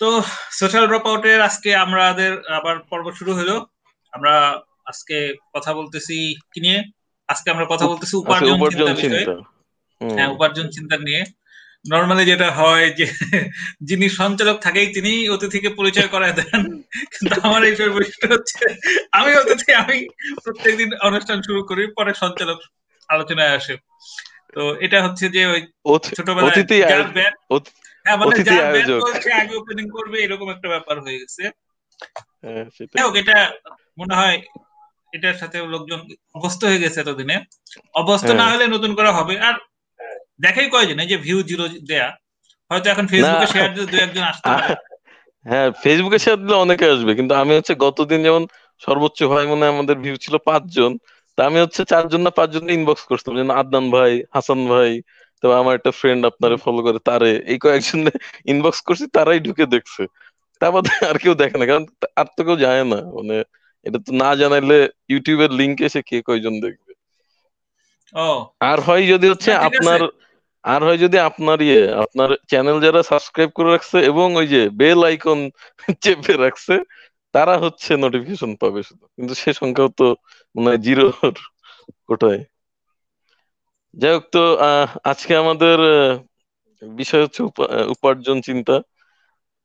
তো social drop আউটের আজকে আমাদের আবার পর্ব শুরু হলো। আমরা আজকে কথা বলতেছি কি নিয়ে? আজকে আমরা কথা বলতেছি উপার্জন চিন্তা। বিষয়ে হ্যাঁ উপার্জন চিন্তা নিয়ে। নর্মালি যেটা হয় যে যিনি সঞ্চালক থাকেই তিনি অতিথিকে পরিচয় করায় দেন। কিন্তু আমার এই বৈশিষ্ট্য হচ্ছে আমি অতিথি আমি প্রত্যেকদিন অনুষ্ঠান শুরু করি পরে সঞ্চালক আলোচনায় আসে। তো এটা হচ্ছে যে ওই ছোটবেলায় হ্যাঁ মানে আগে ওপেনিং করবে এরকম একটা ব্যাপার হয়ে গেছে। হ্যাঁ, এটা মনে হয় এটার সাথে লোকজন অভ্যস্ত হয়ে গেছে এতদিনে। অভ্যস্ত না হ্যাঁ। হলে নতুন করা হবে। আর দেখাই কয়জন এই যে ভিউ জিরো দেয়া হয়তো এখন ফেসবুকে শেয়ার দিলে দু একজন আসতে পারে। হ্যাঁ ফেসবুকে শেয়ার দিলে অনেকে আসবে কিন্তু আমি হচ্ছে গতদিন যেমন সর্বোচ্চ ভাই মনে আমাদের ভিউ ছিল পাঁচজন তা আমি হচ্ছে চারজন না পাঁচজন ইনবক্স করতাম যেন আদনান ভাই হাসান ভাই তো আমার একটা ফ্রেন্ড আপনারে ফলো করে তারে এই কয়েকজন ইনবক্স করছি তারাই ঢুকে দেখছে। তারপর আর কেউ দেখে না কারণ আর তো কেউ যায় না মানে এটা তো না জানাইলে ইউটিউবের লিঙ্ক এসে কে কয়জন দেখবে। আর হয় যদি হচ্ছে আপনার আর হয় যদি আপনার ইয়ে আপনার চ্যানেল যারা সাবস্ক্রাইব করে রাখছে এবং ওই যে বেল আইকন চেপে রাখছে তারা হচ্ছে নোটিফিকেশন পাবে শুধু। কিন্তু সে সংখ্যাও তো মনে জিরোর কোটায়। যাই হোক, তো আজকে আমাদের বিষয় হচ্ছে উপার্জন চিন্তা।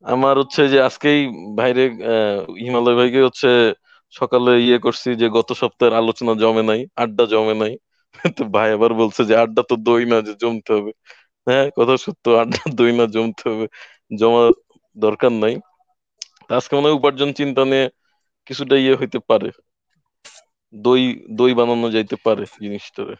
আমার হচ্ছে যে আজকেই বাইরে হিমালয় ভাইকে হচ্ছে সকালে ইয়ে করছি যে গত সপ্তাহের আলোচনা জমে নাই, আড্ডা জমে নাই। তো ভাই আবার বলছে যে আড্ডা তো দই না, যে জমতে হবে। হ্যাঁ কথা সত্য, আড্ডা দই না, জমতে হবে। জমা দরকার নাই। আজকে মনে হয় উপার্জন চিন্তা নিয়ে কিছুটা ইয়ে হইতে পারে। দই দই বানানো যাইতে পারে জিনিসটারে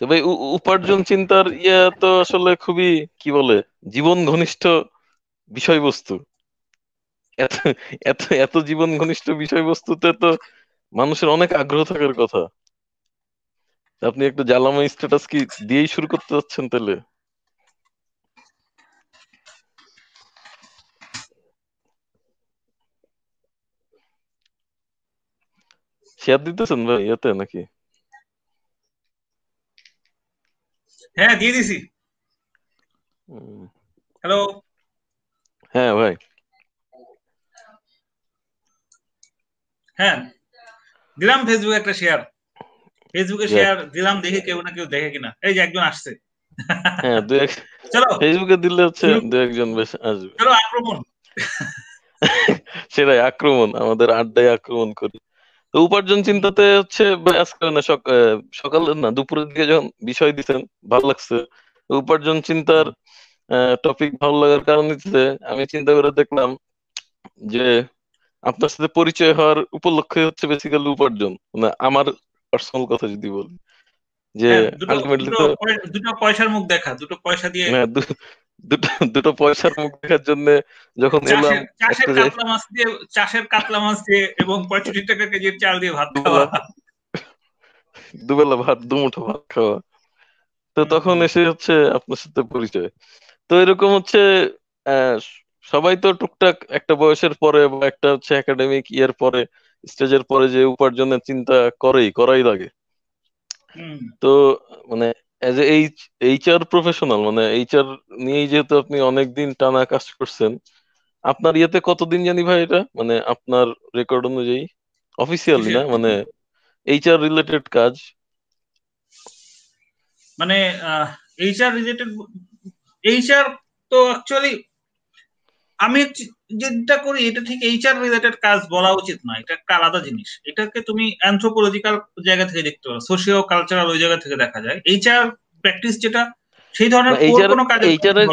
তবে উপার্জন চিন্তার ইয়ে তো আসলে খুবই, কি বলে, জীবন ঘনিষ্ঠ বিষয়বস্তু। এত এত এত জীবন ঘনিষ্ঠ বিষয়বস্তুতে তো মানুষের অনেক আগ্রহ থাকার কথা। আপনি একটু জ্বালাময় স্ট্যাটাস কি দিয়েই শুরু করতে যাচ্ছেন তাহলে? শেয়ার দিতেছেন ভাই ইয়েতে নাকি হ্যাঁ দিয়ে দিছি হ্যালো হ্যাঁ ভাই হ্যাঁ দিলাম ফেসবুকে একটা শেয়ার ফেসবুকে শেয়ার দিলাম দেখে কেউ না কেউ দেখে কিনা। এই যে একজন আসছে। হ্যাঁ দু এক চলো। ফেসবুকে দিলে হচ্ছে দু একজন বেশ আসবে। চলো আক্রমণ। সেটাই আক্রমণ আমাদের আড্ডায় আক্রমণ করি। তো উপার্জন চিন্তাতে হচ্ছে আজকে না সকাল না দুপুরের দিকে যখন বিষয় দিচ্ছেন ভালো লাগছে। উপার্জন চিন্তার টপিক ভালো লাগার কারণ হচ্ছে আমি চিন্তা করে দেখলাম যে আপনার সাথে পরিচয় হওয়ার উপলক্ষে হচ্ছে বেসিক্যালি উপার্জন। মানে আমার পার্সোনাল কথা যদি বলি। যে আলটিমেটলি হ্যাঁ, তো দুটো পয়সার মুখ দেখা দুটো পয়সা দিয়ে হ্যাঁ দুটো পয়সার মুখ দেখার জন্য যখন এলাম চাষের কাতলা মাছ দিয়ে চাষের কাতলা মাছ দিয়ে এবং পঁয়ষট্টি টাকা কেজির চাল দিয়ে ভাত খাওয়া। দুবেলা ভাত দুমুঠো ভাত খাওয়া। তো তখন এসে হচ্ছে আপনার সাথে পরিচয়। তো এরকম হচ্ছে সবাই তো টুকটাক একটা বয়সের পরে বা একটা হচ্ছে একাডেমিক ইয়ার পরে স্টেজের পরে যে উপার্জনের চিন্তা করেই করাই লাগে। তো মানে এজ এ এইচআর প্রফেশনাল মানে এইচআর নিয়েই যেহেতু আপনি অনেকদিন টানা কাজ করছেন আপনার ইয়েতে কতদিন জানি ভাই এটা? মানে আপনার রেকর্ড অনুযায়ী? অফিসিয়ালি না? মানে এইচআর রিলেটেড কাজ? মানে এইচআর রিলেটেড এইচআর তো অ্যাকচুয়ালি আমি যেটা করি এটা ঠিক এইচআর রিলেটেড কাজ বলা উচিত না এটা একটা আলাদা জিনিস। এটাকে তুমি অ্যান্থ্রোপোলজিক্যাল জায়গা থেকে দেখতে পারো। সোশিও কালচারাল ওই জায়গা থেকে দেখা যায়। এইচআর প্র্যাকটিস যেটা সেই ধরনের কোনো কাজ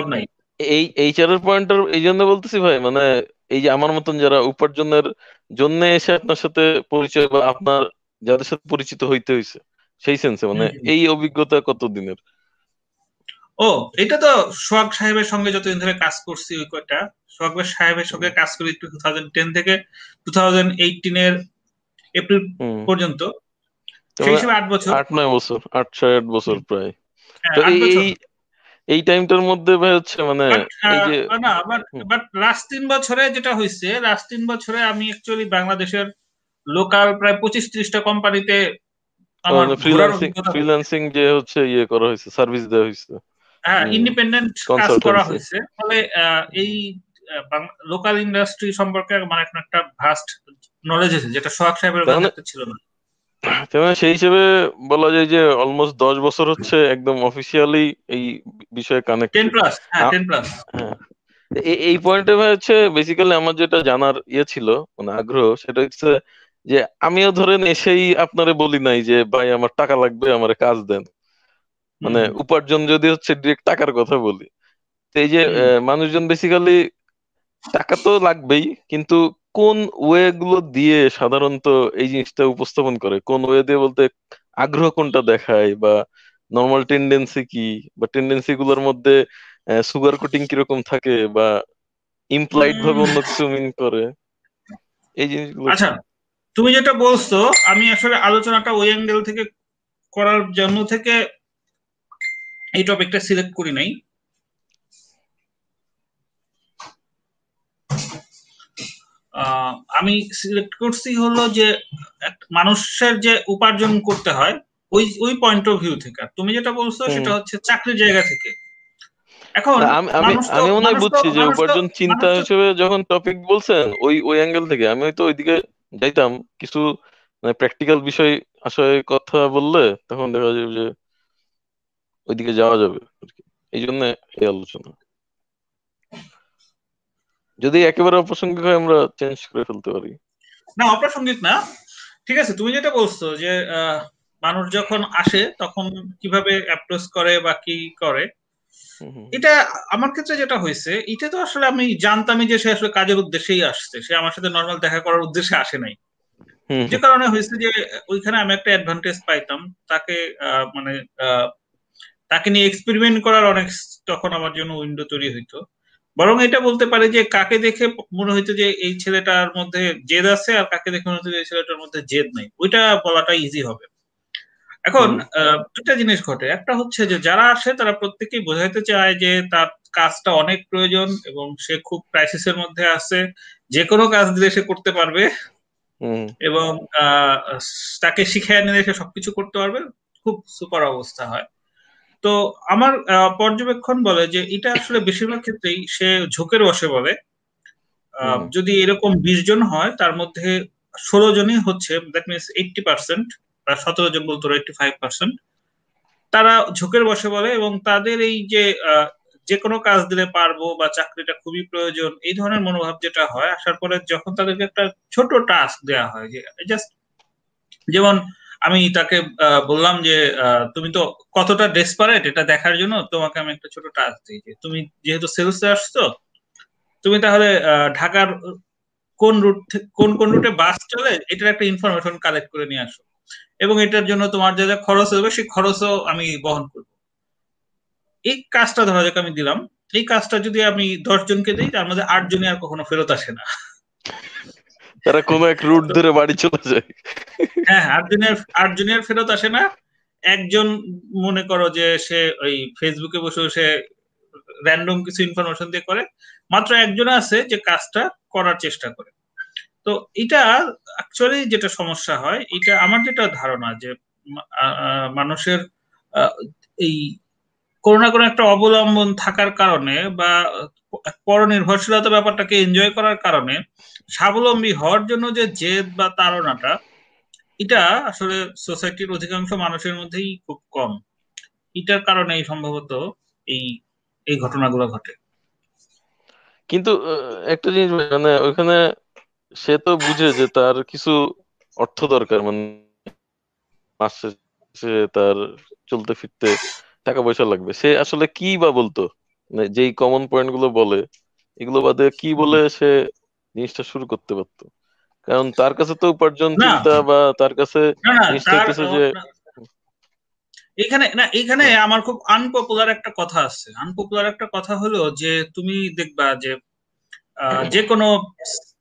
নাই। এই এইচআর এর পয়েন্টার এই জন্য বলতেছি ভাই মানে এই যে আমার মতন যারা উপার্জনের জন্য এসে আপনার সাথে পরিচয় বা আপনার যাদের সাথে পরিচিত হইতে হইছে সেই সেন্সে মানে এই অভিজ্ঞতা কত দিনের ও এটা তো সোহাগ সাহেবের সঙ্গে যতদিন ধরে কাজ করছি ওই কয়টা সোহাগ সাহেবের সঙ্গে কাজ করি টু থাউজেন্ড টেন থেকে টু থাউজেন্ড এইটিনের এপ্রিল পর্যন্ত। সেই হিসেবে আট বছর। আট নয় বছর আট ছয় আট বছর প্রায়। হ্যাঁ, এই এই টাইমটার মধ্যে হচ্ছে মানে না বাট বাট লাস্ট তিন বছরে যেটা হয়েছে লাস্ট তিন বছরে আমি অ্যাকচুয়ালি বাংলাদেশের লোকাল প্রায় পঁচিশ ত্রিশটা কোম্পানিতে আমার ফ্রিল্যান্সিং যে হচ্ছে ইয়ে করা হয়েছে সার্ভিস দেওয়া হয়েছে। হ্যাঁ ইন্ডিপেন্ডেন্ট কাজ করা হয়েছে। ফলে এই লোকাল ইন্ডাস্ট্রি সম্পর্কে এখন একটা ভাস্ট নলেজ আছে যেটা সোহাগ সাহেবের ছিল না। সেই হিসেবে বলা যায় যে অলমোস্ট দশ বছর হচ্ছে একদম অফিসিয়ালি এই বিষয়ে কানেক্ট টেন প্লাস হ্যাঁ টেন প্লাস হ্যাঁ। এই পয়েন্টে হচ্ছে বেসিক্যালি আমার যেটা জানার ইয়ে ছিল মানে আগ্রহ সেটা হচ্ছে যে আমিও ধরেন এসেই আপনারে বলি নাই যে ভাই আমার টাকা লাগবে আমার কাজ দেন। মানে উপার্জন যদি হচ্ছে ডিরেক্ট টাকার কথা বলি। তো এই যে মানুষজন বেসিক্যালি টাকা তো লাগবেই কিন্তু কোন ওয়ে গুলো দিয়ে সাধারণত এই জিনিসটা উপস্থাপন করে? কোন ওয়ে দিয়ে বলতে আগ্রহ কোনটা দেখায় বা নর্মাল টেন্ডেন্সি কি? বা টেন্ডেন্সি গুলোর মধ্যে সুগার কোটিং কীরকম থাকে বা ইমপ্লাইড ভাবে অন্য কিছু মিন করে? এই জিনিসগুলো আচ্ছা তুমি যেটা বলছো আমি আসলে আলোচনাটা ওই অ্যাঙ্গেল থেকে করার জন্য থেকে এই টপিকটা সিলেক্ট করি নাই। আমি সিলেক্ট করছি হলো যে মানুষের যে উপার্জন করতে হয় ওই ওই পয়েন্ট অফ ভিউ থেকে। তুমি যেটা বলছো সেটা হচ্ছে চাকরির জায়গা থেকে। এখন আমি আমি মনে হয় বুঝছি যে উপার্জন চিন্তা হিসেবে যখন টপিক বলছেন ওই ওই অ্যাঙ্গেল থেকে। আমি হয়তো ওইদিকে যাইতাম কিছু মানে প্র্যাকটিক্যাল বিষয় আসলে কথা বললে তখন দেখা যাবে যে ওইদিকে যাওয়া যাবে এই জন্য এই আলোচনা। যদি একেবারে অপ্রাসঙ্গিক হয় আমরা চেঞ্জ করে ফেলতে পারি। না অপ্রাসঙ্গিক না। ঠিক আছে তুমি যেটা বলছো যে মানুষ যখন আসে তখন কীভাবে অ্যাপ্রোচ করে বা কি করে এটা আমার ক্ষেত্রে যেটা হয়েছে এটা তো আসলে আমি জানতামই যে সে আসলে কাজের উদ্দেশ্যেই আসছে। সে আমার সাথে নর্মাল দেখা করার উদ্দেশ্যে আসে নাই। যে কারণে হয়েছে যে ওইখানে আমি একটা অ্যাডভান্টেজ পাইতাম। তাকে মানে তাকে নিয়ে এক্সপেরিমেন্ট করার অনেক তখন আমার জন্য উইন্ডো তৈরি হইতো। বরং এটা বলতে পারে যে কাকে দেখে মনে হইতো যে এই ছেলেটার মধ্যে জেদ আছে আর কাকে দেখে মনে হতো এই ছেলেটার মধ্যে জেদ নাই। ওইটা বলাটা ইজি হবে। এখন দুটা জিনিস ঘটে। একটা হচ্ছে যে যারা আসে তারা প্রত্যেকেই বোঝাইতে চায় যে তার কাজটা অনেক প্রয়োজন এবং সে খুব ক্রাইসিসের মধ্যে আছে। যে কোনো কাজ দিলে সে করতে পারবে। এবং তাকে শিখে নিলে সে সবকিছু করতে পারবে। খুব সুপার অবস্থা হয়। তো আমার পর্যবেক্ষণ বলে যে এটা আসলে বেশিরভাগ ক্ষেত্রেই সে ঝোঁকের বসে বলে। যদি এরকম বিশ জন হয় তার মধ্যে ষোলো জনই হচ্ছে দ্যাট মিনস এইটটি পার্সেন্ট বা সতেরো জন বলতো এইটটি ফাইভ পার্সেন্ট তারা ঝোঁকের বসে বলে এবং তাদের এই যে যে কোনো কাজ দিলে পারব বা চাকরিটা খুবই প্রয়োজন এই ধরনের মনোভাব যেটা হয় আসার পরে যখন তাদেরকে একটা ছোট টাস্ক দেওয়া হয় যে জাস্ট যেমন আমি তাকে বললাম যে তুমি তো কতটা ডেসপারেট এটা দেখার জন্য, তোমাকে আমি একটা ছোট টাস্ক যে, তুমি যেহেতু সেলসে আসছো, তুমি তাহলে ঢাকার কোন রুট কোন কোন রুটে বাস চলে, এটার একটা ইনফরমেশন কালেক্ট করে নিয়ে আসো। এবং এটার জন্য তোমার যা যা খরচ হবে, সেই খরচও আমি বহন করব। এই কাজটা ধরা যাক আমি দিলাম। এই কাজটা যদি আমি দশ জনকে দিই, তার মধ্যে আট জনই আর কখনো ফেরত আসে না। তারা কোন এক রুট ধরে বাড়ি চলে যায়। হ্যাঁ আট জনের আট জনের ফেরত আসে না। একজন মনে করো যে সে ওই ফেসবুকে বসে সে র্যান্ডম কিছু ইনফরমেশন দিয়ে করে। মাত্র একজন আছে যে কাজটা করার চেষ্টা করে। তো এটা অ্যাকচুয়ালি যেটা সমস্যা হয়, এটা আমার যেটা ধারণা যে মানুষের এই কোনো না কোনো একটা অবলম্বন থাকার কারণে বা পরনির্ভরশীলতা ব্যাপারটাকে এনজয় করার কারণে স্বাবলম্বী হওয়ার জন্য যে জেদ বা তাড়নাটা, এটা আসলে সোসাইটির অধিকাংশ মানুষের মধ্যেই খুব কম। এটার কারণেই সম্ভবত এই এই ঘটনাগুলো ঘটে। কিন্তু একটা জিনিস মানে ওইখানে সে তো বুঝে যে তার কিছু অর্থ দরকার মানে মাসে তার চলতে ফিরতে। টাকা পয়সা লাগবে। সে আসলে কি বা বলতো? মানে যেই কমন পয়েন্টগুলো বলে এগুলো বাদে কি বলে সে জিনিসটা শুরু করতে পারতো। কারণ তার কাছে তো উপার্জন চিন্তা বা তার কাছে জিনিসটা যে এখানে না এখানে আমার খুব আনপপুলার একটা কথা আছে। আনপপুলার একটা কথা হলো যে তুমি দেখবা যে যে কোনো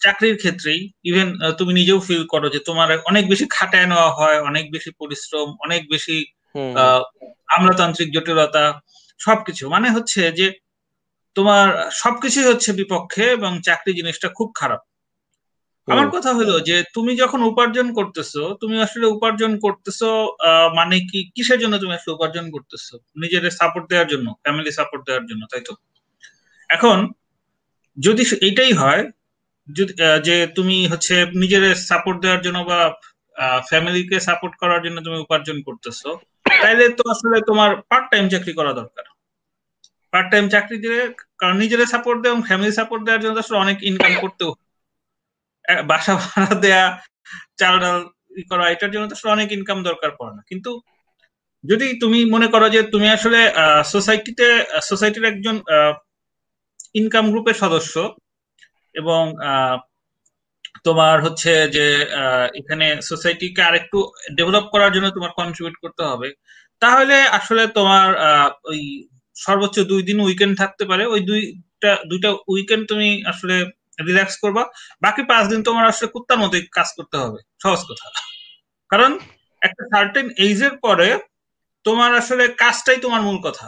চাকরির ক্ষেত্রেই ইভেন তুমি নিজেও ফিল করো যে তোমার অনেক বেশি খাটায় নেওয়া হয় অনেক বেশি পরিশ্রম অনেক বেশি আমলাতান্ত্রিক জটিলতা সবকিছু। মানে হচ্ছে যে তোমার সবকিছুই হচ্ছে বিপক্ষে এবং চাকরি জিনিসটা খুব খারাপ। আমার কথা হলো যে তুমি যখন উপার্জন করতেছো তুমি আসলে উপার্জন করতেছো মানে কি কিসের জন্য তুমি আসলে উপার্জন করতেছো? নিজের সাপোর্ট দেওয়ার জন্য ফ্যামিলি সাপোর্ট দেওয়ার জন্য তাই তো? এখন যদি এইটাই হয় যে তুমি হচ্ছে নিজের সাপোর্ট দেওয়ার জন্য বা ফ্যামিলিকে সাপোর্ট করার জন্য তুমি উপার্জন করতেছো তাইলে তো আসলে তোমার পার্ট টাইম চাকরি করা দরকার। পার্ট টাইম চাকরি দিলে কারণ নিজের সাপোর্ট দেওয়া এবং ফ্যামিলি সাপোর্ট দেওয়ার জন্য আসলে অনেক ইনকাম করতেও বাসা ভাড়া দেয়া, চাল ডাল করা, এটার জন্য তো অনেক ইনকাম দরকার পড়ে না। কিন্তু যদি তুমি মনে করো যে তুমি আসলে সোসাইটিতে সোসাইটির একজন ইনকাম গ্রুপের সদস্য এবং তোমার হচ্ছে যে এখানে সোসাইটিকে আরেকটু ডেভেলপ করার জন্য তোমার কন্ট্রিবিউট করতে হবে তাহলে আসলে তোমার ওই সর্বোচ্চ দুই দিন উইকেন্ড থাকতে পারে। ওই দুইটা দুইটা উইকেন্ড তুমি আসলে রিল্যাক্স করবা। বাকি পাঁচ দিন তোমার আসলে কুত্তার মতোই কাজ করতে হবে। সহজ কথা। কারণ একটা সার্টেন এইজের পরে তোমার আসলে কাজটাই তোমার মূল কথা।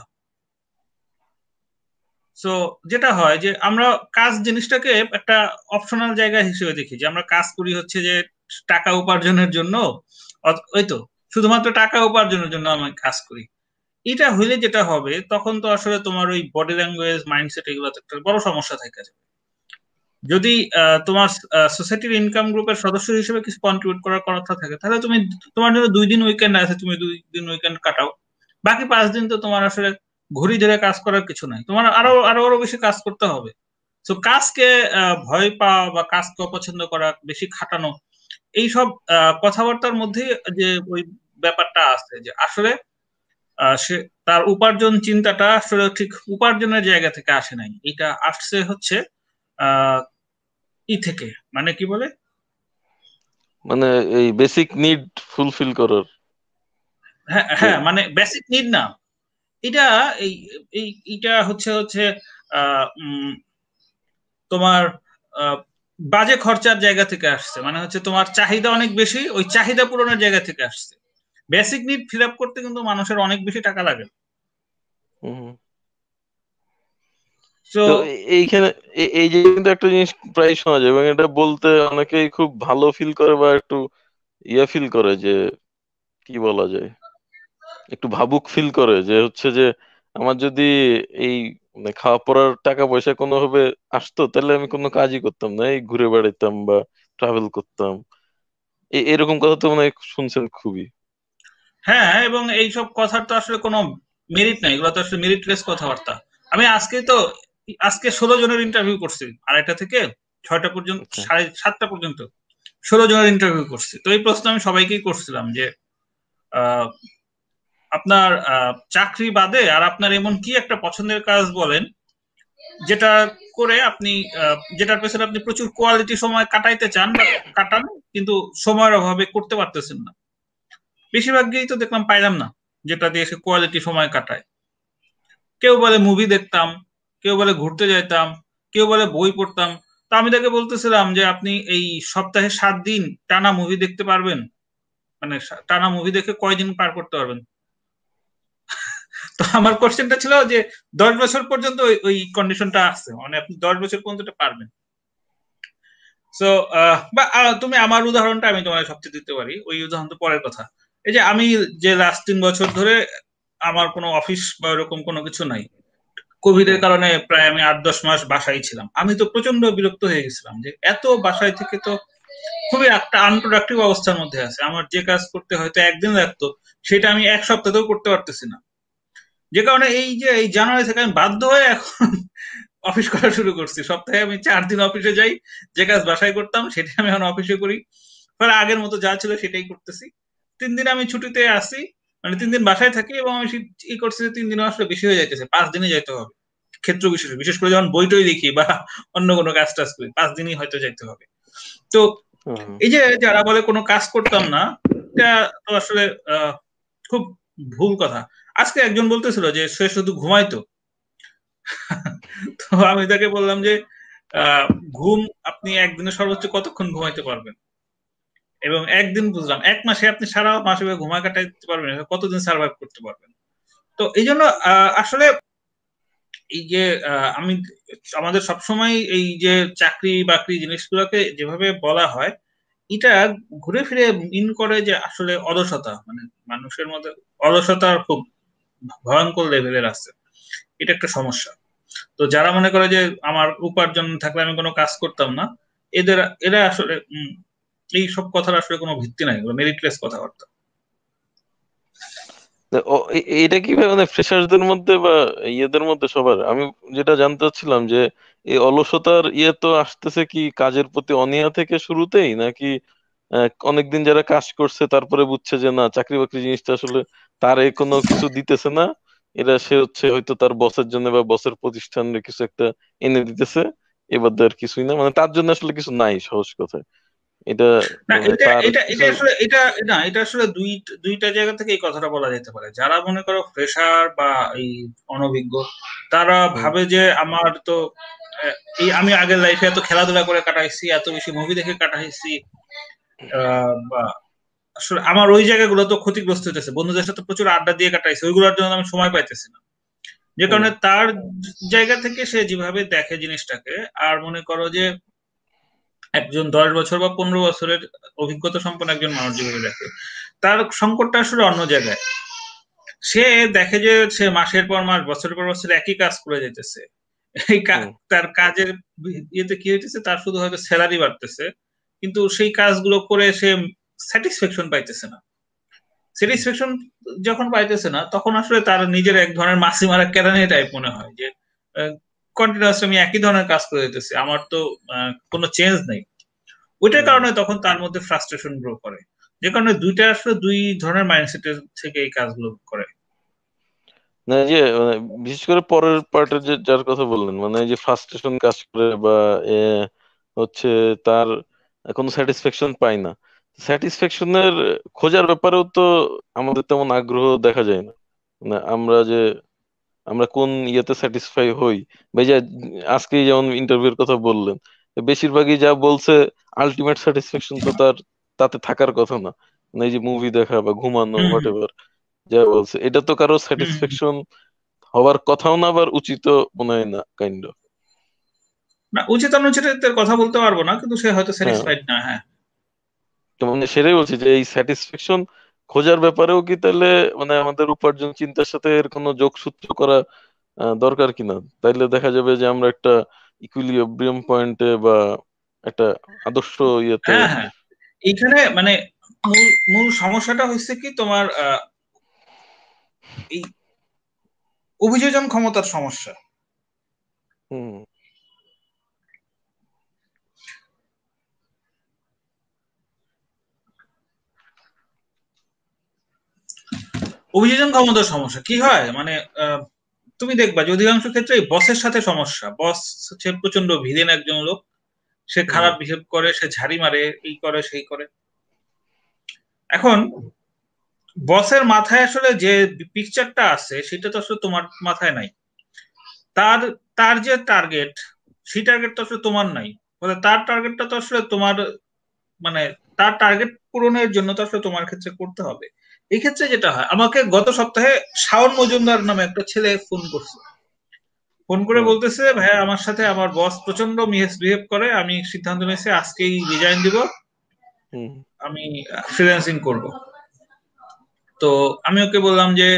সো যেটা হয় যে আমরা কাজ জিনিসটাকে একটা অপশনাল জায়গা হিসেবে দেখি। যে আমরা কাজ করি হচ্ছে যে টাকা উপার্জনের জন্য। ওই তো। শুধুমাত্র টাকা উপার্জনের জন্য আমি কাজ করি। এটা হইলে যেটা হবে, তখন তো আসলে তোমার ওই বডি ল্যাঙ্গুয়েজ মাইন্ডসেট এগুলো একটা বড় সমস্যা থেকে যাবে। যদি তোমার সোসাইটির ইনকাম গ্রুপের সদস্য হিসেবে কিছু কন্ট্রিবিউট করার কথা থাকে, তাহলে তুমি, তোমার জন্য দুই দিন উইকেন্ড আছে, তুমি দুই দিন উইকেন্ড কাটাও। বাকি পাঁচ দিন তো তোমার আসলে ঘড়ি ধরে কাজ করার কিছু নাই। তোমার আরও আরও আরও বেশি কাজ করতে হবে। তো কাজকে ভয় পাওয়া বা কাজকে অপছন্দ করা, বেশি খাটানো, এইসব কথাবার্তার মধ্যে যে ওই ব্যাপারটা আছে যে আসলে সে তার উপার্জন চিন্তাটা আসলে ঠিক উপার্জনের জায়গা থেকে আসে নাই। এটা আসছে হচ্ছে ই থেকে মানে কি বলে? মানে এই বেসিক নিড ফুলফিল করার। হ্যাঁ হ্যাঁ মানে বেসিক নিড না। এটা এই এইটা হচ্ছে হচ্ছে তোমার বাজে খরচার জায়গা থেকে আসছে। মানে হচ্ছে তোমার চাহিদা অনেক বেশি ওই চাহিদা পূরণের জায়গা থেকে আসছে। বেসিক নিড ফিল আপ করতে কিন্তু মানুষের অনেক বেশি টাকা লাগে। তো এইখানে এই যে কিন্তু একটা জিনিস প্রায় শোনা যায় এবং এটা বলতে অনেকেই খুব ভালো ফিল করে বা একটু ইয়া ফিল করে যে কি বলা যায়? একটু ভাবুক ফিল করে যে হচ্ছে যে আমার যদি এই মানে খাওয়া পড়ার টাকা পয়সা কোনোভাবে আসতো তাহলে আমি কোনো কাজই করতাম না। এই ঘুরে বেড়াইতাম বা ট্রাভেল করতাম। এরকম কথা তো মনে শুনছেন খুবই। হ্যাঁ এবং এইসব কথার তো আসলে কোনো মেরিট নাই। এগুলো তো আসলে মেরিটলেস কথাবার্তা। আমি আজকে তো আজকে ষোলো জনের ইন্টারভিউ করছি। আড়াইটা থেকে ছয়টা পর্যন্ত আচ্ছা। সাড়ে সাতটা পর্যন্ত ষোলো জনের ইন্টারভিউ করছি। তো এই প্রশ্ন আমি সবাইকেই করছিলাম যে আপনার চাকরি বাদে আর আপনার এমন কি একটা পছন্দের কাজ বলেন যেটা করে আপনি যেটার পেছনে আপনি প্রচুর কোয়ালিটি সময় কাটাইতে চান বা কাটান কিন্তু সময়ের অভাবে করতে পারতেছেন না। বেশিরভাগই তো দেখলাম পাইলাম না, যেটা দিয়ে সে কোয়ালিটি সময় কাটায়। কেউ বলে মুভি দেখতাম, কেউ বলে ঘুরতে যাইতাম, কেউ বলে বই পড়তাম। তো আমি তাকে বলতেছিলাম যে আপনি এই সপ্তাহে সাত দিন টানা মুভি দেখতে পারবেন। মানে টানা মুভি দেখে কয়দিন পার করতে পারবেন? তো আমার কোশ্চেনটা ছিল যে দশ বছর পর্যন্ত ওই কন্ডিশনটা আছে। মানে আপনি দশ বছর পর্যন্ত পারবেন। সো বা তুমি আমার উদাহরণটা আমি তোমার সবচেয়ে দিতে পারি। ওই উদাহরণ তো পরের কথা। এই যে আমি যে লাস্ট তিন বছর ধরে আমার কোনো অফিস বা এরকম কোনো কিছু নাই। কোভিড এর কারণে প্রায় আমি আট দশ মাস বাসায় ছিলাম। আমি তো প্রচণ্ড বিরক্ত হয়ে গেছিলাম যে এত বাসায় থেকে তো খুবই একটা আনপ্রোডাক্টিভ অবস্থার মধ্যে আছে। আমার যে কাজ করতে হয়তো একদিন লাগতো, সেটা আমি এক সপ্তাহেও করতে পারতেছি না। যে কারণে এই যে এই জানুয়ারি থেকে আমি বাধ্য হয়ে এখন অফিস করা শুরু করছি। সপ্তাহে আমি চার দিন অফিসে যাই, যে কাজ বাসায় করতাম সেটা আমি এখন অফিসে করি। ফলে আগের মতো যা ছিল সেটাই করতেছি। তিন দিন আমি ছুটিতে আসি মানে তিন দিন বাসায় থাকি এবং আমি ই করছি যে তিন দিন আসলে বেশি হয়ে যাইতেছে পাঁচ দিনে যাইতে হবে। ক্ষেত্র বিশেষ বিশেষ করে যখন বইটই লিখি বা অন্য কোনো কাজ টাজ করি পাঁচ দিনই হয়তো যাইতে হবে। তো এই যে যারা বলে কোনো কাজ করতাম না এটা তো আসলে খুব ভুল কথা। আজকে একজন বলতেছিল যে সে শুধু ঘুমাইতো। তো আমি তাকে বললাম যে ঘুম আপনি একদিনে সর্বোচ্চ কতক্ষণ ঘুমাইতে পারবেন? এবং একদিন বুঝলাম, এক মাসে আপনি সারা মাসে ঘুমা কাটাইতে পারবেন কতদিন সার্ভাইভ করতে পারবেন? তো এই জন্য আসলে এই যে আমি আমাদের সবসময় এই যে চাকরি বাকরি জিনিসগুলোকে যেভাবে বলা হয়, এটা ঘুরে ফিরে মিন করে যে আসলে অলসতা মানে মানুষের মধ্যে অলসতা খুব ভয়ঙ্কর লেভেলের আছে। এটা একটা সমস্যা। তো যারা মনে করে যে আমার উপার্জন থাকলে আমি কোনো কাজ করতাম না, এদের, এরা আসলে এই সব কথার আসলে কোনো ভিত্তি নাই মেরিটলেস কথাবার্তা। এটা কীভাবে মানে ফ্রেশারদের মধ্যে বা ইয়েদের মধ্যে সবার? আমি যেটা জানতে চাচ্ছিলাম যে, এই অলসতার ইয়ে তো আসতেছে কি কাজের প্রতি অনীহা থেকে শুরুতেই, নাকি অনেকদিন যারা কাজ করছে তারপরে বুঝছে যে না চাকরি বাকরি জিনিসটা আসলে তার কোনো কিছু দিতেছে না এটা সে হচ্ছে হয়তো তার বসের জন্য বা বসের প্রতিষ্ঠানের কিছু একটা এনে দিতেছে এবার আর কিছুই না। মানে তার জন্য আসলে কিছু নাই সহজ কথায়। এটা না এটা আসলে দুই দুইটা জায়গা থেকে এই কথাটা বলা যেতে পারে। যারা মনে করো ফ্রেশার বা এই অনভিজ্ঞ তারা ভাবে যে আমার তো এই আমি আগের লাইফে এত খেলাধুলা করে কাটাইছি এত বেশি মুভি দেখে কাটাইছি বা আসলে আমার ওই জায়গাগুলো তো ক্ষতিগ্রস্ত হইতেছে। বন্ধুদের সাথে প্রচুর আড্ডা দিয়ে কাটাইছে ওইগুলোর জন্য আমি সময় পাইতেছি না। যে কারণে তার জায়গা থেকে সে যেভাবে দেখে জিনিসটাকে আর মনে করো যে একজন দশ বছর বা পনেরো বছরের অভিজ্ঞতা সম্পন্ন একজন মানুষ যেভাবে দেখে তার সংকটটা আসলে অন্য জায়গায়। সে দেখে যে সে মাসের পর মাস বছরের পর বছর একই কাজ করে যেতেছে। এই তার কাজের ইয়েতে কি হইতেছে? তার শুধু হয়তো স্যালারি বাড়তেছে। কিন্তু সেই কাজগুলো করে সে স্যাটিসফ্যাকশন পাইতেছে না। স্যাটিসফ্যাকশন যখন পাইতেছে না তখন আসলে তার নিজের এক ধরনের মাসি মারা কেরানি টাইপ মনে হয় যে কন্টিনিউয়াস আমি একই ধরনের কাজ করে দিতেছি। আমার তো কোনো চেঞ্জ নেই। ওইটার কারণে তখন তার মধ্যে ফ্রাস্ট্রেশন গ্রো করে। যে কারণে দুইটা আসলে দুই ধরনের মাইন্ডসেটের থেকে এই কাজগুলো করে। না যে মানে বিশেষ করে পরের পার্টের যে যার কথা বললেন মানে যে ফ্রাস্ট্রেশন কাজ করে বা হচ্ছে তার কোনো স্যাটিসফ্যাকশন পায় না। স্যাটিসফ্যাকশনের খোঁজার ব্যাপারেও তো আমাদের তেমন আগ্রহ দেখা যায় না। মানে আমরা যে আমরা কোন ইয়েতে স্যাটিসফাই হই? বা যে আজকে যেমন ইন্টারভিউর কথা বললেন বেশিরভাগই যা বলছে আলটিমেট স্যাটিসফ্যাকশন তো তার তাতে থাকার কথা না। মানে এই যে মুভি দেখা বা ঘুমানো হোয়াট এভার যা বলছে এটা তো কারও স্যাটিসফ্যাকশন হওয়ার কথাও না আবার উচিত মনে হয় না কাইন্ড অফ না উচিত অনুচিত কথা বলতে পারব না কিন্তু সে হয়তো স্যাটিসফাইড না হ্যাঁ। তো মানে সেটাই বলছি যে এই স্যাটিসফ্যাকশন খোঁজার ব্যাপারেও কি তাহলে মানে আমাদের উপার্জন চিন্তার সাথে এর কোনো যোগসূত্র করা দরকার কিনা? তাইলে দেখা যাবে যে আমরা একটা ইকুইলিব্রিয়াম পয়েন্টে বা একটা আদর্শ ইয়েতে হ্যাঁ হ্যাঁ। এইখানে মানে মূল মূল সমস্যাটা হচ্ছে কি তোমার এই অভিযোজন ক্ষমতার সমস্যা। হুম। অভিযোজন ক্ষমতার সমস্যা কি হয়? মানে তুমি দেখবা যে অধিকাংশ ক্ষেত্রে বসের সাথে সমস্যা। বস হচ্ছে প্রচণ্ড ভিলেন একজন লোক। সে খারাপ বিহেভ করে সে ঝাড়ি মারে এই করে সেই করে। এখন বসের মাথায় আসলে যে পিকচারটা আছে সেটা তো আসলে তোমার মাথায় নাই। তার তার যে টার্গেট সেই টার্গেট তো আসলে তোমার নাই। তার টার্গেটটা তো আসলে তোমার মানে তার টার্গেট পূরণের জন্য তো আসলে তোমার ক্ষেত্রে করতে হবে। এই ক্ষেত্রে যেটা হয় আমাকে গত সপ্তাহে শাওন মজুমদার নামে একটা ছেলে ফোন করছে। ফোন করে বলতেছে ভাই আমার সাথে আমার বস প্রচণ্ড মিসবিহেভ করে আমি সিদ্ধান্ত নিয়েছি আজকেই রিজাইন দিব। আমি ফ্রিল্যান্সিং করব। তো আমি ওকে বললাম যে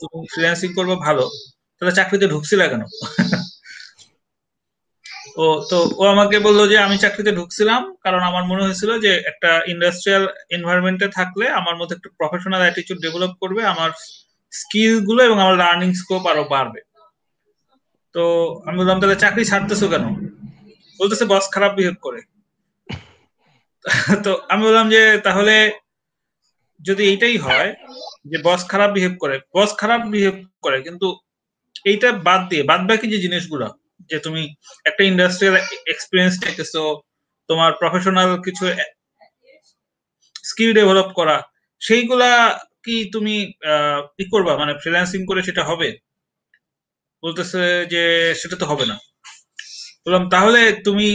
তুমি ফ্রিল্যান্সিং করব ভালো। তাহলে চাকরিতে ঢুকছিলা কেন? ও, তো ও আমাকে বলল যে আমি চাকরিতে ঢুকছিলাম, কারণ আমার মনে হয়েছিল যে একটা ইন্ডাস্ট্রিয়াল এনভায়রনমেন্টে থাকলে আমার মধ্যে একটা প্রফেশনাল অ্যাটিটিউড ডেভেলপ করবে, আমার স্কিলগুলো এবং আমার লার্নিং স্কোপ আরও বাড়বে। তো আমি বললাম, তাহলে চাকরি ছাড়তেছো কেন? বলতেছে, বস, খারাপ বিহেভ করে। তো আমি বললাম যে, তাহলে যদি এইটাই হয় যে বস খারাপ বিহেভ করে, বস খারাপ বিহেভ করে, কিন্তু এইটা বাদ দিয়ে বাদ বাকি যে জিনিসগুলো যে তুমি একটা ইন্ডাস্ট্রিয়াল এক্সপিরিয়েন্স দেখেছ তোমার প্রফেশনাল কিছু স্কিল ডেভেলপ করা, সেইগুলা কি তুমি কি করবা? মানে ফ্রিল্যান্সিং করে সেটা হবে? বলতেছে যে সেটা তো হবে না। বললাম, তাহলে তুমি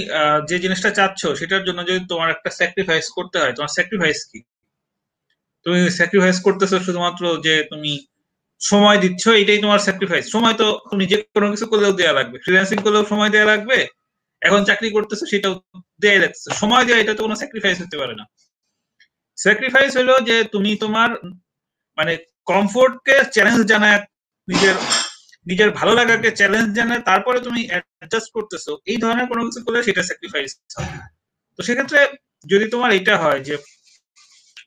যে জিনিসটা চাচ্ছ সেটার জন্য যদি তোমার একটা স্যাক্রিফাইস করতে হয়, তোমার স্যাক্রিফাইস কি? তুমি স্যাক্রিফাইস করতেছো শুধুমাত্র যে তুমি সময় দিচ্ছ এটাই তোমার স্যাক্রিফাইস সময় তো তুমি যে কোনো কিছু করলেও দেওয়া লাগবে। ফ্রিল্যান্সিং করলেও সময় দেওয়া লাগবে, এখন চাকরি করতেছো সেটাও দেওয়া লাগছে সময় দেওয়া এটা তো কোনো স্যাক্রিফাইস হতে পারে না। স্যাক্রিফাইস হলো যে তুমি তোমার মানে কমফোর্টকে চ্যালেঞ্জ জানায়, নিজের নিজের ভালো লাগাকে চ্যালেঞ্জ জানায়, তারপরে তুমি অ্যাডজাস্ট করতেছো। এই ধরনের কোনো কিছু করলে সেটা স্যাক্রিফাইস তো সেক্ষেত্রে যদি তোমার এটা হয় যে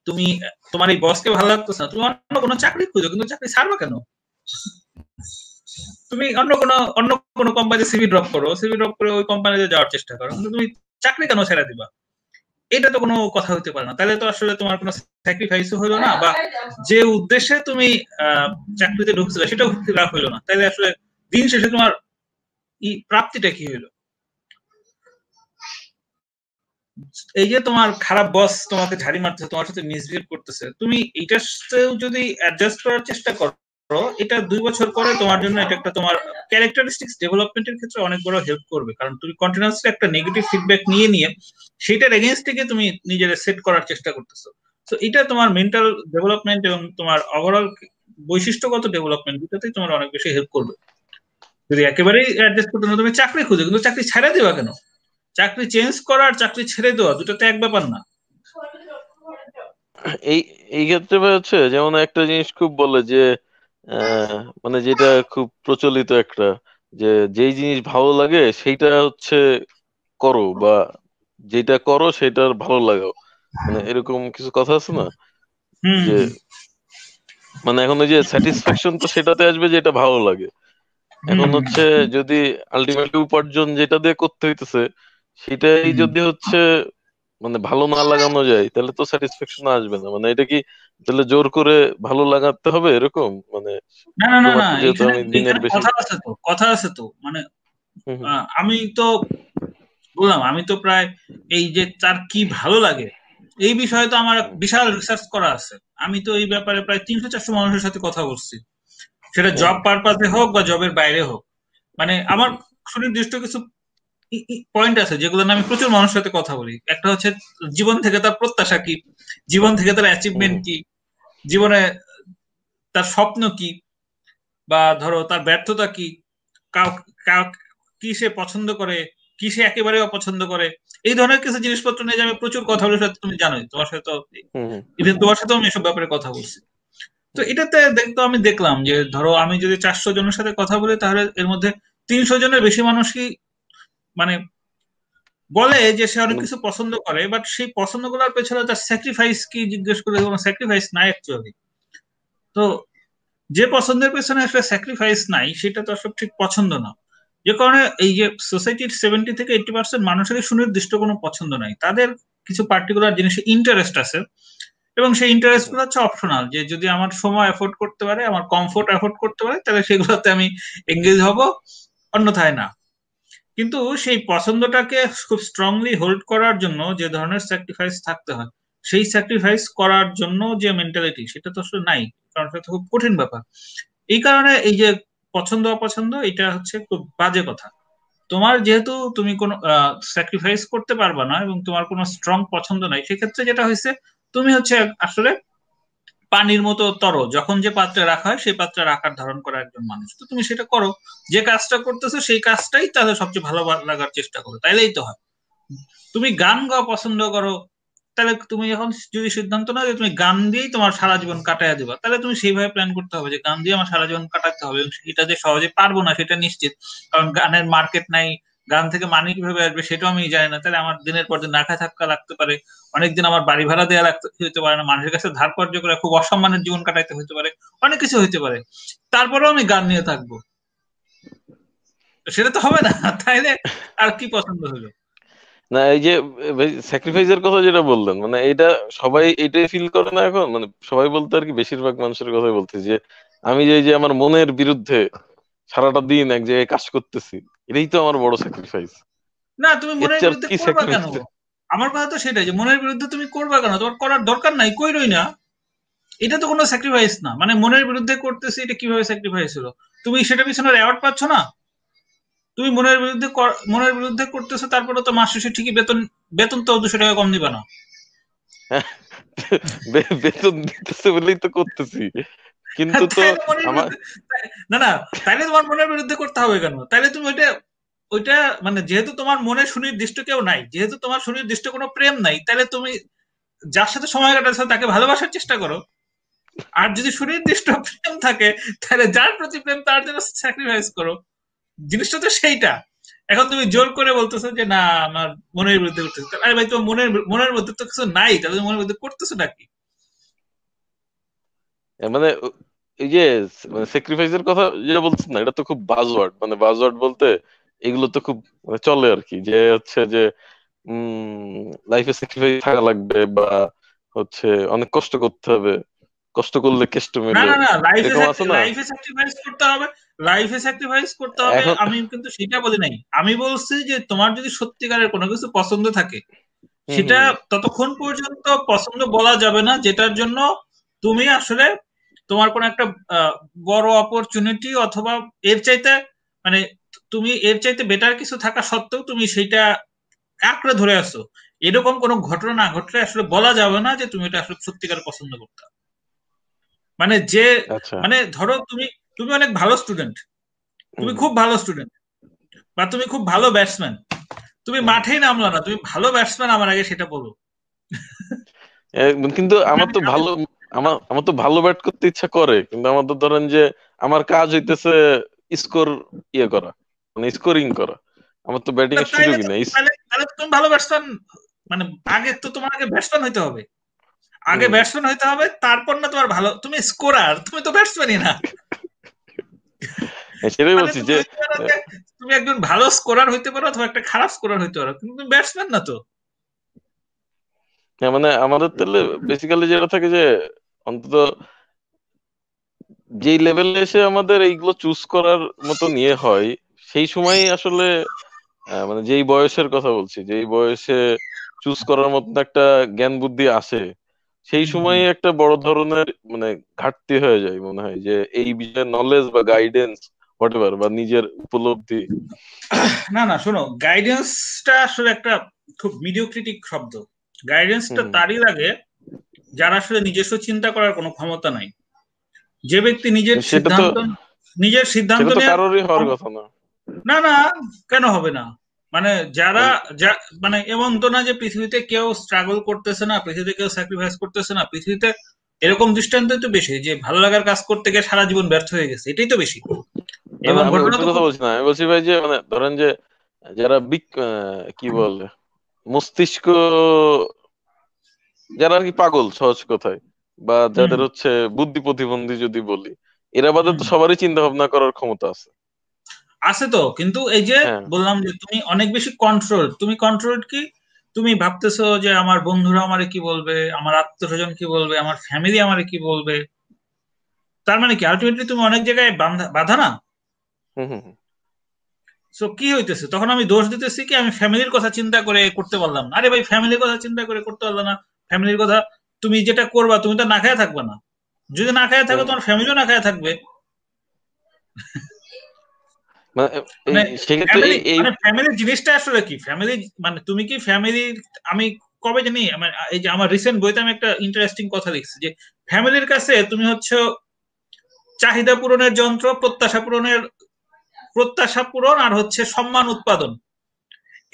তুমি, তোমার এই বসকে ভালো লাগতেছে না, তুমি অন্য কোনো চাকরি খুঁজো, কিন্তু চাকরি ছাড়বে কেন? তুমি অন্য কোনো অন্য কোনো কোম্পানিতে সিভি ড্রপ করো সিভি ড্রপ করে ওই কোম্পানিতে যাওয়ার চেষ্টা করো, কিন্তু তুমি চাকরি কেন ছেড়ে দিবা? এটা তো কোনো কথা হতে পারে না। তাহলে তো আসলে তোমার কোনো স্যাক্রিফাইস হইল না, বা যে উদ্দেশ্যে তুমি চাকরিতে ঢুকছিলে সেটাও হইল না। তাহলে আসলে দিন শেষে তোমার প্রাপ্তিটা কি হইল? এই যে তোমার খারাপ বস তোমাকে ঝাড়ি মারতেছে, তোমার সাথে মিসবিহেভ করতেছে, তুমি এইটার সাথেও যদি অ্যাডজাস্ট করার চেষ্টা করো, এটা দুই বছর পরে তোমার জন্য এটা একটা তোমার ক্যারেক্টারিস্টিক্স ডেভেলপমেন্টের ক্ষেত্রে অনেক বড় হেল্প করবে। কারণ তুমি কন্টিনিউসলি একটা নেগেটিভ ফিডব্যাক নিয়ে নিয়ে সেটার এগেনস্ট থেকে তুমি নিজের সেট করার চেষ্টা করতেছো। তো এটা তোমার মেন্টাল ডেভেলপমেন্ট এবং তোমার ওভারঅল বৈশিষ্ট্যগত ডেভেলপমেন্ট দুটাতেই তোমার অনেক বেশি হেল্প করবে। যদি একেবারেই অ্যাডজাস্ট করতে না, তুমি চাকরি খুঁজো, কিন্তু চাকরি ছেড়ে দেওয়া কেন? চাকরি চেঞ্জ করা আর চাকরি ছেড়ে দেওয়া দুটো তো এক ব্যাপার না। এই এই ক্ষেত্রে হচ্ছে যেমন একটা জিনিস খুব বলে যে মানে যেটা খুব প্রচলিত একটা যে যেই জিনিস ভালো লাগে সেইটা হচ্ছে করো বা যেটা করো সেটার ভালো লাগাও। মানে এরকম কিছু কথা আছে না? যে মানে এখন ওই যে স্যাটিসফ্যাকশন তো সেটাতে আসবে যেটা ভালো লাগে। এখন হচ্ছে যদি আলটিমেটলি উপার্জন যেটা দিয়ে করতে হইতেছে সেটাই যদি হচ্ছে মানে ভালো না লাগানো যায় তাহলে তো স্যাটিসফ্যাকশন আসবে না। মানে এটা কি তাহলে জোর করে ভালো লাগাতে হবে এরকম? মানে না না না দিনের বেশি কথা আছে তো কথা আছে তো। মানে আমি তো বললাম আমি তো প্রায় এই যে তার কি ভালো লাগে এই বিষয়ে তো আমার বিশাল রিসার্চ করা আছে। আমি তো এই ব্যাপারে প্রায় তিনশো চারশো মানুষের সাথে কথা বলছি। সেটা জব পারপাসে হোক বা জবের বাইরে হোক। মানে আমার সুনির্দিষ্ট কিছু পয়েন্ট আছে যেগুলো আমি প্রচুর মানুষের সাথে কথা বলি। একটা হচ্ছে জীবন থেকে তার প্রত্যাশা কি? জীবন থেকে তার অ্যাচিভমেন্ট কি? জীবনে তার স্বপ্ন কি? বা ধরো তার ব্যর্থতা কি? কি সে পছন্দ করে? কি সে একেবারে অপছন্দ করে? এই ধরনের কিছু জিনিসপত্র নিয়ে আমি প্রচুর কথা বলে সাথে তুমি জানোই। তোমার সাথে তো ইভেন তোমার সাথেও আমি এসব ব্যাপারে কথা বলছি। তো এটাতে দেখতো আমি দেখলাম যে ধরো আমি যদি চারশো জনের সাথে কথা বলি তাহলে এর মধ্যে তিনশো জনের বেশি মানুষই মানে বলে যে সে অনেক কিছু পছন্দ করে বাট সেই পছন্দ করার পেছনে তার স্যাক্রিফাইস কি জিজ্ঞেস করে কোনো স্যাক্রিফাইস নাই অ্যাকচুয়ালি তো যে পছন্দের পেছনে আসলে স্যাক্রিফাইস নাই সেটা তো আসলে ঠিক পছন্দ না। যে কারণে এই যে সোসাইটির সেভেন্টি থেকে এইটি পার্সেন্ট মানুষেরই সুনির্দিষ্ট কোনো পছন্দ নাই। তাদের কিছু পার্টিকুলার জিনিসে ইন্টারেস্ট আছে এবং সেই ইন্টারেস্টগুলো হচ্ছে অপশনাল যে যদি আমার সময় এফোর্ড করতে পারে আমার কমফোর্ট এফোর্ড করতে পারে তাহলে সেগুলোতে আমি এঙ্গেজ হব অন্যথায় না। কিন্তু সেই পছন্দটাকে খুব স্ট্রংলি হোল্ড করার জন্য যে ধরনের স্যাক্রিফাইস থাকতে হয়, সেই স্যাক্রিফাইস করার জন্য যে মেন্টালিটি সেটা তো আসলে নাই, কারণ সেটা খুব কঠিন ব্যাপার। এই কারণে এই যে পছন্দ, অপছন্দ, এটা হচ্ছে খুব বাজে কথা। তোমার যেহেতু তুমি কোনো স্যাক্রিফাইস করতে পারবা না এবং তোমার কোনো স্ট্রং পছন্দ নাই, সেক্ষেত্রে যেটা হয়েছে, তুমি হচ্ছে আসলে পানির মতো তর, যখন যে পাত্রে রাখা হয়, সেই পাত্রে রাখার ধারণ করা একজন মানুষ। তো তুমি সেটা করো। যে কাজটা করতেছো, সেই কাজটাই তাদের সবচেয়ে ভালো লাগার চেষ্টা করো। তাইলেই তো হয়। তুমি গান গাওয়া পছন্দ করো। তাহলে তুমি এখন যদি সিদ্ধান্ত নাও যে তুমি গান দিয়েই তোমার সারা জীবন কাটাইয়া দিবা, তাহলে তুমি সেইভাবে প্ল্যান করতে হবে যে গান দিয়ে আমার সারা জীবন কাটাতে হবে সেটা যে সহজে পারব না, সেটা নিশ্চিত। কারণ গানের মার্কেট নাই গান থেকে মানি কীভাবে আসবে সেটাও আমি জানি না। তাহলে আমার দিনের পর দিন নাকা থাকা লাগতে পারে। অনেকদিন আমার বাড়ি ভাড়া দেওয়া লাগতে হইতে পারে না। মানুষের কাছে ধার কর্য করে খুব অসম্মানের জীবন কাটাইতে হইতে পারে। অনেক কিছু হইতে পারে। তারপরেও আমি গান নিয়ে থাকব। সেটা তো হবে না। তাইলে আর কি পছন্দ হলো? না, এই যে স্যাক্রিফাইসের কথা যেটা বললেন মানে এটা সবাই এটাই ফিল করে না এখন? মানে সবাই বলতে আর কি, বেশিরভাগ মানুষের কথাই বলতে যে, আমি যে যে আমার মনের বিরুদ্ধে সারাটা দিন এক জায়গায় কাজ করতেছি এটাই তো আমার বড় স্যাক্রিফাইস না তুমি মনের বিরুদ্ধে করবা কেন? আমার কথা তো সেটাই যে মনের বিরুদ্ধে তুমি করবা কেন? তোমার করার দরকার নাই কই রই না। এটা তো কোনো স্যাক্রিফাইস না। মানে মনের বিরুদ্ধে করতেছি এটা কীভাবে স্যাক্রিফাইস হলো? তুমি সেটা পিছনে অ্যাওয়ার্ড পাচ্ছ না? তুমি মনের বিরুদ্ধে মনের বিরুদ্ধে করতেছো তারপরে তো মাস শেষে ঠিকই বেতন বেতন তো দুশো টাকা কম দিবা না। বেতন দিতেছে বলেই তো করতেছি। কিন্তু তো না না তাইলে তোমার মনের বিরুদ্ধে করতে হবে কেন? তাইলে তুমি ওইটা ওইটা মানে যেহেতু তোমার মনে সুনির্দিষ্ট কেউ নাই যেহেতু তোমার সুনির্দিষ্ট কোনো প্রেম নাই তাহলে তুমি যার সাথে সময় কাটাচ্ছ তাকে ভালোবাসার চেষ্টা করো। আর যদি সুনির্দিষ্ট প্রেম থাকে তাহলে যার প্রতি প্রেম তার জন্য স্যাক্রিফাইস করো। জিনিসটা তো সেইটা। এখন তুমি জোর করে বলতেছো যে না আমার মনের বিরুদ্ধে করতেছো। আরে ভাই তোমার মনের মনের মধ্যে তো কিছু নাই তাহলে মনের মধ্যে করতেছো নাকি মানে এই যে মানে স্যাক্রিফাইসের কথা যেটা বলছেন না এটা তো খুব বাজওয়ার্ড মানে বাজওয়ার্ড বলতে এগুলো তো খুব মানে চলে আর কি। যে হচ্ছে যে লাইফে স্যাক্রিফাইস থাকা লাগবে বা হচ্ছে অনেক কষ্ট করতে হবে। কষ্ট করলে কেষ্ট মেলে না না লাইফে স্যাক্রিফাইস করতে হবে লাইফে স্যাক্রিফাইস করতে হবে আমি কিন্তু সেটা বলি নাই। আমি বলছি যে তোমার যদি সত্যিকারের কোনো কিছু পছন্দ থাকে সেটা ততক্ষণ পর্যন্ত পছন্দ বলা যাবে না যেটার জন্য তুমি আসলে তোমার কোন একটা বড় অপরচুনিটি অথবা এর চাইতে মানে তুমি এর চাইতে বেটার কিছু থাকা সত্ত্বেও তুমি সেইটা আঁকড়ে ধরে আসো এরকম কোনো ঘটনা না ঘটলে আসলে বলা যাবে না যে তুমি এটা আসলে সত্যিকার পছন্দ করতে। মানে যে আচ্ছা। মানে ধরো তুমি তুমি অনেক ভালো স্টুডেন্ট তুমি খুব ভালো স্টুডেন্ট বা তুমি খুব ভালো ব্যাটসম্যান তুমি মাঠেই নামলো না। তুমি ভালো ব্যাটসম্যান আমার আগে সেটা বলো। কিন্তু আমার তো ভালো আমার আমার তো ভালো ব্যাট করতে ইচ্ছা করে কিন্তু আমার তো ধরেন যে আমার কাজ হইতেছে স্কোর ইয়ে করা মানে স্কোরিং করা। আমার তো ব্যাটিং এর সুযোগই নাই। তাহলে তুমি ভালো ব্যাটসম্যান মানে আগে তো তোমার আগে ব্যাটসম্যান হইতে হবে। আগে ব্যাটসম্যান হইতে হবে তারপর না তোমার ভালো তুমি স্কোরার তুমি তো ব্যাটসম্যানই না। সেটাই বলছি যে তুমি একজন ভালো স্কোরার হইতে পারো অথবা একটা খারাপ স্কোরার হইতে পারো কিন্তু তুমি ব্যাটসম্যান না তো। হ্যাঁ মানে আমাদের তাহলে বেসিক্যালি যেটা থাকে যে অন্তত যেই লেভেলে এসে আমাদের এইগুলো চুজ করার মতো নিয়ে হয় সেই সময় আসলে মানে যেই বয়সের কথা বলছি যেই বয়সে চুজ করার মতো একটা জ্ঞান বুদ্ধি আসে সেই সময় একটা বড় ধরনের মানে ঘাটতি হয়ে যায় মনে হয় যে এই বিষয়ে নলেজ বা গাইডেন্স হোয়াটএভার বা নিজের উপলব্ধি। না না শোনো গাইডেন্সটা আসলে একটা খুব মিডিওক্রিটিক শব্দ। গাইডেন্সটা তারই লাগে যার আসলে নিজস্ব চিন্তা করার কোনো ক্ষমতা নাই। যে ব্যক্তি নিজের সিদ্ধান্ত নিজের সিদ্ধান্ত না। না কেন হবে না? মানে যারা মানে এমন তো না যে পৃথিবীতে কেউ স্ট্রাগল করতেছে না পৃথিবীতে কেউ স্যাক্রিফাইস করতেছে না। পৃথিবীতে এরকম দৃষ্টান্ত তো বেশি যে ভালো লাগার কাজ করতে গিয়ে সারা জীবন ব্যর্থ হয়ে গেছে এটাই তো বেশি। এবং কথা বলছি না। আমি বলছি ভাই যে মানে ধরেন যে যারা বিক কি বলে মস্তিষ্ক যারা আর কি পাগল সহজ কথায় বা যাদের হচ্ছে বুদ্ধি প্রতিবন্ধী যদি বলি এরা বাদে তো সবারই চিন্তা ভাবনা করার ক্ষমতা আছে। আছে তো কিন্তু এই যে হ্যাঁ। বললাম যে তুমি অনেক বেশি কন্ট্রোল তুমি কন্ট্রোল কি? তুমি ভাবতেছো যে আমার বন্ধুরা আমারে কি বলবে আমার আত্মীয় কি বলবে আমার ফ্যামিলি আমারে কি বলবে? তার মানে কি আলটিমেটলি তুমি অনেক জায়গায় বাধা না? সো কি হইতেছে? তখন আমি দোষ দিতেছি কি আমি ফ্যামিলির কথা চিন্তা করে করতে পারলাম না। আরে ভাই ফ্যামিলির কথা চিন্তা করে করতে পারলাম না। ফ্যামিলির কথা তুমি যেটা করবা তুমি তো না খায় থাকবে না। যদি না খায় থাকো তোমার ফ্যামিলিও না খায় থাকবে। ফ্যামিলি মানে জিনিসটা আসলে কি? ফ্যামিলি মানে তুমি কি ফ্যামিলি আমি কবে জানি এই যে আমার রিসেন্ট বইতে আমি একটা ইন্টারেস্টিং কথা লিখছি যে ফ্যামিলির কাছে তুমি হচ্ছে চাহিদা পূরণের যন্ত্র প্রত্যাশা পূরণের প্রত্যাশা পূরণ আর হচ্ছে সম্মান উৎপাদন।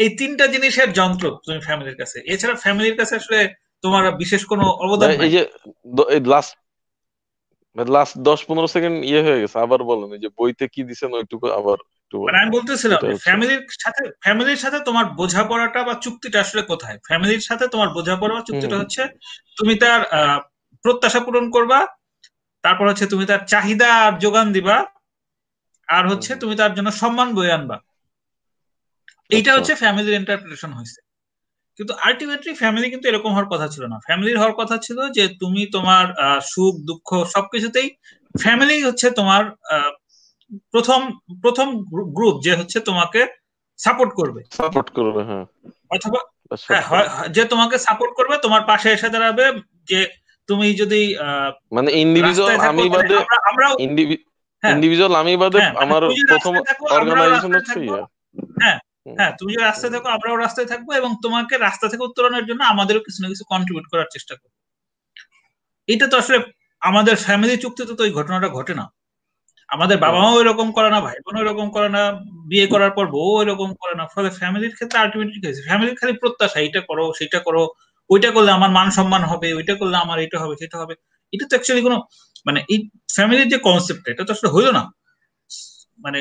এই তিনটা জিনিসের যন্ত্র তুমি ফ্যামিলির কাছে। এছাড়া ফ্যামিলির কাছে আসলে তোমার বিশেষ কোনো অবদান এই যে লাস্ট লাস্ট দশ পনেরো সেকেন্ড ইয়ে হয়ে গেছে আবার বলেন যে বইতে কি দিছেন ওইটুকু আবার মানে আমি বলতেছিলাম ফ্যামিলির সাথে ফ্যামিলির সাথে তোমার বোঝাপড়াটা বা চুক্তিটা আসলে কোথায়? ফ্যামিলির সাথে তোমার বোঝাপড়া বা চুক্তিটা হচ্ছে তুমি তার প্রত্যাশা পূরণ করবা তারপর হচ্ছে তুমি তার চাহিদা আর যোগান দিবা আর হচ্ছে তুমি তার জন্য সম্মান বয়ে আনবা। এইটা আচ্ছা। হচ্ছে ফ্যামিলির ইন্টারপ্রিটেশন হয়েছে কিন্তু আলটিমেটলি ফ্যামিলি কিন্তু এরকম হওয়ার কথা ছিল না। ফ্যামিলির হওয়ার কথা ছিল যে তুমি তোমার সুখ দুঃখ সবকিছুতেই ফ্যামিলি হচ্ছে তোমার প্রথম প্রথম গ্রুপ যে হচ্ছে তোমাকে সাপোর্ট করবে। সাপোর্ট করবে হ্যাঁ। অথবা হ্যাঁ, যে তোমাকে সাপোর্ট করবে তোমার পাশে এসে দাঁড়াবে যে তুমি যদি মানে ইন্ডিভিজুয়াল আমি বাদে আমরা ইন্ডিভিজুয়াল আমি বাদে আমার প্রথম অর্গানাইজেশন হচ্ছে হ্যাঁ হ্যাঁ তুমি যে রাস্তায় থাকো আমরাও রাস্তায় থাকব এবং তোমাকে রাস্তা থেকে উত্তরণের জন্য আমাদেরও কিছু না কিছু কন্ট্রিবিউট করার চেষ্টা করব। এটা তো আসলে আমাদের ফ্যামিলি চুক্তিতে তো ওই ঘটনাটা ঘটে না। আমাদের বাবা মাও এরকম করে না ভাই বোন এরকম করে না বিয়ে করার পর বউ এরকম করে না ফলে ফ্যামিলির ক্ষেত্রে আলটিমেটলি হয়েছে? ফ্যামিলির খালি প্রত্যাশা এটা করো সেটা করো ওইটা করলে আমার মান সম্মান হবে ওইটা করলে আমার এটা হবে সেটা হবে। এটা তো অ্যাকচুয়ালি কোনো মানে এই ফ্যামিলির যে কনসেপ্ট এটা তো আসলে হইল না। মানে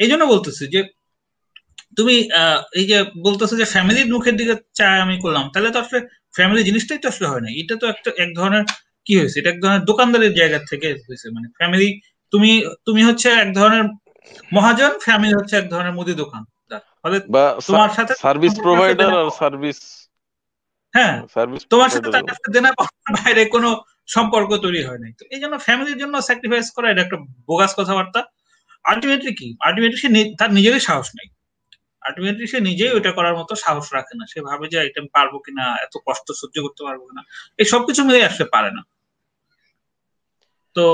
এই জন্য বলতেছি যে তুমি এই যে বলতেছো যে ফ্যামিলির মুখের দিকে চা আমি করলাম তাহলে তো আসলে ফ্যামিলি জিনিসটাই তো আসলে হয় না। এটা তো একটা এক ধরনের কি হয়েছে? এটা এক ধরনের দোকানদারের জায়গা থেকে হয়েছে। মানে ফ্যামিলি তুমি তুমি হচ্ছে এক ধরনের মহাজন ফ্যামিলি হচ্ছে এক ধরনের মুদি দোকান তোমার সাথে সার্ভিস প্রোভাইডার আর সার্ভিস হ্যাঁ তোমার সাথে তার কাছে দেনা বাইরে কোনো সম্পর্ক তৈরি হয় নাই। তো এই জন্য ফ্যামিলির জন্য স্যাক্রিফাইস করা এটা একটা বোগাস কথাবার্তা। আলটিমেটলি কি? আলটিমেটলি সে তার নিজেরই সাহস নেই। আলটিমেটলি সে নিজেই ওইটা করার মতো সাহস রাখে না। সে ভাবে যে এটা পারব কিনা এত কষ্ট সহ্য করতে পারব কিনা এই সবকিছু মিলে আসতে পারে না। তো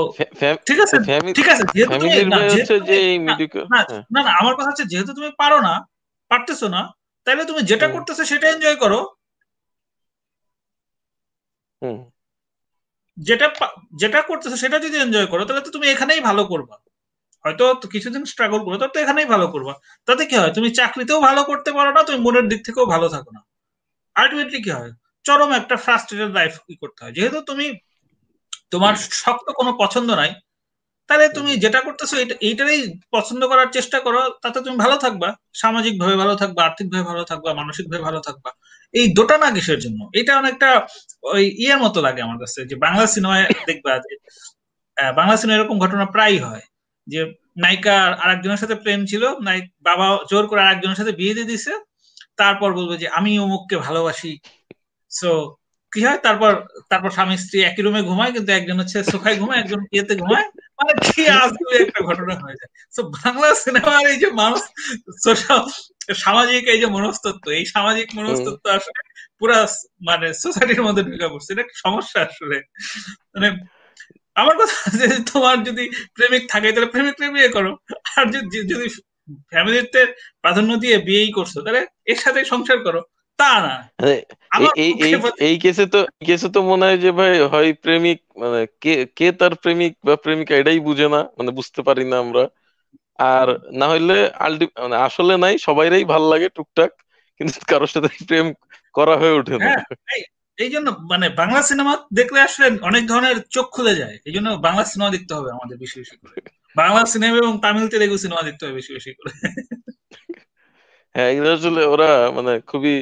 ঠিক আছে ঠিক আছে যেহেতু হ্যাঁ। না না আমার কথা হচ্ছে যেহেতু তুমি পারো না পারতেছো না তাহলে তুমি যেটা করতেছো সেটা এনজয় করো। যেটা যেটা করতেছো সেটা যদি এনজয় করো তাহলে তো তুমি এখানেই ভালো করবা। হয়তো কিছুদিন স্ট্রাগল করো তো এখানেই ভালো করবা। তাতে কি হয়? তুমি চাকরিতেও ভালো করতে পারো না তুমি মনের দিক থেকেও ভালো থাকো না। আলটিমেটলি কি হয়? চরম একটা ফ্রাস্ট্রেটেড লাইফ কি করতে হয়। যেহেতু তুমি তোমার শক্ত কোনো পছন্দ নাই তাহলে তুমি যেটা করতেছো এইটারই পছন্দ করার চেষ্টা করো তাতে তুমি ভালো থাকবা। সামাজিক ভাবে ভালো থাকবা আর্থিক ভাবে ভালো থাকবা মানসিক ভাবে ভালো থাকবা। এই দোটা না কিসের জন্য? এটা অনেকটা ওই ইয়ের মতো লাগে আমার কাছে যে বাংলা সিনেমায় দেখবা যে বাংলা সিনেমা এরকম ঘটনা প্রায় হয়। যে নায়িকা আরেকজনের সাথে প্রেম ছিল নায়ক বাবা জোর করে আরেকজনের সাথে বিয়ে দিয়ে দিছে তারপর বলবে যে আমি অমুককে ভালোবাসি। সো কি হয়? তারপর তারপর স্বামী স্ত্রী একই রুমে ঘুমায় কিন্তু একজন হচ্ছে সোফায় ঘুমায় একজন ইয়েতে ঘুমায়। মানে কি আসলে একটা ঘটনা হয়ে যায়। তো বাংলা সিনেমার এই যে মানুষ সোশ্যাল সামাজিক এই যে মনস্তত্ব এই সামাজিক মনস্তত্ব আসলে পুরা মানে সোসাইটির মধ্যে ঢুকে পড়ছে। এটা সমস্যা আসলে। মানে আমার কথা যে তোমার যদি প্রেমিক থাকে তাহলে প্রেমিক বিয়ে করো। আর যদি ফ্যামিলিতে প্রাধান্য দিয়ে বিয়েই করছ তাহলে এর সাথে সংসার করো। তা না। এই কেসে তো কেসে তো মনে হয় যে ভাই হয় প্রেমিক মানে কে কে তার প্রেমিক বা প্রেমিকা এটাই বুঝে না মানে বুঝতে পারি না আমরা। আর না হইলে আলটি মানে আসলে নাই সবাইরাই ভালো লাগে টুকটাক কিন্তু কারোর সাথে প্রেম করা হয়ে ওঠে না। হ্যাঁ, এই জন্য মানে বাংলা সিনেমা দেখলে আসলে অনেক ধরনের চোখ খুলে যায়। এই জন্য বাংলা সিনেমা দেখতে হবে আমাদের বেশি বেশি করে। বাংলা সিনেমা এবং তামিল তেলেগু সিনেমা দেখতে হবে বেশি বেশি করে। হ্যাঁ এগুলো আসলে ওরা মানে খুবই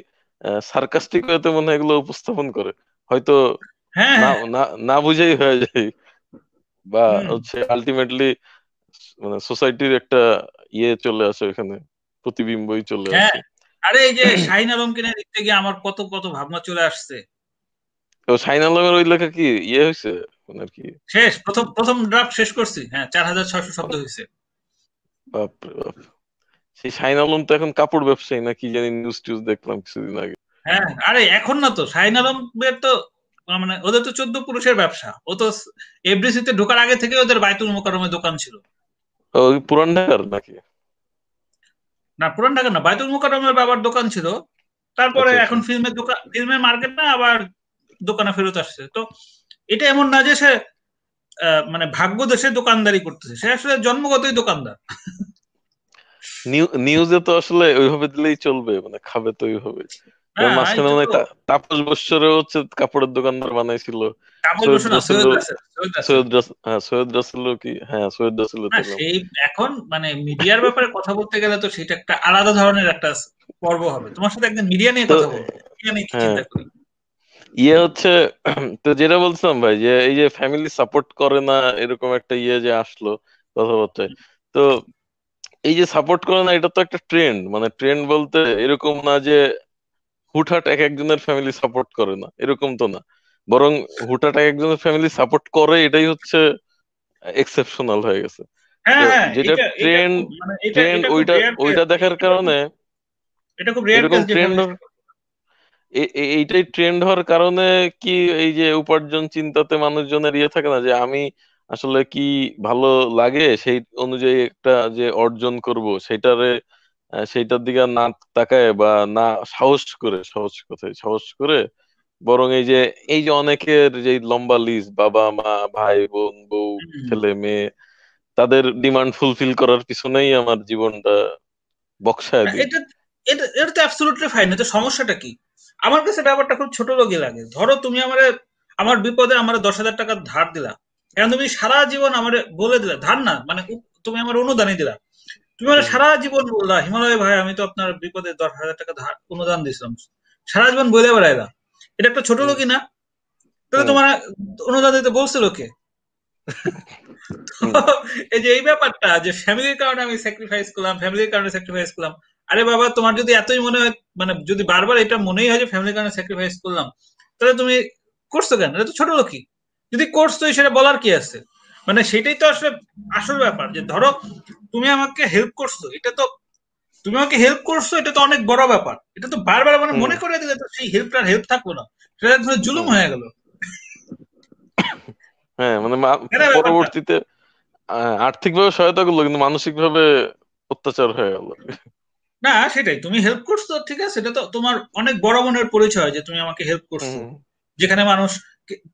সার্কাস্টিক হয়তো মনে হয় এগুলো উপস্থাপন করে। হয়তো হ্যাঁ, হ্যাঁ। না বুঝেই হয়ে যায়। বা হচ্ছে আলটিমেটলি মানে সোসাইটির একটা ইয়ে চলে আসে এখানে প্রতিবিম্বই চলে হ্যাঁ। আসে। আরে এই যে শাহিন আলমকে দেখতে গিয়ে আমার কত কত ভাবনা চলে আসছে। তো শাহিন আলমের ওই লেখা কি ইয়ে হয়েছে আর কি? শেষ প্রথম প্রথম ড্রাফট শেষ করছি। হ্যাঁ চার হাজার ছয়শো শব্দ হয়েছে বাপরে বাপ সেই শাহিন আলম তো এখন কাপড় ব্যবসায়ী না কি জানি নিউজ টিউজ দেখলাম কিছুদিন আগে। হ্যাঁ আরে এখন না তো। শাহিন আলমের তো মানে ওদের তো চোদ্দ পুরুষের ব্যবসা। ও তো এফডিসিতে ঢোকার আগে থেকে ওদের বাইতুল মোকারমের দোকান ছিল। ওই পুরান ঢাকার নাকি? না পুরান ঢাকা না বাইতুল মোকারমের বাবার দোকান ছিল। তারপরে আচ্ছা, আচ্ছা। এখন ফিল্মের দোকান ফিল্মের মার্কেট না আবার দোকানে ফেরত আসছে। তো এটা এমন না যে সে মানে ভাগ্য দেশে দোকানদারি করতেছে সে আসলে জন্মগতই দোকানদার। নিউজে তো আসলে ওইভাবে দিলেই চলবে মানে খাবে তো ওইভাবে। হ্যাঁ, মাঝখানে মনে তাপস বৎসরে হচ্ছে কাপড়ের দোকানদার বানাইছিল। সৈয়দ হ্যাঁ রাসেল কি হ্যাঁ সৈয়দ রাসেল এখন মানে মিডিয়ার ব্যাপারে কথা বলতে গেলে তো সেটা একটা আলাদা ধরনের একটা পর্ব হবে। তোমার সাথে একদিন মিডিয়া নিয়ে কথা বলব। হ্যাঁ। ইয়ে হচ্ছে তো যেটা বলছিলাম ভাই যে এই যে ফ্যামিলি সাপোর্ট করে না এরকম একটা ইয়ে যে আসলো কথাবার্তায়। তো এই যে সাপোর্ট করে না এটা তো একটা ট্রেন্ড মানে ট্রেন্ড বলতে এরকম না যে হুটহাট এক একজনের ফ্যামিলি সাপোর্ট করে না এরকম তো না। বরং হুটহাট এক একজনের ফ্যামিলি সাপোর্ট করে এটাই হচ্ছে এক্সেপশনাল হয়ে গেছে। হ্যাঁ, হ্যাঁ, যেটা ট্রেন্ড ট্রেন্ড মানে ওইটা ওইটা দেখার কারণে এরকম ট্রেন্ড এইটাই ট্রেন্ড হওয়ার কারণে কি এই যে উপার্জন চিন্তাতে মানুষজনের ইয়ে থাকে না যে আমি আসলে কি ভালো লাগে? সেই অনুযায়ী একটা যে অর্জন করব সেটারে সেইটার দিকে না তাকায় বা না সাহস করে সহজ কথায়? সাহস করে বরং এই যে এই যে অনেকের যে লম্বা লিস্ট বাবা মা ভাই বোন বউ ছেলে মেয়ে তাদের ডিমান্ড ফুলফিল করার পিছনেই আমার জীবনটা বক্সায় এটা এটা এটা তো অ্যাবসলিউটলি ফাইন এটা সমস্যাটা কি? আমার কাছে ব্যাপারটা খুব ছোট লোকই লাগে। ধরো তুমি আমার আমার বিপদে আমার দশ হাজার টাকা ধার দিলা। এখন তুমি সারা জীবন আমার বলে দিলা ধার না মানে তুমি আমার অনুদানই দিলা। তুমি আমার সারা জীবন বললা হিমালয় ভাই আমি তো আপনার বিপদে দশ হাজার টাকা ধার অনুদান দিয়েছিলাম সারা জীবন বলে বেড়াইলা। এটা একটা ছোট লোকই না? তাহলে তোমার অনুদান দিতে বলছে লোকে এই যে এই ব্যাপারটা যে ফ্যামিলির কারণে আমি স্যাক্রিফাইস করলাম ফ্যামিলির কারণে স্যাক্রিফাইস করলাম আরে বাবা তোমার যদি এতই মনে হয় মানে যদি বারবার এটা মনেই হয় যে ফ্যামিলির কারণে স্যাক্রিফাইস করলাম তাহলে তুমি করছ কেন? এটা তো ছোট লোকই। যদি করছ সেটা বলার কি আছে? মানে সেটাই তো আসলে আসল ব্যাপার যে ধরো তুমি আমাকে হেল্প করছ এটা তো তুমি আমাকে হেল্প করছ এটা তো অনেক বড় ব্যাপার। এটা তো বারবার মানে মনে করে দিলে তো সেই হেল্পটার হেল্প থাকব না। সেটা ধরে জুলুম হয়ে গেল। হ্যাঁ মানে পরবর্তীতে আর্থিকভাবে সহায়তা করল কিন্তু মানসিক ভাবে অত্যাচার হয়ে গেল। না সেটাই। তুমি হেল্প করছ ঠিক আছে? সেটা তো তোমার অনেক বড় মনের পরিচয় যে তুমি আমাকে হেল্প করছ। যেখানে মানুষ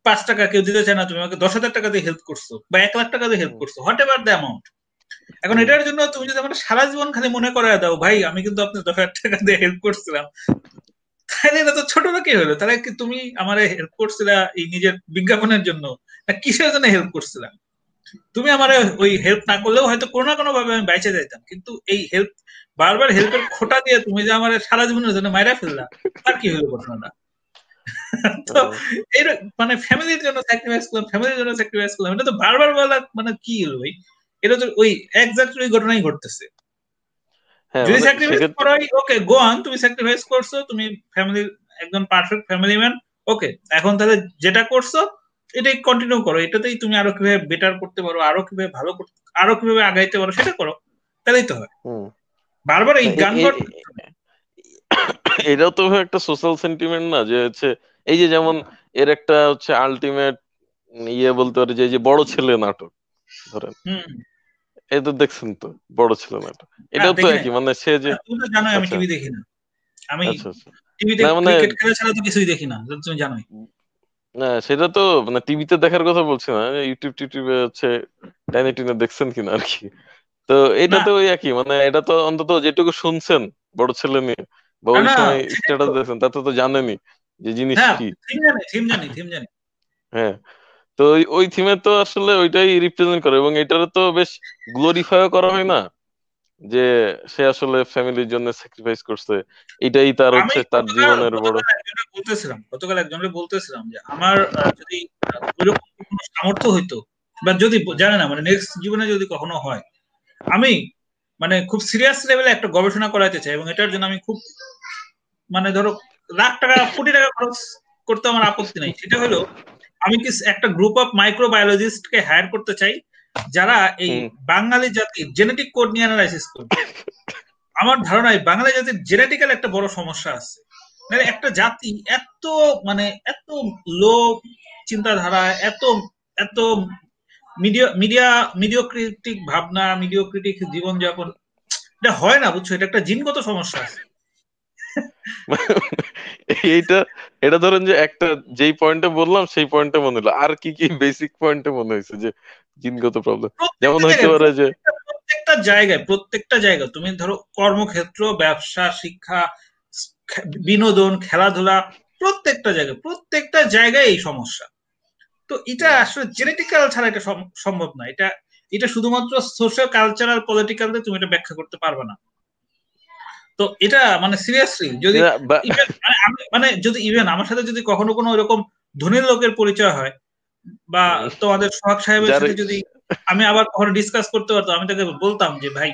পাঁচ টাকা কেউ দিতে চায় না তুমি আমাকে দশ হাজার টাকা দিয়ে হেল্প করছ বা এক লাখ টাকা দিয়ে হেল্প করছ হোয়াট এভার দ্য অ্যামাউন্ট এখন এটার জন্য তুমি যদি আমার সারা জীবন খালি মনে করে দাও ভাই আমি কিন্তু আপনার দশ হাজার টাকা দিয়ে হেল্প করছিলাম। তাহলে এটা তো ছোট লোকই হলো। তাহলে কি তুমি আমার হেল্প করছিলা এই নিজের বিজ্ঞাপনের জন্য? না কিসের জন্য হেল্প করছিলাম তুমি আমার ওই হেল্প না করলেও হয়তো কোনো না কোনো ভাবে আমি বেঁচে যাইতাম। কিন্তু এই হেল্প বারবার হেল্পের খোটা দিয়ে তুমি যে আমার সারা জীবনের জন্য মাইরা ফেললা আর কি হলো ঘটনাটা? তো এই মানে ফ্যামিলির জন্য স্যাক্রিফাইস করলাম ফ্যামিলির জন্য স্যাক্রিফাইস করলাম। এটা তো বারবার বলা মানে কি হলো ভাই? এটা তো ওই এক্সাক্ট ওই ঘটনাই ঘটতেছে। যদি স্যাক্রিফাইস করো ওকে গো অন তুমি স্যাক্রিফাইস করছ তুমি ফ্যামিলির একজন পারফেক্ট ফ্যামিলি ম্যান ওকে এখন তাহলে যেটা করছ এটাই কন্টিনিউ করো। এটাতেই তুমি আরও কীভাবে বেটার করতে পারো আরও কীভাবে ভালো করতে আরও কীভাবে আগাইতে পারো সেটা করো তাহলেই তো হয়। বারবার এই গান এটাও তো একটা সোশ্যাল সেন্টিমেন্ট না যে হচ্ছে এই যে যেমন এর একটা হচ্ছে আলটিমেট ইয়ে বলতে পারে যে বড় ছেলে নাটক ধরেন। এই তো দেখছেন তো বড় ছেলে নাটক। এটাও তো একই মানে সে যে তুমি তো জানো আমি টিভি দেখি না। আমি টিভিতে ক্রিকেট খেলা ছাড়া তো কিছুই দেখি না তুমি জানোই। না সেটা তো মানে টিভিতে দেখার কথা বলছি না ইউটিউব টিউটিউবে হচ্ছে টাইনে টিনে দেখছেন কিনা আর কি। তো এটা তো ওই একই মানে এটা তো অন্তত যেটুকু শুনছেন বড় ছেলে নিয়ে বা ওই সময় স্ট্যাটাস দেখছেন তাতে তো জানেনি যে জিনিস কি। হ্যাঁ তো ওই থিমে তো আসলে ওইটাই রিপ্রেজেন্ট করে এবং এটারে তো বেশ গ্লোরিফাইও করা হয় না যে সে আসলে ফ্যামিলির জন্য স্যাক্রিফাইস করছে। এটাই তার হচ্ছে তার জীবনের বড় বলতেছিলাম গতকাল একজনকে বলতেছিলাম যে আমার যদি ওইরকম কোনো সামর্থ্য হইতো বা যদি জানে না মানে নেক্সট জীবনে যদি কখনো হয় আমি মানে খুব সিরিয়াস লেভেলে একটা গবেষণা করাইতে চাই এবং এটার জন্য আমি খুব মানে ধরো লাখ টাকা কোটি টাকা খরচ করতে আমার আপত্তি নাই। সেটা হলো আমি কি একটা গ্রুপ অফ মাইক্রোবায়োলজিস্ট কে হায়ার করতে চাই যারা এই বাঙালি জাতির জেনেটিক কোড নিয়ে অ্যানালাইসিস করবে? আমার ধারণা এই বাঙালি জাতির জেনেটিক্যাল একটা বড় সমস্যা আছে। মানে একটা জাতি এত মানে এত লো চিন্তাধারা এত এত মিডিয়া মিডিয়া মিডিওক্রিটিক ভাবনা মিডিওক্রিটিক জীবনযাপন এটা হয় না বুঝছ? এটা একটা জিনগত সমস্যা আছে। এইটা এটা ধরেন যে একটা যেই পয়েন্টে বললাম সেই পয়েন্টে মনে হলো। আর কি কি বেসিক পয়েন্টে মনে হয়েছে যে জিনগত প্রবলেম যেমন হইতে পারে যে প্রত্যেকটা জায়গায় প্রত্যেকটা জায়গা তুমি ধরো কর্মক্ষেত্র ব্যবসা শিক্ষা বিনোদন খেলাধুলা প্রত্যেকটা জায়গায় প্রত্যেকটা জায়গায় এই সমস্যা। তো এটা আসলে জেনেটিক্যাল ছাড়া এটা সম্ভব না। এটা এটা শুধুমাত্র সোশ্যাল কালচারাল পলিটিক্যাল তুমি এটা ব্যাখ্যা করতে পারবে না। তো এটা মানে সিরিয়াসলি যদি মানে, মানে যদি ইভেন আমার সাথে যদি কখনো কোনো এরকম ধনী লোকের পরিচয় হয় বা তোমাদের সোহাগ সাহেবের সাথে যদি আমি আবার কখনো ডিসকাস করতে পারতাম আমি তাকে বলতাম যে ভাই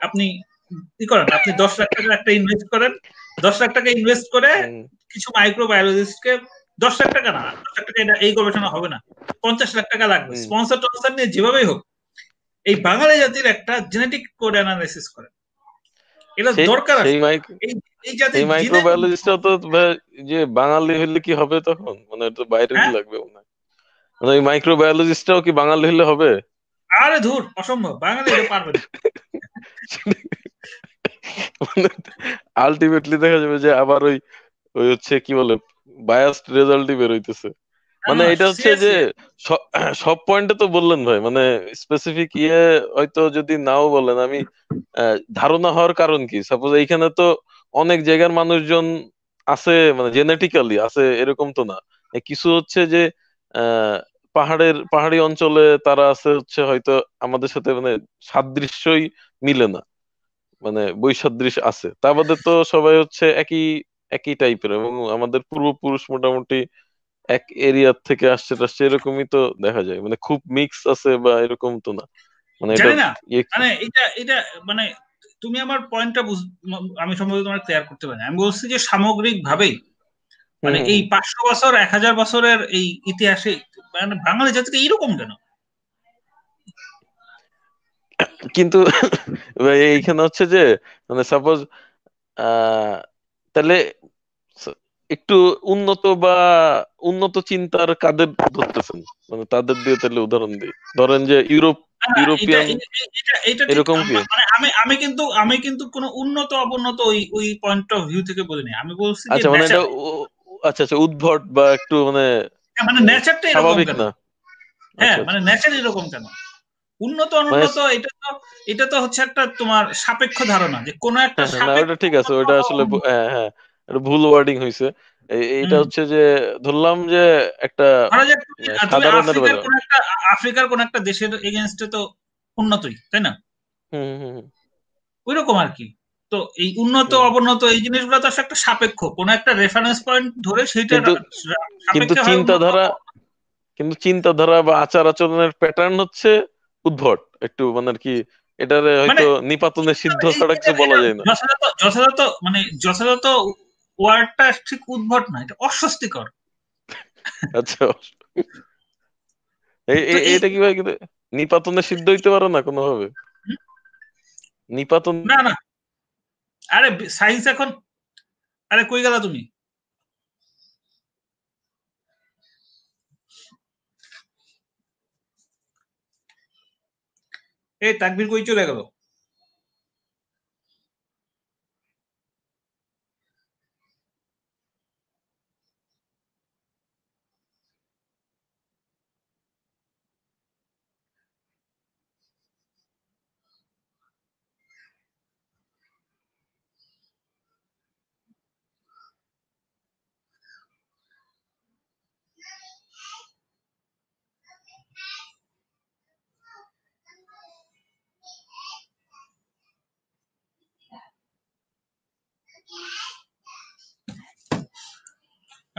আপনি কি করেন? আপনি দশ লাখ টাকা একটা ইনভেস্ট করেন। দশ লাখ টাকা ইনভেস্ট করে কিছু মাইক্রো বায়োলজিস্টকে দশ লাখ টাকা না দশ লাখ টাকা এই গবেষণা হবে না। পঞ্চাশ লাখ টাকা লাগবে। স্পন্সর টন্সর নিয়ে যেভাবেই হোক এই বাঙালি জাতির একটা জেনেটিক কোড অ্যানালাইসিস করেন এটা দরকার এই মাইক্রোবায়োলজিস্টটা তো যে বাঙালি হলে কি হবে তখন? মানে তো বাইরে হ্যাঁ। লাগবে মনে মানে মাইক্রোবায়োলজিস্টটাও কি বাঙালি হলে হবে? আরে ধুর অসম্ভব। বাঙালি পারবে আলটিমেটলি দেখা যাবে যে আবার ওই ওই হচ্ছে কি বলে বায়াসড রেজাল্টই বের হইতেছে। মানে এটা হচ্ছে যে সব পয়েন্টে তো বললেন ভাই মানে স্পেসিফিক ইয়ে হয়তো যদি নাও বলেন আমি ধারণা হওয়ার কারণ কি? সাপোজ এইখানে তো অনেক জায়গার মানুষজন আছে মানে জেনেটিক্যালি আছে এরকম তো না। কিছু হচ্ছে যে পাহাড়ের পাহাড়ি অঞ্চলে তারা আছে হচ্ছে হয়তো আমাদের সাথে মানে সাদৃশ্যই মিলে না। মানে বৈসাদৃশ্য আছে। তা বাদে তো সবাই হচ্ছে একই একই টাইপের এবং আমাদের পূর্বপুরুষ মোটামুটি এক এরিয়ার থেকে আসছে আসছে এরকমই তো দেখা যায়। মানে খুব মিক্স আছে বা এরকম তো না। মানে এটা ইয়ে মানে এটা এটা মানে তুমি আমার পয়েন্টটা আমি সম্ভবত তোমার ক্লিয়ার করতে পারি আমি বলছি যে সামগ্রিক ভাবেই মানে এই পাঁচশো বছর এক হাজার বছরের এই ইতিহাসে মানে বাঙালি জাতিটা এইরকম কেন? কিন্তু এইখানে হচ্ছে যে মানে সাপোজ তাহলে একটু উন্নত বা উন্নত চিন্তার কাদের ধরতেছেন? মানে তাদের দিয়ে তাহলে উদাহরণ দিই। ধরেন যে ইউরোপ ইউরোপিয়ান এরকম কি? মানে আমি আমি কিন্তু আমি কিন্তু কোন উন্নত অবনত ওই ওই পয়েন্ট অফ ভিউ থেকে বলিনি। আমি বলছি আচ্ছা মানে এটা আচ্ছা আচ্ছা উদ্ভট বা একটু মানে হ্যাঁ, মানে নেচারটা এরকম কেন? হ্যাঁ আচ্ছা, মানে নেচার আচ্ছা। এরকম কেন? উন্নত মানে অনুন্নত এটা তো এটা তো হচ্ছে একটা তোমার সাপেক্ষ ধারণা যে কোন একটা হ্যাঁ, হ্যাঁ, ওটা ঠিক আছে ওটা আসলে হ্যাঁ হ্যাঁ এটা ভুল ওয়ার্ডিং হইছে। এইটা হচ্ছে যে ধরলাম যে একটা সাধারণের আফ্রিকার কোন একটা দেশের এগেনস্টে তো উন্নতই তাই না? ওই রকম আর কি। তো এই উন্নত অবনত এই জিনিসগুলো তো একটা সাপেক্ষ কোন একটা রেফারেন্স পয়েন্ট ধরে সেইটা কিন্তু চিন্তাধারা কিন্তু চিন্তাধারা বা আচার আচরণের প্যাটার্ন হচ্ছে উদ্ভট। একটু মানে আর কি এটার হয়তো মানে নিপাতনের সিদ্ধ ছাড়া কিছু বলা যায় না। যথাযথ মানে যথাযথ ওয়ার্ডটা ঠিক উদ্ভট না এটা অস্বস্তিকর। আচ্ছা। এটা কি ভাই নিপাতনে সিদ্ধ হইতে পারে না কোনোভাবে? নিপাতন না না। আরে সায়েন্স এখন আরে কই গেলা তুমি? এই তাকবির কই চলে গেল?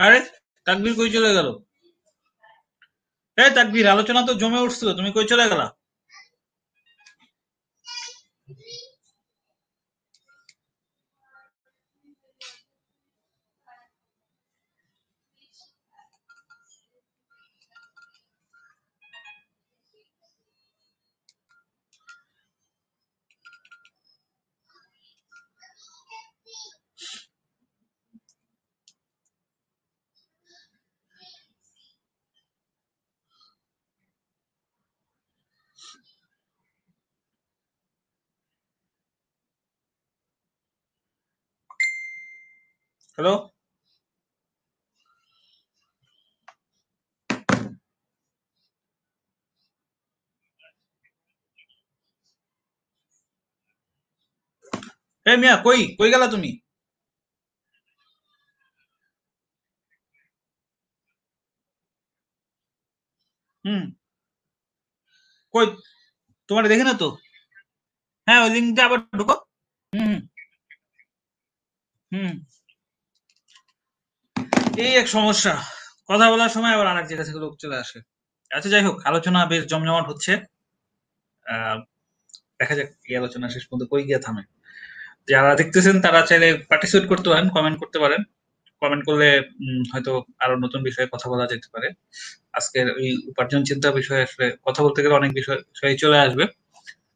আরে, তাকবির কই চলে গেল? এ তাকবির, আলোচনা তো জমে উঠছিল, তুমি কই চলে গেলা? হ্যালো এ মিয়া কই কই গেলা তুমি হুম কই তোমার দেখে না তো হ্যাঁ ওই লিঙ্কটা আবার ঢুকো হুম হুম এই এক সমস্যা। কথা বলার সময় আবার আরেক জায়গা থেকে লোক চলে আসে। আচ্ছা যাই হোক, আলোচনা বেশ জমজমাট হচ্ছে। দেখা যাক এই আলোচনা শেষ পর্যন্ত কই গিয়ে থামে। যারা দেখতেছেন, তারা চাইলে পার্টিসিপেট করতে পারেন কমেন্ট করতে পারেন। কমেন্ট করলে হয়তো আরও নতুন বিষয়ে কথা বলা যেতে পারে। আজকের ওই উপার্জন চিন্তা বিষয়ে আসলে কথা বলতে গেলে অনেক বিষয় চলে আসবে।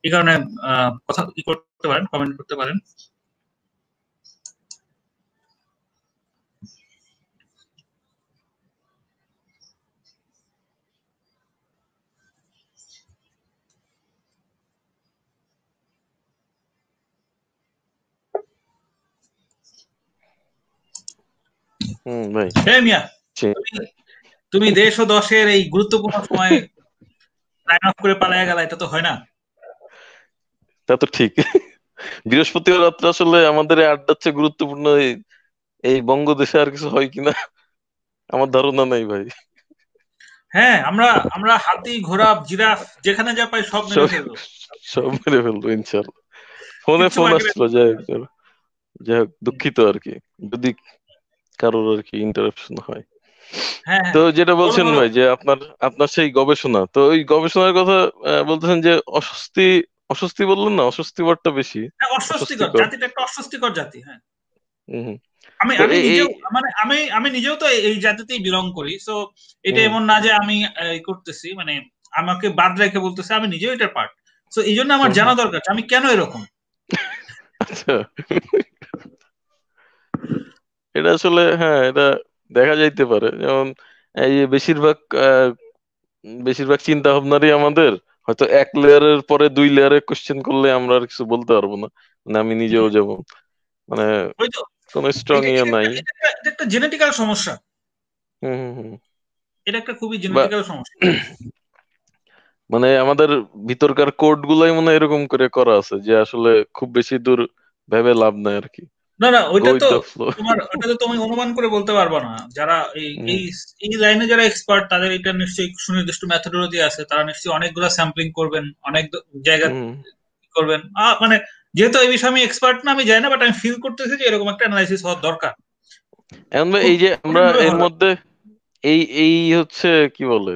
এই কারণে কথা করতে পারেন কমেন্ট করতে পারেন। তুমি দেশ ও দশের এই গুরুত্বপূর্ণ সময় অফ করে পালায় গেল এটা তো হয় না। তা তো ঠিক। বৃহস্পতিবার রাত্রে আসলে আমাদের আড্ডার চেয়ে গুরুত্বপূর্ণ এই বঙ্গদেশে আর কিছু হয় কিনা আমার ধারণা নেই ভাই। হ্যাঁ আমরা আমরা হাতি ঘোড়া জিরাফ যেখানে যা পাই সব মেরে ফেলব। সব মেরে ফেলব ইনশাল্লাহ ফোনে ফোন আসলো যাই হোক যাই হোক দুঃখিত আর কি। যদি কারোর আর কি ইন্টারাপশন হয়। হ্যাঁ, হ্যাঁ। তো যেটা বলছেন ভাই যে আপনার আপনার সেই গবেষণা তো ওই গবেষণার কথা বলতেছেন যে অস্বস্তি অস্বস্তি বললেন না অস্বস্তি ওয়ার্ডটা বেশি। হ্যাঁ, অস্বস্তিকর জাতিটা একটা অস্বস্তিকর জাতি হ্যাঁ। আমি আমি নিজেও মানে আমি আমি নিজেও তো এই জাতিতেই বিলং করি সো এটা এমন না যে আমি করতেছি মানে আমাকে বাদ রেখে বলতেছে আমি নিজেও এটার পার্ট সো এই জন্য আমার জানা দরকার আমি কেন এরকম? আচ্ছা। এটা আসলে হ্যাঁ এটা দেখা যাইতে পারে। যেমন এই যে বেশিরভাগ বেশিরভাগ চিন্তা ভাবনারই আমাদের হয়তো এক লেয়ারের পরে দুই লেয়ারে কোশ্চেন করলে আমরা আর কিছু বলতে পারব না। মানে আমি নিজেও যেমন মানে কোনো স্ট্রং ইয়ে নাই। এটা একটা জেনেটিক্যাল সমস্যা। হুম হুম এটা একটা খুবই জেনেটিক্যাল সমস্যা। মানে আমাদের ভিতরকার কোড গুলাই মনে এরকম করে করা আছে যে আসলে খুব বেশি দূর ভেবে লাভ নাই আর কি। না না ওইটা তো তোমার ওটা তো তুমি অনুমান করে বলতে পারবা না। যারা এই এই লাইনে যারা এক্সপার্ট তাদের এটা নিশ্চয়ই সুনির্দিষ্ট মেথডোলজি আছে। তারা নিশ্চয়ই অনেকগুলো স্যাম্পলিং করবেন অনেক জায়গা করবেন। মানে যেহেতু এই বিষয়ে আমি এক্সপার্ট না আমি জানি না বাট আমি ফিল করতেছি যে এরকম একটা অ্যানালাইসিস হওয়ার দরকার। এখন এই যে আমরা এর মধ্যে এই এই হচ্ছে কি বলে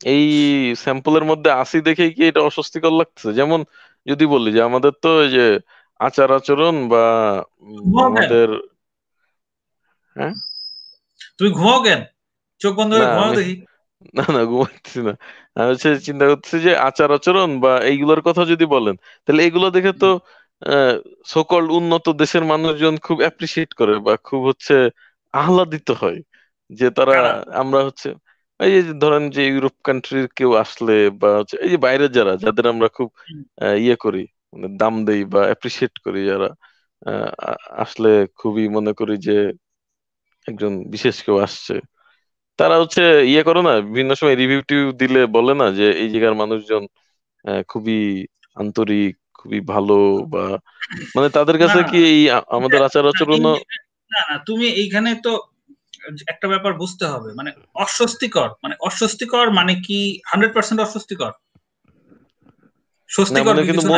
এই স্যাম্পলের মধ্যে আসি দেখেই কি এটা অস্বস্তিকর লাগছে যেমন যদি বলি যে আমাদের তো এই যে আচার আচরণ বা আমাদের হ্যাঁ? তুমি ঘুমাও কেন? চোখ বন্ধ করে ঘুমাও দেখি। না না ঘুমাচ্ছি না। আমি হচ্ছে চিন্তা করতেছি যে আচার আচরণ বা এইগুলোর কথা যদি বলেন তাহলে এগুলো দেখে তো সকল উন্নত দেশের মানুষজন খুব অ্যাপ্রিসিয়েট করে বা খুব হচ্ছে আহ্লাদিত হয় যে তারা আমরা হচ্ছে এই যে ধরেন যে ইউরোপ কান্ট্রির কেউ আসলে বা এই যে বাইরের যারা যাদের আমরা খুব ইয়ে করি মানে দাম দেই বা অ্যাপ্রিসিয়েট করি যারা আসলে খুবই মনে করি যে একজন বিশেষ কেউ আসছে। তারা হচ্ছে ইয়ে করো না বিভিন্ন সময় রিভিউ টিভিউ দিলে বলে না যে এই জায়গার মানুষজন খুবই আন্তরিক খুবই ভালো বা মানে তাদের কাছে কি এই আমাদের আচার আচরণ না না তুমি এইখানে তো একটা ব্যাপার বুঝতে হবে মানে অস্বস্তিকর মানে অস্বস্তিকর মানে কি হান্ড্রেড পার্সেন্ট অস্বস্তিকর? স্বস্তিকর মানে কিন্তু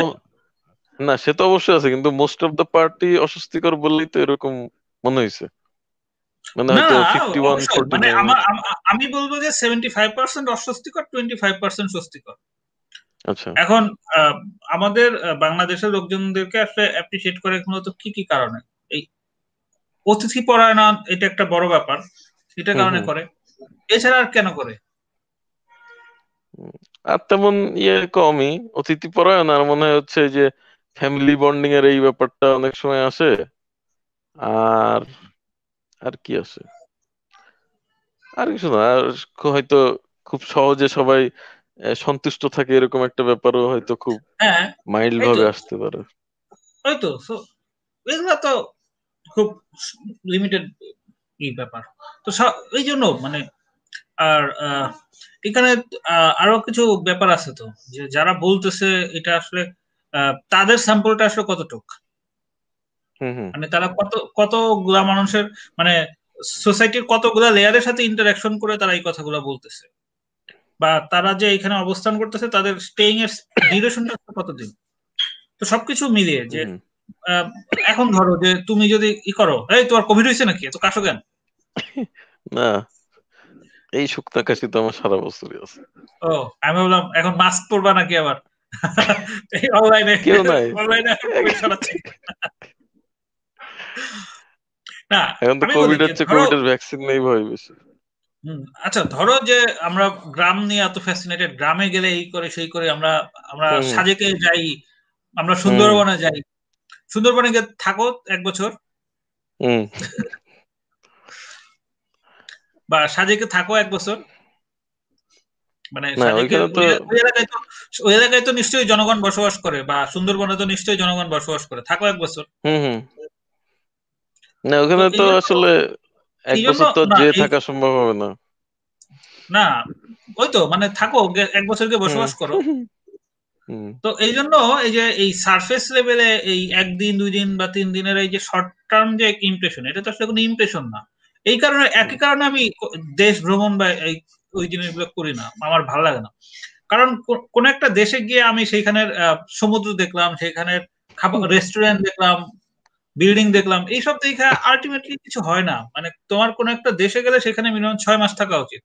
না সে তো অবশ্যই আছে কিন্তু মোস্ট অফ দ্য পার্টি অস্বস্তিকর বললেই তো এরকম মনে হয়েছে মানে হয়তো ফিফটি ওয়ান মানে আমি বলব যে সেভেন্টি ফাইভ পার্সেন্ট অস্বস্তিকর টোয়েন্টি ফাইভ পার্সেন্ট স্বস্তিকর। আচ্ছা। এখন আমাদের বাংলাদেশের লোকজনদেরকে আসলে করে মূলত কি কি কারণে? এই অতিথি পরায়ণ এটা একটা বড় ব্যাপার এটা কারণে করে। এছাড়া আর কেন করে? আর তেমন ইয়ে কমই অতিথি পরায়ণ আর মনে হচ্ছে যে ফ্যামিলি বন্ডিং এর এই ব্যাপারটা অনেক সময় আসে। আর আর কি আছে আর কিছু না আর হয়তো খুব সহজে সবাই সন্তুষ্ট থাকে এরকম একটা ব্যাপারও হয়তো খুব মাইল্ড হ্যাঁ, ভাবে আসতে পারে। হয়তো এগুলা তো খুব লিমিটেড এই ব্যাপার। তো এই জন্য মানে আর এখানে আরও কিছু ব্যাপার আছে তো যে যারা বলতেছে এটা আসলে তাদের স্যাম্পলটা আসলে কতটুক? মানে তারা কত কতগুলা মানুষের মানে সোসাইটির কতগুলা লেয়ারের সাথে ইন্টারাকশন করে তারা এই কথাগুলো বলতেছে? বা তারা যে এখানে অবস্থান করতেছে তাদের স্টেইং এর ডিউরেশনটা কতদিন? তো সবকিছু মিলিয়ে যে এখন ধরো যে তুমি যদি ই করো এই তোমার কোভিড হয়েছে নাকি? তো কাশো কেন? না। এই শুকনা কাশি তো আমার সারা বছরই আছে। ও আমি বললাম এখন মাস্ক পরবা নাকি আবার? অনলাইনে কেউ নাই অনলাইনে না এখন তো কোভিড হচ্ছে কোভিডের ভ্যাকসিন নেই ভয় বেশি। আচ্ছা ধরো যে আমরা গ্রাম নিয়ে এত ফ্যাসিনেটেড গ্রামে গেলে এই করে সেই করে আমরা আমরা সাজেকে যাই আমরা সুন্দরবনে যাই। সুন্দরবনে গিয়ে থাকো এক বছর। বা সাজেকে থাকো এক বছর। মানে ওই এলাকায় তো নিশ্চয়ই জনগণ বসবাস করে বা সুন্দরবনে তো নিশ্চয়ই জনগণ বসবাস করে থাকো এক বছর। না ওখানে তো আসলে এক বছর তো যে থাকা সম্ভব হবে না। না ওই তো মানে থাকো এক বছর গিয়ে বসবাস করো। তো এই জন্য এই যে এই সারফেস লেভেলে এই একদিন দুই দিন বা তিন দিনের এই যে শর্ট টার্ম যে ইমপ্রেশন এটা তো আসলে কোনো ইমপ্রেশন না। এই কারণে একই কারণে আমি দেশ ভ্রমণ বা এই ওই জিনিসগুলো করি না আমার ভালো লাগে না। কারণ কোন একটা দেশে গিয়ে আমি সেইখানের সমুদ্র দেখলাম সেইখানের খাবার রেস্টুরেন্ট দেখলাম বিল্ডিং দেখলাম এইসব দেখে আলটিমেটলি কিছু হয় না। মানে তোমার কোন একটা দেশে গেলে সেখানে মিনিমাম ছয় মাস থাকা উচিত।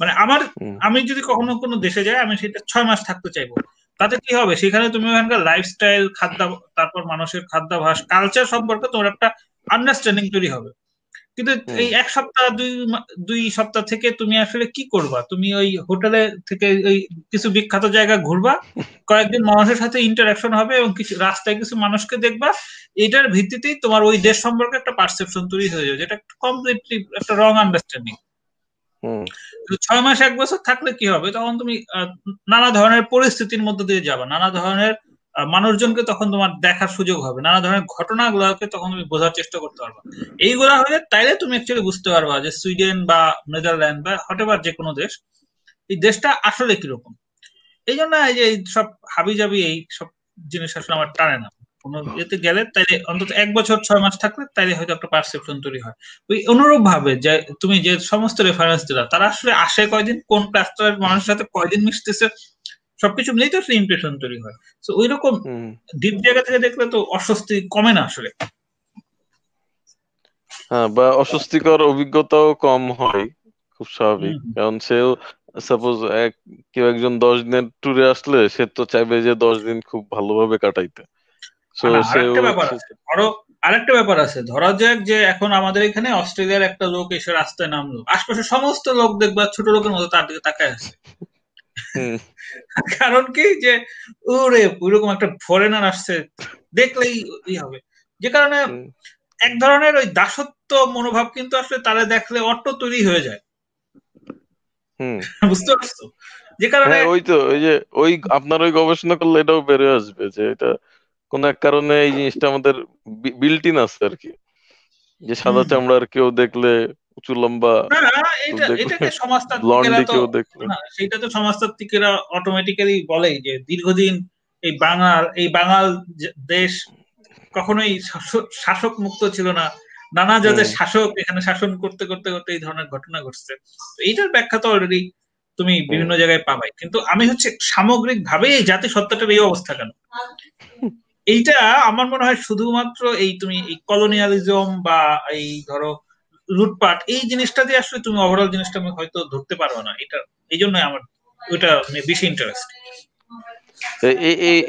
মানে আমার আমি যদি কখনো কোনো দেশে যাই আমি সেটা ছয় মাস থাকতে চাইব। তাতে কি হবে? সেখানে তুমি ওখানকার লাইফস্টাইল খাদ্য তারপর মানুষের খাদ্যাভাস কালচার সম্পর্কে তোমার একটা আন্ডারস্ট্যান্ডিং তৈরি হবে। কিন্তু এই এক সপ্তাহ দুই দুই সপ্তাহ থেকে তুমি আসলে কি করবা? তুমি ওই হোটেলে থেকে ওই কিছু বিখ্যাত জায়গা ঘুরবা কয়েকদিন মানুষের সাথে ইন্টারাকশন হবে এবং কিছু রাস্তায় কিছু মানুষকে দেখবা। এটার ভিত্তিতেই তোমার ওই দেশ সম্পর্কে একটা পারসেপশন তৈরি হয়ে যাবে যেটা কমপ্লিটলি একটা রং আন্ডারস্ট্যান্ডিং ছয় মাস এক বছর থাকলে কি হবে? তখন তুমি নানা ধরনের পরিস্থিতির মধ্যে দিয়ে যাবা নানা ধরনের মানুষজনকে তখন তোমার দেখার সুযোগ হবে। নানা ধরনের ঘটনাগুলোকে তখন তুমি বোঝার চেষ্টা করতে পারবা। এইগুলা হলে তাইলে তুমি অ্যাকচুয়ালি বুঝতে পারবা যে সুইডেন বা নেদারল্যান্ড বা হটেবার যে কোনো দেশ, এই দেশটা আসলে কীরকম। এই জন্য এই যে সব হাবি জাবি এই সব জিনিস আসলে আমার টানে না। কোনো ইয়েতে গেলে তাইলে অন্তত এক বছর, ছয় মাস থাকলে তাইলে হয়তো একটা পারসেপশন তৈরি হয়। ওই অনুরূপ ভাবে যে তুমি যে সমস্ত রেফারেন্স দিলা, তারা আসলে আসে কয়দিন? কোন ক্লাস্টারের মানুষের সাথে কয়দিন মিশতেছে? সবকিছু মিলেই তো একটা ইমপ্রেশন তৈরি হয়। তো ওই রকম ডিপ জায়গা থেকে দেখলে তো অস্বস্তি কমে না আসলে। হ্যাঁ বা অস্বস্তিকর অভিজ্ঞতাও কম হয় খুব স্বাভাবিক। কারণ সেও সাপোজ এক কেউ একজন দশ দিনের ট্যুরে আসলে সে তো চাইবে যে দশ দিন খুব ভালোভাবে কাটাইতে। আরেকটা ব্যাপার আছে। ধরা যাক যে এখন আমাদের এখানে অস্ট্রেলিয়ার একটা লোক এসে রাস্তায় নামলো। আশপাশে সমস্ত লোক দেখবা ছোট লোকের মতো তার দিকে তাকায় আছে। কারণ কি যে ওরে ওইরকম একটা ফরেনার আসছে দেখলেই ই হবে। যে কারণে এক ধরনের ওই দাসত্ব মনোভাব কিন্তু আসলে তারা দেখলে অটো তৈরি হয়ে যায়। বুঝতে পারছ? যে কারণে হ্যাঁ, ওই তো ওই যে ওই আপনার ওই গবেষণা করলে এটাও বেড়ে আসবে যে এটা কোন এক কারণে এই জিনিসটা আমাদের বিল্ট ইন আছে আর কি। যে সাদা চামড়ার কেউ দেখলে উঁচু লম্বা সেটা তো সমাজতাত্ত্বিকেরা অটোমেটিক্যালি বলে যে দীর্ঘদিন এই বাঙাল এই বাঙাল দেশ কখনোই শাসক মুক্ত ছিল না। নানা জাতের শাসক এখানে শাসন করতে করতে করতে এই ধরনের ঘটনা ঘটছে। এইটার ব্যাখ্যা তো অলরেডি তুমি বিভিন্ন জায়গায় পাবাই। কিন্তু আমি হচ্ছে সামগ্রিক ভাবে এই জাতি সত্তাটার এই অবস্থা কেন? এইটা আমার মনে হয় শুধুমাত্র এই তুমি এই কলোনিয়ালিজম বা এই ধরো লুটপাট এই জিনিসটা দিয়ে আসলে তুমি ওভারঅল জিনিসটা আমি হয়তো ধরতে পারব না। এটা এই জন্য আমার ওইটা বেশি ইন্টারেস্ট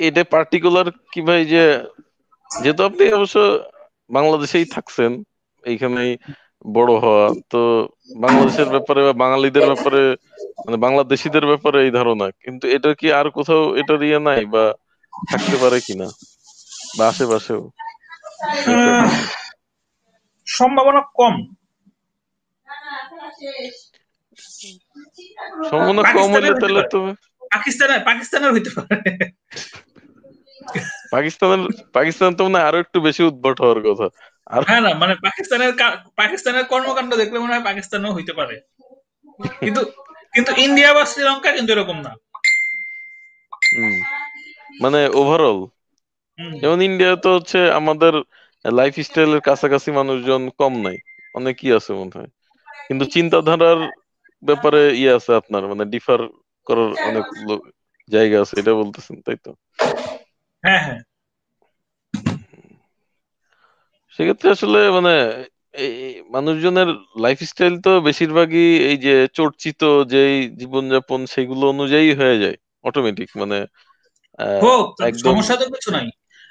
এটা পার্টিকুলার কি ভাই যে যেহেতু আপনি অবশ্য বাংলাদেশেই থাকছেন এইখানেই বড় হওয়া তো বাংলাদেশের ব্যাপারে বা বাঙালিদের ব্যাপারে মানে বাংলাদেশিদের ব্যাপারে এই ধারণা কিন্তু এটা কি আর কোথাও এটা ইয়ে নাই বা থাকতে পারে কিনা? বা আশেপাশেও? সম্ভাবনা কম। কম তাহলে তো পাকিস্তানের পাকিস্তানের হইতে পারে পাকিস্তানের পাকিস্তান তো মনে আরও একটু বেশি উদ্ভট হওয়ার কথা। আর হ্যাঁ না মানে পাকিস্তানের পাকিস্তানের কর্মকাণ্ড দেখলে মনে হয় পাকিস্তানও হইতে পারে। কিন্তু কিন্তু ইন্ডিয়া বা শ্রীলঙ্কা কিন্তু এরকম না। মানে ওভারঅল যেমন ইন্ডিয়া তো হচ্ছে আমাদের লাইফ স্টাইলের কাছাকাছি মানুষজন কম নাই। অনেকই আছে মনে হয়। কিন্তু চিন্তাধারার ব্যাপারে ইয়ে আছে আপনার মানে ডিফার করার অনেক জায়গা আছে এটা বলতেছেন তাই তো? হ্যাঁ হ্যাঁ। সেক্ষেত্রে আসলে মানে এই মানুষজনের লাইফ স্টাইল তো বেশিরভাগই এই যে চর্চিত যেই জীবনযাপন সেগুলো অনুযায়ী হয়ে যায় অটোমেটিক মানে সমস্যা তো কিছু নাই।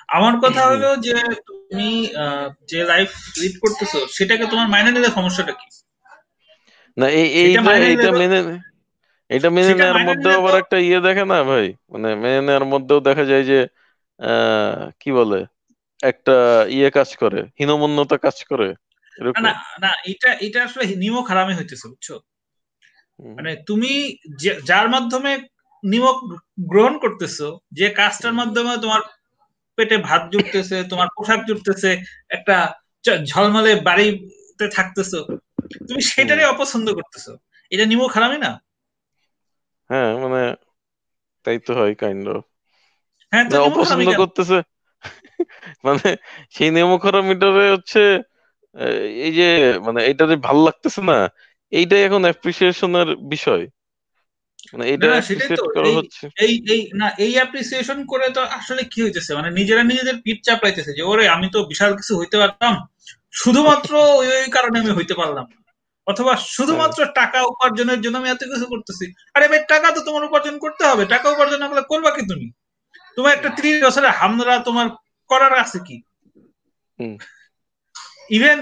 আমার কথা হলো যে তুমি যে লাইফ লিড করতেছো সেটাকে তোমার মাইনে নিলে সমস্যাটা কি? না এইটা মেনে এটা মেনে নেওয়ার মধ্যে আবার একটা ইয়ে দেখে না ভাই? মানে মেনে নেওয়ার মধ্যেও দেখা যায় যে কি বলে? একটা ইয়ে কাজ করে হীনমন্যতা কাজ করে না না এটা এটা আসলে নিমক হারামে হইতেছে বুঝছ? মানে তুমি যার মাধ্যমে নিমক গ্রহণ করতেছো যে কাজটার মাধ্যমে তোমার পেটে ভাত জুটতেছে তোমার পোশাক জুটতেছে একটা ঝলমলে বাড়িতে থাকতেছো তুমি সেটারই অপছন্দ করতেছো। এটা নিমো খারাপই না? হ্যাঁ মানে তাই তো হয় কাইন্ড অফ হ্যাঁ তো অপছন্দ করতেছে। মানে সেই নেমোখারামিটারে হচ্ছে এই যে মানে এটা যে ভালো লাগতেছে না এইটাই এখন অ্যাপ্রিসিয়েশনের বিষয়। মানে এটা করা হচ্ছে। এই এই না এই অ্যাপ্রিসিয়েশন করে তো আসলে কি হইতেছে? মানে নিজেরা নিজেদের পিঠ চাপড়াইতেছে যে ওরে আমি তো বিশাল কিছু হইতে পারতাম শুধুমাত্র ওই ওই কারণে আমি হইতে পারলাম অথবা শুধুমাত্র হ্যাঁ। টাকা উপার্জনের জন্য আমি এত কিছু করতেছি। আরে ভাই টাকা তো তোমার উপার্জন করতে হবে। টাকা উপার্জন না করলে করবা কি তুমি? তোমার একটা ত্রিশ বছরের হামলা তোমার করার আছে কি? ইভেন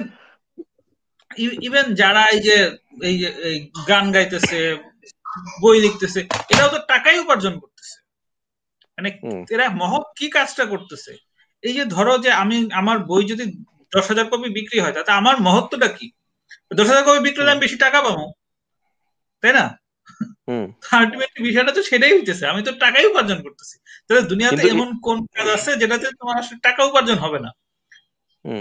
ইভেন যারা এই যে এই যে গান গাইতেছে বই লিখতেছে এরাও তো টাকাই উপার্জন করতেছে। মানে এরা মহৎ কি কাজটা করতেছে? এই যে ধরো যে আমি আমার বই যদি দশ হাজার কপি বিক্রি হয় তাতে আমার মহত্বটা কি? দশ হাজার কপি বিক্রি আমি বেশি টাকা পাবো তাই না? আলটিমেটলি বিষয়টা তো সেটাই হইতেছে আমি তো টাকাই উপার্জন করতেছি। তাহলে দুনিয়াতে এমন কোন কাজ আছে যেটাতে তোমার আসলে টাকা উপার্জন হবে না?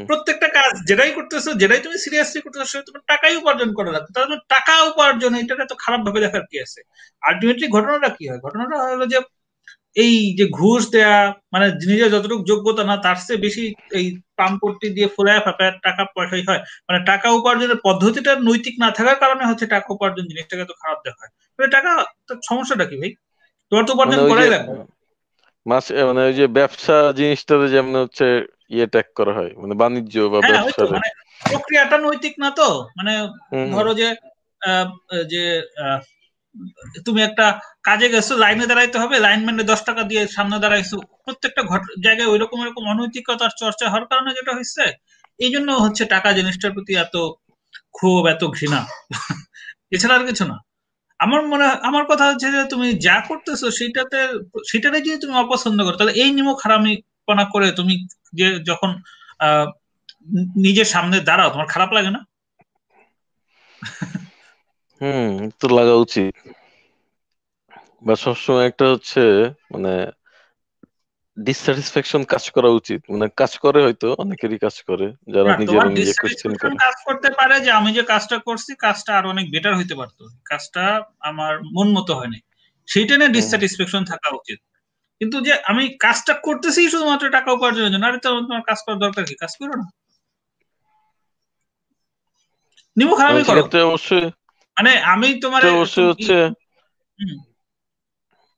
প্রত্যেকটা কাজ যেটাই করতেছো যেটাই তুমি সিরিয়াসলি করতেছো তোমার টাকাই উপার্জন করা লাগবে তাহলে টাকা উপার্জন এটাকে তো খারাপ ভাবে দেখার কি আছে? আলটিমেটলি ঘটনাটা কি হয়? ঘটনাটা হলো যে এই যে ঘুষ দেয়া মানে নিজের যতটুকু যোগ্যতা না তার চেয়ে বেশি এই পাম্পটি দিয়ে ফোলায় ফাঁপায় টাকা পয়সাই হয়। মানে টাকা উপার্জনের পদ্ধতিটা নৈতিক না থাকার কারণে হচ্ছে টাকা উপার্জন জিনিসটাকে তো খারাপ দেখায়। টাকা সমস্যাটা কি ভাই? তোমার তো উপার্জন মানে করাই লাগবে। মাস মানে ওই যে ব্যবসা জিনিসটা যেমন হচ্ছে ইয়ে ট্যাগ করা হয় মানে বাণিজ্য বা হ্যাঁ, ব্যবসা মানে প্রক্রিয়াটা নৈতিক না তো? মানে ধরো যে যে তুমি একটা কাজে গেছো, লাইনে দাঁড়াইতে হবে লাইনম্যানে দশ টাকা দিয়ে সামনে দাঁড়াইছো। প্রত্যেকটা জায়গায় ওই রকম এরকম অনৈতিকতার চর্চা হওয়ার কারণে যেটা হচ্ছে এই জন্য হচ্ছে টাকা জিনিসটার প্রতি এত ক্ষোভ, এত ঘৃণা। এছাড়া আর কিছু না। আমার মনে আমার কথা হচ্ছে যে তুমি যা করতেছো সেটাতে সেটাতে যদি তুমি অপছন্দ করো, তাহলে এই নিমক হারামিপনা করে তুমি যে যখন নিজের সামনে দাঁড়াও, তোমার খারাপ লাগে না? হুম তো লাগা উচিত। বা সবসময় একটা হচ্ছে মানে ডিসস্যাটিসফ্যাকশন কাজ করা উচিত। মানে কাজ করে হয়তো অনেকেরই কাজ করে যারা নিজেরা নিজে কোশ্চেন করে। কাজ করতে পারে যে আমি যে কাজটা করছি কাজটা আর অনেক বেটার হইতে পারতো। কাজটা আমার মন মতো হয়নি সেইটা নিয়ে ডিসস্যাটিসফ্যাকশন থাকা উচিত। কিন্তু যে আমি কাজটা করতেছি শুধুমাত্র টাকা উপার্জনের জন্য আরে তোমার কাজ করার দরকার কি? কাজ করো না। নিমো খারাপই করো। অবশ্যই মানে আমি তোমার অবশ্যই হচ্ছে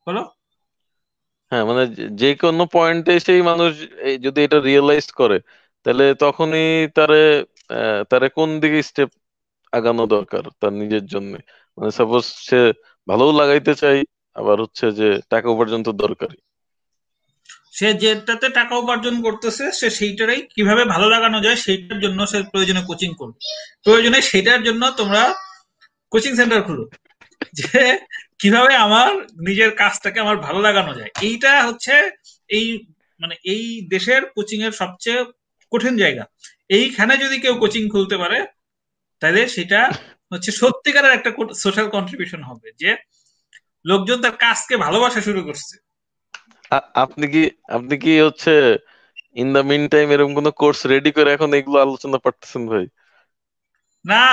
বলো। হ্যাঁ মানে যে কোনো পয়েন্টে এসেই মানুষ যদি এটা রিয়েলাইজ করে তাহলে তখনই তারে তারে কোন দিকে স্টেপ আগানো দরকার তার নিজের জন্য? মানে সাপোজ সে ভালো লাগাইতে চাই আবার হচ্ছে যে টাকা উপার্জন তো দরকারই। সে যেটাতে টাকা উপার্জন করতেছে সে সেইটারই কীভাবে ভালো লাগানো যায় সেইটার জন্য সে প্রয়োজনে কোচিং করবে। প্রয়োজনে সেটার জন্য তোমরা কোচিং সেন্টার খুলো। যে কীভাবে আমার নিজের কাজটাকে আমার ভালো লাগানো যায়। এইটা হচ্ছে এই মানে এই দেশের কোচিং এর সবচেয়ে কঠিন জায়গা। এইখানে যদি কেউ কোচিং খুলতে পারে তাহলে সেটা হচ্ছে সত্যিকারের একটা সোশ্যাল কন্ট্রিবিউশন হবে যে লোকজন তার কাজকে ভালোবাসা শুরু করছে। আপনি কি আপনি কি হচ্ছে ইন দা মিন টাইম এরকম কোন কোর্স রেডি করে এখন এগুলো আলোচনা করতেছেন ভাই? না।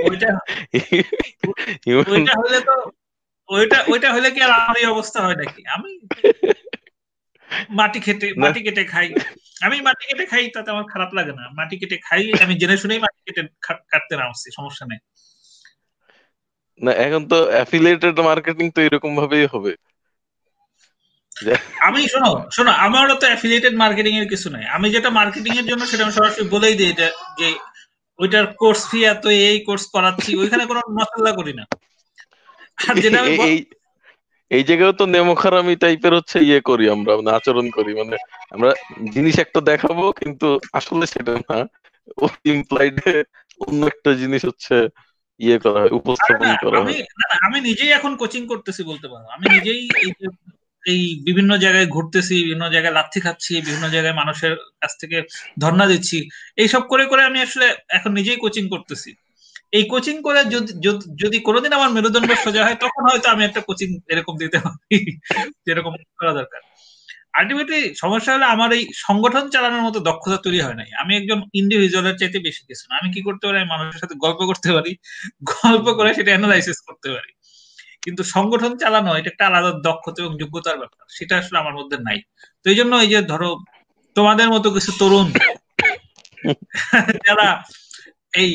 ওইটা ওইটা হলে তো ওইটা ওইটা হলে কি আর আমার এই অবস্থা হয় নাকি? আমি মাটি কেটে খাই। আমি মাটি কেটে খাই তাতে আমার খারাপ লাগে না। মাটি কেটে খাই আমি জেনে শুনেই মাটি কেটে কাটতে নামছি সমস্যা নেই। না এখন তো অ্যাফিলিয়েটেড মার্কেটিং তো এরকম ভাবেই হবে। আমি শোনো শোনো আমারও তো অ্যাফিলিয়েটেড মার্কেটিং এর কিছু নাই। আমি যেটা মার্কেটিং এর জন্য সেটা আমি সরাসরি বলেই দিই যে ওইটার কোর্স ফি এত এই কোর্স করাচ্ছি ওইখানে কোনো মশলা করি না। আর যেটা এই এই জায়গায় তো নেমোখারামি টাইপের হচ্ছে ইয়ে করি আমরা মানে আচরণ করি মানে আমরা জিনিস একটা দেখাবো কিন্তু আসলে সেটা না। ও ইমপ্লাইড অন্য একটা জিনিস হচ্ছে ইয়ে করা হয় উপস্থাপন করা হয়। আমি নিজেই এখন কোচিং করতেছি বলতে পারো। আমি নিজেই এই এই বিভিন্ন জায়গায় ঘুরতেছি, বিভিন্ন জায়গায় লাথি খাচ্ছি, বিভিন্ন জায়গায় মানুষের কাছ থেকে ধর্ণা দিচ্ছি। এইসব করে করে আমি আসলে এখন নিজেই কোচিং করতেছি। এই কোচিং করে যদি কোনোদিন আমার মেরুদণ্ড সোজা হয়, তখন হয়তো আমি একটা কোচিং এরকম দিতে পারি, যেরকম করা দরকার। আলটিমেটলি সমস্যা হলে আমার এই সংগঠন চালানোর মতো দক্ষতা তৈরি হয় নাই। আমি একজন ইন্ডিভিজুয়ালের চাইতে বেশি কিছু না। আমি কি করতে পারি? মানুষের সাথে গল্প করতে পারি, গল্প করে সেটা অ্যানালাইসিস করতে পারি। কিন্তু সংগঠন চালানো, এটা একটা আলাদা দক্ষতা এবং যোগ্যতার ব্যাপার। সেটা আসলে আমার মধ্যে নাই। তো এই জন্য এই যে ধরো, তোমাদের মতো কিছু তরুণ যারা এই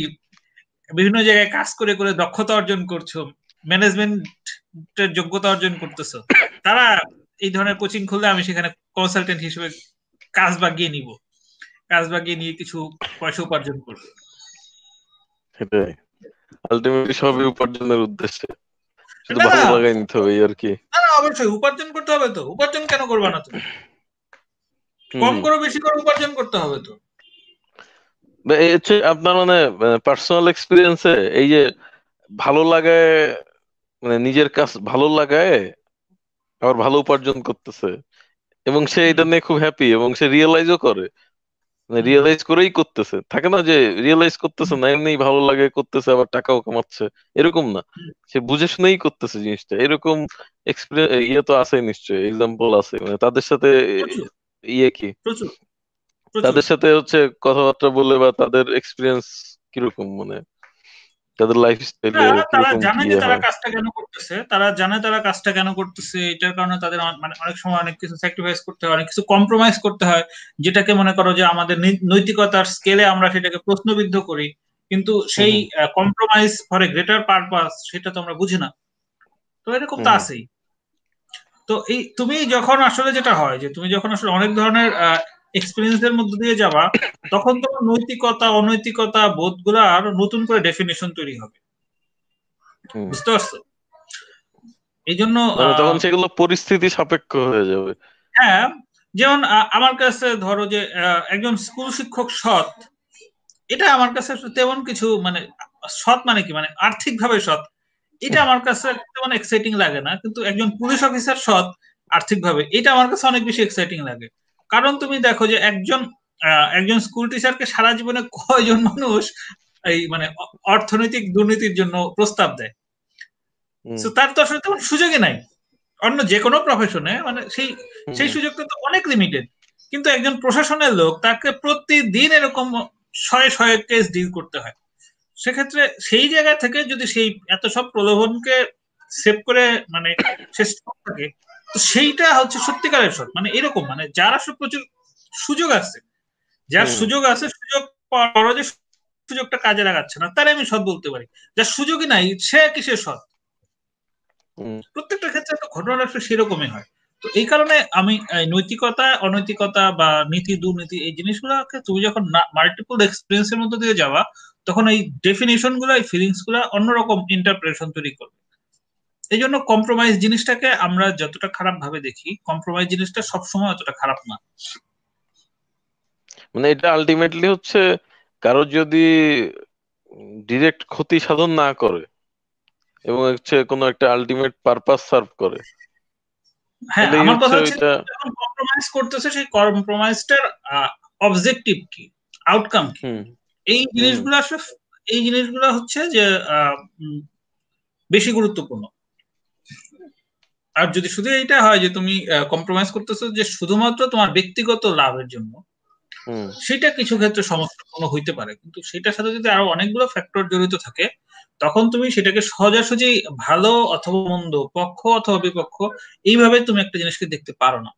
বিভিন্ন জায়গায় কাজ করে করে দক্ষতা অর্জন করছ, ম্যানেজমেন্টের যোগ্যতা অর্জন করতেছো, তারা এই ধরনের কোচিং খুললে আমি সেখানে কনসালটেন্ট হিসেবে কাজ বাগিয়ে নিব। কাজ বাগিয়ে নিয়ে কিছু পয়সা উপার্জন করব। সেটাই। আলটিমেটলি সবই উপার্জনের উদ্দেশ্যে। শুধু ভালো লাগাই নিতে হবে আর কি। না অবশ্যই উপার্জন করতে হবে তো। উপার্জন কেন করবা না তুমি? কম করো বেশি করো উপার্জন করতে হবে তো। আপনার মানে পার্সোনাল এক্সপিরিয়েন্সে এই যে ভালো লাগায় মানে নিজের কাজ ভালো লাগায় আবার ভালো উপার্জন করতেছে। এবং সে এটা নিয়ে খুব হ্যাপি এবং সে রিয়েলাইজও করে। মানে রিয়েলাইজ করেই করতেছে। থাকে না যে রিয়েলাইজ করতেছে না এমনি ভালো লাগে করতেছে আবার টাকাও কামাচ্ছে। এরকম না। সে বুঝে শুনেই করতেছে জিনিসটা। এরকম ইয়ে তো আছে নিশ্চয়ই এক্সাম্পল আছে। মানে তাদের সাথে ইয়ে কি? তাদের সাথে হচ্ছে কথাবার্তা বলে বা তাদের এক্সপিরিয়েন্স কীরকম? মানে তাদের লাইফ স্টাইলে তারা জানে যে তারা কাজটা কেন করতেছে তারা জানে তারা কাজটা কেন করতেছে এটার কারণে তাদের মানে অনেক সময় অনেক কিছু স্যাক্রিফাইস করতে হয় অনেক কিছু কম্প্রোমাইজ করতে হয় যেটাকে মনে করো যে আমাদের নৈতিকতার স্কেলে আমরা সেটাকে প্রশ্নবিদ্ধ করি। কিন্তু সেই compromise for a greater purpose সেটা তো আমরা বুঝি না তো এরকম তো আছেই। তো এই তুমি যখন আসলে যেটা হয় যে তুমি যখন আসলে অনেক ধরনের এক্সপিরিয়েন্সের মধ্যে দিয়ে যাবা তখন তোমার নৈতিকতা অনৈতিকতা বোধগুলা আরও নতুন করে ডেফিনেশন তৈরি হবে। বুঝতে পারছ? এই জন্য তখন সেগুলো পরিস্থিতি সাপেক্ষ হয়ে যাবে। হ্যাঁ যেমন আমার কাছে ধরো যে একজন স্কুল শিক্ষক সৎ এটা আমার কাছে তেমন কিছু মানে সৎ মানে কি? মানে আর্থিক ভাবে সৎ। এটা আমার কাছে তেমন এক্সাইটিং লাগে না কিন্তু একজন পুলিশ অফিসার সৎ আর্থিক ভাবে এটা আমার কাছে অনেক বেশি এক্সাইটিং লাগে। কারণ তুমি দেখো যে একজন একজন স্কুল টিচারকে সারা জীবনে কয়জন মানুষ এই মানে অর্থনৈতিক দুর্নীতির জন্য প্রস্তাব দেয়? তার তো আসলে তেমন সুযোগই নাই। অন্য যে কোনো প্রফেশনে মানে সেই সেই সুযোগটা তো অনেক লিমিটেড কিন্তু একজন প্রশাসনের লোক তাকে প্রতিদিন এরকম শয়ে শয়ে কেস ডিল করতে হয়। সেক্ষেত্রে সেই জায়গা থেকে যদি সেই এত সব প্রলোভনকে সেভ করে মানে শেষ থাকে তো সেইটা হচ্ছে সত্যিকারের সৎ মানে এরকম মানে যার আসলে প্রচুর সুযোগ আছে যার সুযোগ আছে সুযোগ পাওয়ার যে সুযোগটা কাজে লাগাচ্ছে না তারে আমি সৎ বলতে পারি। যার সুযোগই নাই সে কিসের সৎ? প্রত্যেকটা ক্ষেত্রে তো ঘটনা সেরকমই হয়। তো এই কারণে আমি নৈতিকতা অনৈতিকতা বা নীতি দুর্নীতি এই জিনিসগুলোকে তুমি যখন মাল্টিপল এক্সপিরিয়েন্সের মধ্যে দিয়ে যাওয়া তখন এই ডেফিনেশনগুলো এই ফিলিংসগুলো অন্যরকম ইন্টারপ্রিটেশন তৈরি করবে। এই জন্য কম্প্রোমাইজ জিনিসটাকে আমরা যতটা খারাপ ভাবে দেখি কম্প্রোমাইজ জিনিসটা সবসময় অতটা খারাপ না। মানে এটা আলটিমেটলি হচ্ছে কারও যদি ডিরেক্ট ক্ষতি সাধন না করে এবং হচ্ছে কোনো একটা আলটিমেট পারপাস সার্ভ করে হ্যাঁ আমার কথা হচ্ছে কম্প্রোমাইজ করতেছে সেই কম্প্রোমাইজটার অবজেক্টিভ কি? আউটকাম কি? এই জিনিসগুলো আসলে এই জিনিসগুলো হচ্ছে যে বেশি গুরুত্বপূর্ণ। আর যদি শুধু এইটা হয় যে তুমি কম্প্রোমাইজ করতেছো যে শুধুমাত্র তোমার ব্যক্তিগত লাভের জন্য সেটা কিছু ক্ষেত্রে সমস্যাপূর্ণ হইতে পারে। কিন্তু সেটার সাথে যদি আরও অনেকগুলো ফ্যাক্টর জড়িত থাকে তখন তুমি সেটাকে সোজাসুজি ভালো অথবা মন্দ পক্ষ অথবা বিপক্ষ এইভাবে তুমি একটা জিনিসকে দেখতে পারো না।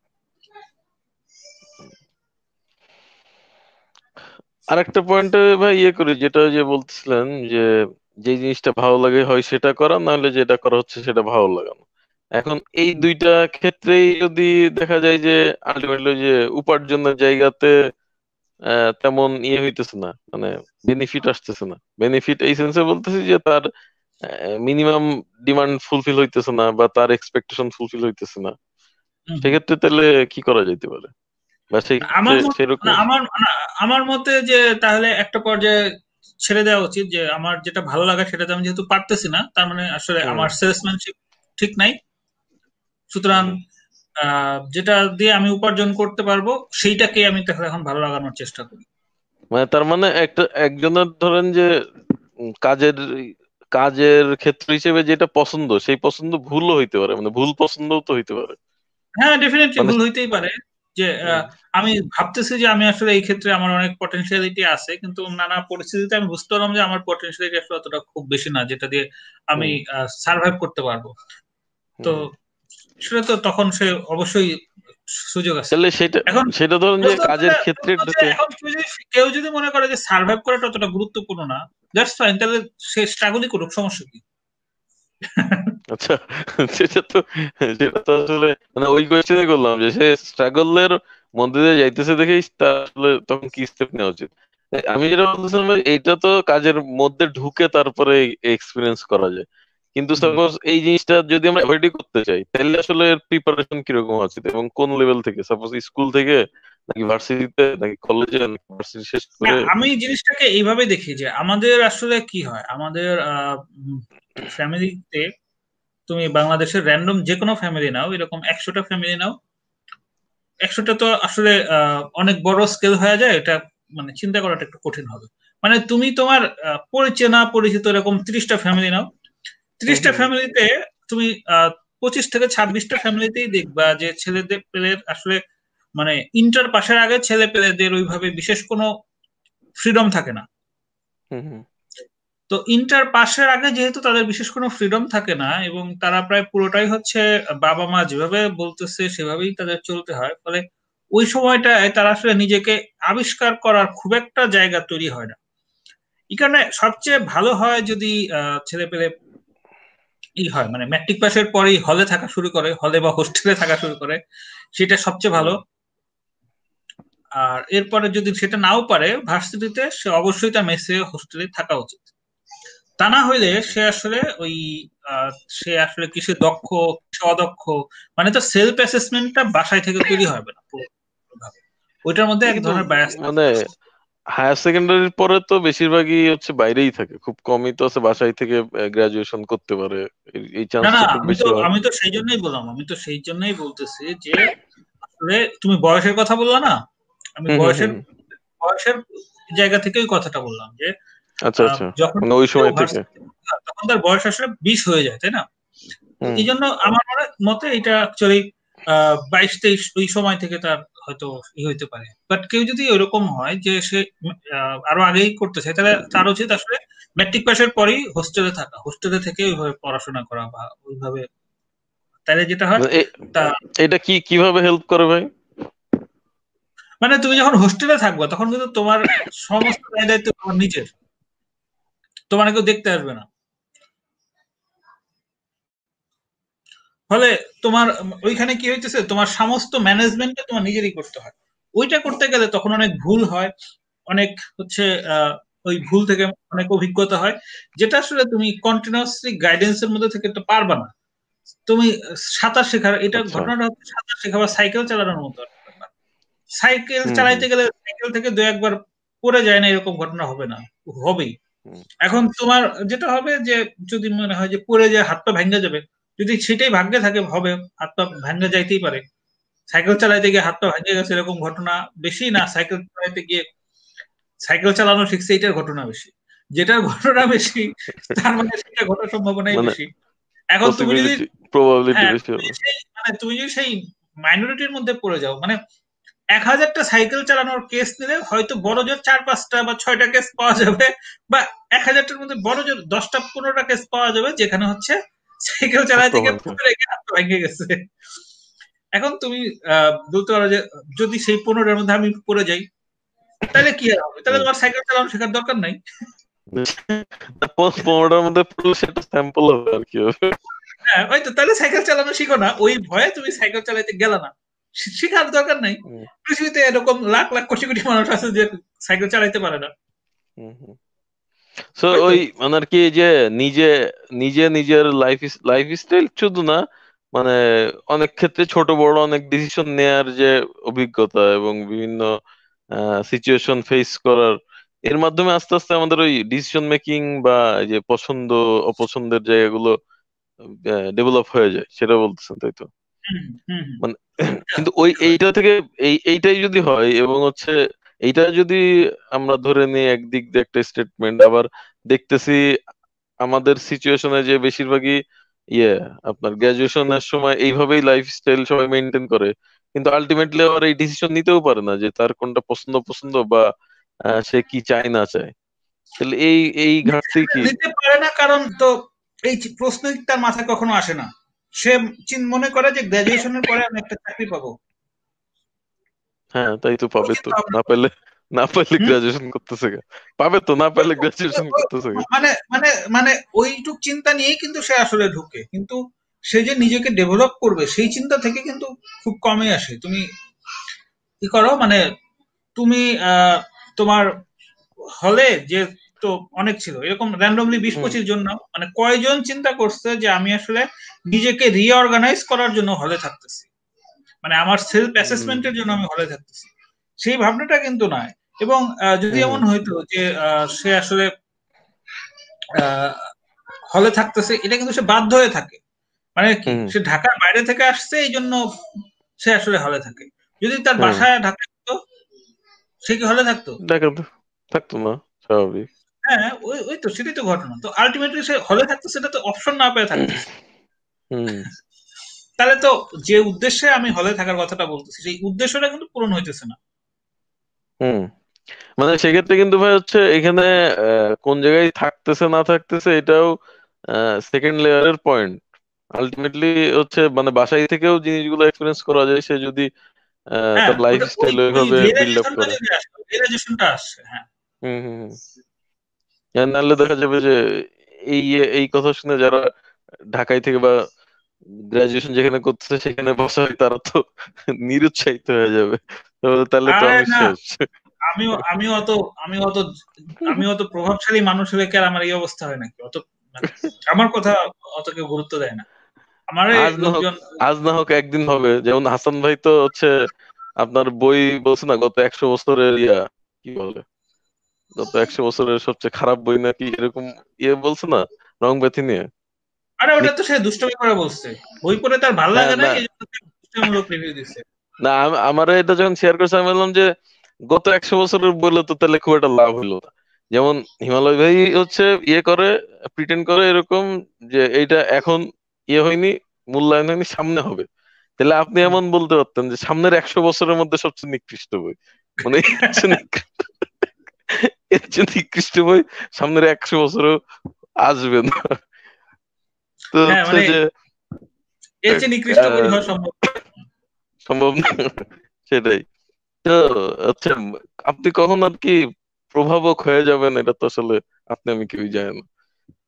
আরেকটা পয়েন্টে ভাই ইয়ে করি যেটা যে বলতেছিলেন যে যে জিনিসটা ভালো লাগে হয় সেটা করা নাহলে যেটা করা হচ্ছে সেটা ভালো লাগানো এখন এই দুইটা ক্ষেত্রেই যদি দেখা যায় যে আলটিমেটলি যে উপার্জনের জায়গাতে তেমন ইয়ে হইতেছে না মানে বেনিফিট আসতেছে না। বেনিফিট এই সেন্সে বলতেছি যে তার মিনিমাম ডিমান্ড ফুলফিল হইতেছে না বা তার এক্সপেকটেশন ফুলফিল হইতেছে না। সেক্ষেত্রে তাহলে কি করা যেতে পারে? আমার আমার মতে যে তাহলে একটা পর্যায়ে ছেড়ে দেওয়া উচিত যে আমার যেটা ভালো লাগে সেটাতে আমি যেহেতু পারতেছি না তার মানে আসলে আমার সেলসম্যানশিপ ঠিক নাই। সুতরাং যেটা দিয়ে আমি উপার্জন করতে পারব সেইটাকে আমি এখন ভালো লাগানোর চেষ্টা করি। মানে তার মানে একটা একজনের ধরেন যে কাজের কাজের ক্ষেত্র হিসেবে যেটা পছন্দ সেই পছন্দ ভুলও হইতে পারে। মানে ভুল পছন্দও তো হইতে পারে। হ্যাঁ ডেফিনেটলি ভুল হইতেই পারে যে আমি ভাবতেছি যে আমি আসলে এই ক্ষেত্রে আমার অনেক পটেনশিয়ালিটি আছে কিন্তু নানা পরিস্থিতিতে আমি বুঝতে পারলাম যে আমার পটেনশিয়ালিটি আসলে অতটা খুব বেশি না যেটা দিয়ে আমি সার্ভাইভ করতে পারব। তো সেটা তো তখন সে অবশ্যই সুযোগ আছে। তাহলে সেটা এখন সেটা ধরুন যে কাজের ক্ষেত্রে কেউ যদি মনে করে যে সার্ভাইভ করাটা অতটা গুরুত্বপূর্ণ না দ্যাটস ফাইন তাহলে সে স্ট্রাগলই করুক সমস্যা কি? আচ্ছা সেটা তো সেটা তো আসলে মানে ওই কোয়েশ্চেনে করলাম যে সে স্ট্রাগলের মধ্যে দিয়ে যাইতেছে দেখেই আসলে তখন কি স্টেপ নেওয়া উচিত। আমি যেটা বলতেছিলাম এইটা তো কাজের মধ্যে ঢুকে তারপরে এক্সপিরিয়েন্স করা যায়। কিন্তু সাপোজ এই জিনিসটা যদি আমরা অ্যাভয়েডই করতে চাই তাহলে আসলে এর প্রিপারেশন কীরকম আছে? এবং কোন লেভেল থেকে? সাপোজ স্কুল থেকে নাকি ভার্সিটিতে নাকি কলেজে নাকি ভার্সিটি শেষ করে আমি জিনিসটাকে এইভাবে দেখি যে আমাদের আসলে কি হয়? আমাদের ফ্যামিলিতে তুমি বাংলাদেশের র্যান্ডম যে কোনো ফ্যামিলি নাও এরকম একশোটা ফ্যামিলি নাও একশোটা তো আসলে অনেক বড় স্কেল হয়ে যায় এটা মানে চিন্তা করাটা একটু কঠিন হবে। মানে তুমি তোমার পরিচয় না পরিচিত এরকম ত্রিশটা ফ্যামিলি নাও ত্রিশটা ফ্যামিলিতে তুমি পঁচিশ থেকে ছাব্বিশটা ফ্যামিলিতেই দেখবা যে ছেলেদের পেলের আসলে মানে ইন্টার পাশের আগে ছেলে পেলেদের ওইভাবে বিশেষ কোনো ফ্রিডম থাকে না। তো ইন্টার পাশের আগে যেহেতু তাদের বিশেষ কোনো ফ্রিডম থাকে না এবং তারা প্রায় পুরোটাই হচ্ছে বাবা মা যেভাবে বলতেছে সেভাবেই তাদের চলতে হয় ফলে ওই সময়টায় তারা আসলে নিজেকে আবিষ্কার করার খুব একটা জায়গা তৈরি হয় না। এই কারণে সবচেয়ে ভালো হয় যদি ছেলে পেলে ই হয় মানে ম্যাট্রিক পাসের পরেই হলে থাকা শুরু করে হলে বা হোস্টেলে থাকা শুরু করে সেটা সবচেয়ে ভালো। আর এরপরে যদি সেটা নাও পারে ভার্সিটিতে সে অবশ্যই তার মেসে হোস্টেলে থাকা উচিত। তা না হইলে সে আসলে ওই সে আসলে কিসে দক্ষ কিসে অদক্ষ মানে তো সেলফ অ্যাসেসমেন্টটা বাসায় থেকে তৈরি হবে না ওইটার মধ্যে এক ধরনের বায়াস মানে হায়ার সেকেন্ডারির পরে তো বেশিরভাগই হচ্ছে বাইরেই থাকে। খুব কমই তো আছে বাসায় থেকে গ্রাজুয়েশন করতে পারে। এই চান্স খুব বেশি আমি তো সেই জন্যই বললাম আমি তো সেই জন্যই বলতেছি যে আসলে তুমি বয়সের কথা বললা না? আমি বয়সের বয়সের জায়গা থেকেই কথাটা বললাম যে আচ্ছা আচ্ছা। যখন মানে ওই সময় থেকে। তখন তার বয়স আসলে বিশ হয়ে যায় তাই না? এই জন্য আমার মতে এটা অ্যাকচুয়ালি বাইশ তেইশ ওই সময় থেকে তার হয়তো ই হইতে পারে। বাট কেউ যদি ওইরকম হয় যে সে আরও আগেই করতে চায় তাহলে তার উচিত আসলে ম্যাট্রিক পাসের পরেই হোস্টেলে থাকা। হোস্টেলে থেকে ওইভাবে পড়াশোনা করা বা ওইভাবে। তাহলে যেটা হয় তা এটা কি কীভাবে হেল্প করে ভাই? মানে তুমি যখন হোস্টেলে থাকবে তখন কিন্তু তোমার সমস্ত দায়িত্ব তোমার নিজের। তোমার কেউ দেখতে আসবে না। ফলে তোমার ওইখানে কি হইতেছে তোমার সমস্ত ম্যানেজমেন্টটা তোমার নিজেরই করতে হয়। ওইটা করতে গেলে তখন অনেক ভুল হয় অনেক হচ্ছে ওই ভুল থেকে অনেক অভিজ্ঞতা হয় যেটা আসলে তুমি কন্টিনিউসলি গাইডেন্সের মধ্যে থেকে তো পারবা না। তুমি সাঁতার শেখার এটা আচ্ছা। ঘটনাটা হচ্ছে সাঁতার শেখা বা সাইকেল চালানোর মতো সাইকেল চালাইতে গেলে সাইকেল থেকে দু একবার পড়ে যায় না এরকম ঘটনা হবে না হবেই। এখন তোমার যেটা হবে যে যদি মনে হয় যে পড়ে যায় হাত পা ভেঙে যাবে যদি সেটাই ভাগ্যে থাকে হবে। হাত পা ভেঙে যাইতেই পারে। সাইকেল চালাইতে গিয়ে হাত পা ভেঙে গেছে এরকম ঘটনা বেশি না। সাইকেল চালাইতে গিয়ে সাইকেল চালানো শিখছে এটার ঘটনা বেশি। যেটার ঘটনা বেশি তার মানে সেটা ঘটার সম্ভাবনাই মানে বেশি। এখন তুমি যদি হ্যাঁ, মানে তুমি যদি সেই মাইনরিটির মধ্যে পড়ে যাও মানে এক হাজারটা সাইকেল চালানোর কেস নিলে হয়তো বড় জোর চার পাঁচটা বা ছয়টা কেস পাওয়া যাবে বা এক হাজারটার মধ্যে বড় জোর দশটা পনেরোটা কেস পাওয়া যাবে যেখানে হচ্ছে সাইকেল চালাই থেকে ভেঙে গেছে। এখন তুমি বলতে পারো যে যদি সেই পনেরোটার মধ্যে আমি পড়ে যাই তাহলে কি হবে? তাহলে তোমার সাইকেল চালানো শেখার দরকার নাই। পনেরোটার মধ্যে সেটা স্যাম্পল হবে আর কি হবে। হ্যাঁ ওই তো তাহলে সাইকেল চালানো শিখো না। ওই ভয়ে তুমি সাইকেল চালাইতে গেলে না। শেখার দরকার নাই। পৃথিবীতে এরকম লাখ লাখ কোটি কোটি মানুষ আছে যে সাইকেল চালাইতে পারে না। সো ওই মানে আর কি যে নিজে নিজে নিজের লাইফ লাইফ স্টাইল শুধু না মানে অনেক ক্ষেত্রে ছোট বড় অনেক ডিসিশন নেয়ার যে অভিজ্ঞতা এবং বিভিন্ন সিচুয়েশন ফেস করার এর মাধ্যমে আস্তে আস্তে আমাদের ওই ডিসিশন মেকিং বা যে পছন্দ অপছন্দের জায়গাগুলো ডেভেলপ হয়ে যায় সেটা বলতেছেন তাই তো? মানে কিন্তু ওই এইটা থেকে এই এইটাই যদি হয় এবং হচ্ছে এইটা যদি আমরা ধরে নিই একদিক দিয়ে একটা স্টেটমেন্ট আবার দেখতেছি আমাদের সিচুয়েশনে যে বেশিরভাগই ইয়ে আপনার গ্রাজুয়েশনের সময় এইভাবেই লাইফ স্টাইল সবাই মেনটেন করে। কিন্তু আলটিমেটলি আবার এই ডিসিশন নিতেও পারে না যে তার কোনটা পছন্দ পছন্দ বা সে কি চায়, না চায়। তাহলে এই এই ঘাটতি কি? নিতে পারে না কারণ তো এই প্রশ্ন তার মাথায় কখনো আসে না। সে মনে করে যে গ্রাজুয়েশনের পরে আমি একটা চাকরি পাবো। হ্যাঁ তাই তো পাবে তো। না পেলে না পেলে গ্রাজুয়েশন করতেছে পাবে তো না পেলে গ্রাজুয়েশন করতেছে মানে মানে মানে ওইটুক চিন্তা নিয়েই কিন্তু সে আসলে ঢুকে। কিন্তু সে যে নিজেকে ডেভেলপ করবে সেই চিন্তা থেকে কিন্তু খুব কমই আসে। তুমি কি করো মানে তুমি তোমার হলে যে তো অনেক ছিল এরকম র্যান্ডমলি বিশ পঁচিশ জন না মানে কয়জন চিন্তা করছে যে আমি আসলে নিজেকে রিঅর্গানাইজ করার জন্য হলে থাকতেছি? মানে আমার সেলফ অ্যাসেসমেন্টের জন্য আমি হলে থাকতেছি সেই ভাবনাটা কিন্তু নয়। এবং যদি এমন হইতো যে সে আসলে হলে থাকতেছে এটা কিন্তু সে বাধ্য হয়ে থাকে। মানে সে ঢাকার বাইরে থেকে আসছে এই জন্য সে আসলে হলে থাকে। যদি তার বাসায় ঢাকা থাকতো সে কি হলে থাকতো? থাকতো না স্বাভাবিক। হ্যাঁ ওই ওই তো সেটাই তো ঘটনা। তো আলটিমেটলি সে হলে থাকতো সেটা তো অপশন না পেয়ে থাকতো। তাহলে তো যে উদ্দেশ্যে আমি হলে থাকার কথাটা বলতেছি সেই উদ্দেশ্যটা কিন্তু পূরণ হইতেছে না। হুম। মানে সেক্ষেত্রে কিন্তু ভাই হচ্ছে এখানে কোন জায়গায় থাকতেছে না থাকতেছে এটাও সেকেন্ড লেয়ারের পয়েন্ট আলটিমেটলি হচ্ছে মানে বাসায় থেকেও জিনিসগুলো এক্সপিরিয়েন্স করা যায় সে যদি হ্যাঁ, তার লাইফ স্টাইল ওইভাবে বিল্ড আপ করে। হ্যাঁ। হুম হুম হুম। নাহলে দেখা যাবে যে এই এই কথা শুনে যারা ঢাকায় থেকে বা গ্রাজুয়েশন যেখানে করতেছে সেখানে বসা হয় তারা তো নিরুৎসাহিত হয়ে যাবে। তাহলে তো আমি শেষ। আমি আমি অত আমি অত আমি অত প্রভাবশালী মানুষ হলে কি আর আমার এই অবস্থা হয় নাকি? অত মানে আমার কথা অত কেউ গুরুত্ব দেয় না। আমার আজ না হোক একদিন হবে। যেমন হাসান ভাই তো হচ্ছে আপনার বই বলছে না গত একশো বছরের ইয়া কি বলে? গত একশো বছরের সবচেয়ে খারাপ বই নাকি এরকম ইয়ে বলছে না রং ব্যথি নিয়ে? আরে ওটা তো সে দুষ্টমি করে বলছে। বই পড়ে তার ভালো লাগে না এই জন্য রিভিউ দিছে। না আমার এটা যখন শেয়ার করছে আমি বললাম যে গত একশো বছরের বললে তো তাহলে খুব একটা লাভ হইল না। যেমন হিমালয় ভাই হচ্ছে ইয়ে করে প্রিটেন্ড করে এরকম যে এইটা এখন ইয়ে হয়নি মূল্যায়ন হয়নি সামনে হবে। তাহলে আপনি এমন বলতে পারতেন যে সামনের একশো বছরের মধ্যে সবচেয়ে নিকৃষ্ট বই। মানে এর চেয়ে নিকৃষ্ট বই সামনের একশো বছরও আসবে না। তো হ্যাঁ, মানে যে সম্ভব না। সেটাই। তো আচ্ছা আপনি কখন আর কি প্রভাবক হয়ে যাবেন এটা তো আসলে আপনি আমি কেউই জানি না।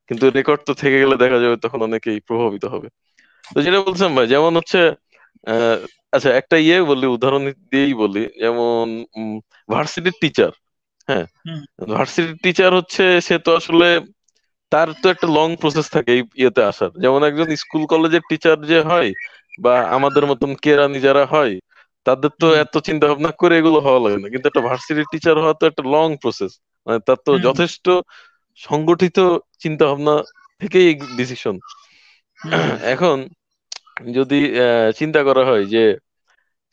কিন্তু রেকর্ড তো থেকে গেলে দেখা যাবে তখন অনেকেই প্রভাবিত হবে। তো যেটা বলছিলাম ভাই যেমন হচ্ছে আচ্ছা একটা ইয়ে বলি উদাহরণ দিয়েই বলি। যেমন ভার্সিটির টিচার হ্যাঁ? ভার্সিটির টিচার হচ্ছে সে তো আসলে তার তো একটা লং প্রসেস থাকে এই ইয়েতে আসার। যেমন একজন স্কুল কলেজের টিচার যে হয় বা আমাদের মতন কেরানি যারা হয় তাদের তো এত চিন্তা ভাবনা করে এগুলো হওয়া লাগে না। কিন্তু একটা ভার্সিটির টিচার হওয়া তো একটা লং প্রসেস মানে তার তো যথেষ্ট সংগঠিত চিন্তা ভাবনা থেকেই ডিসিশন এখন যদি চিন্তা করা হয় যে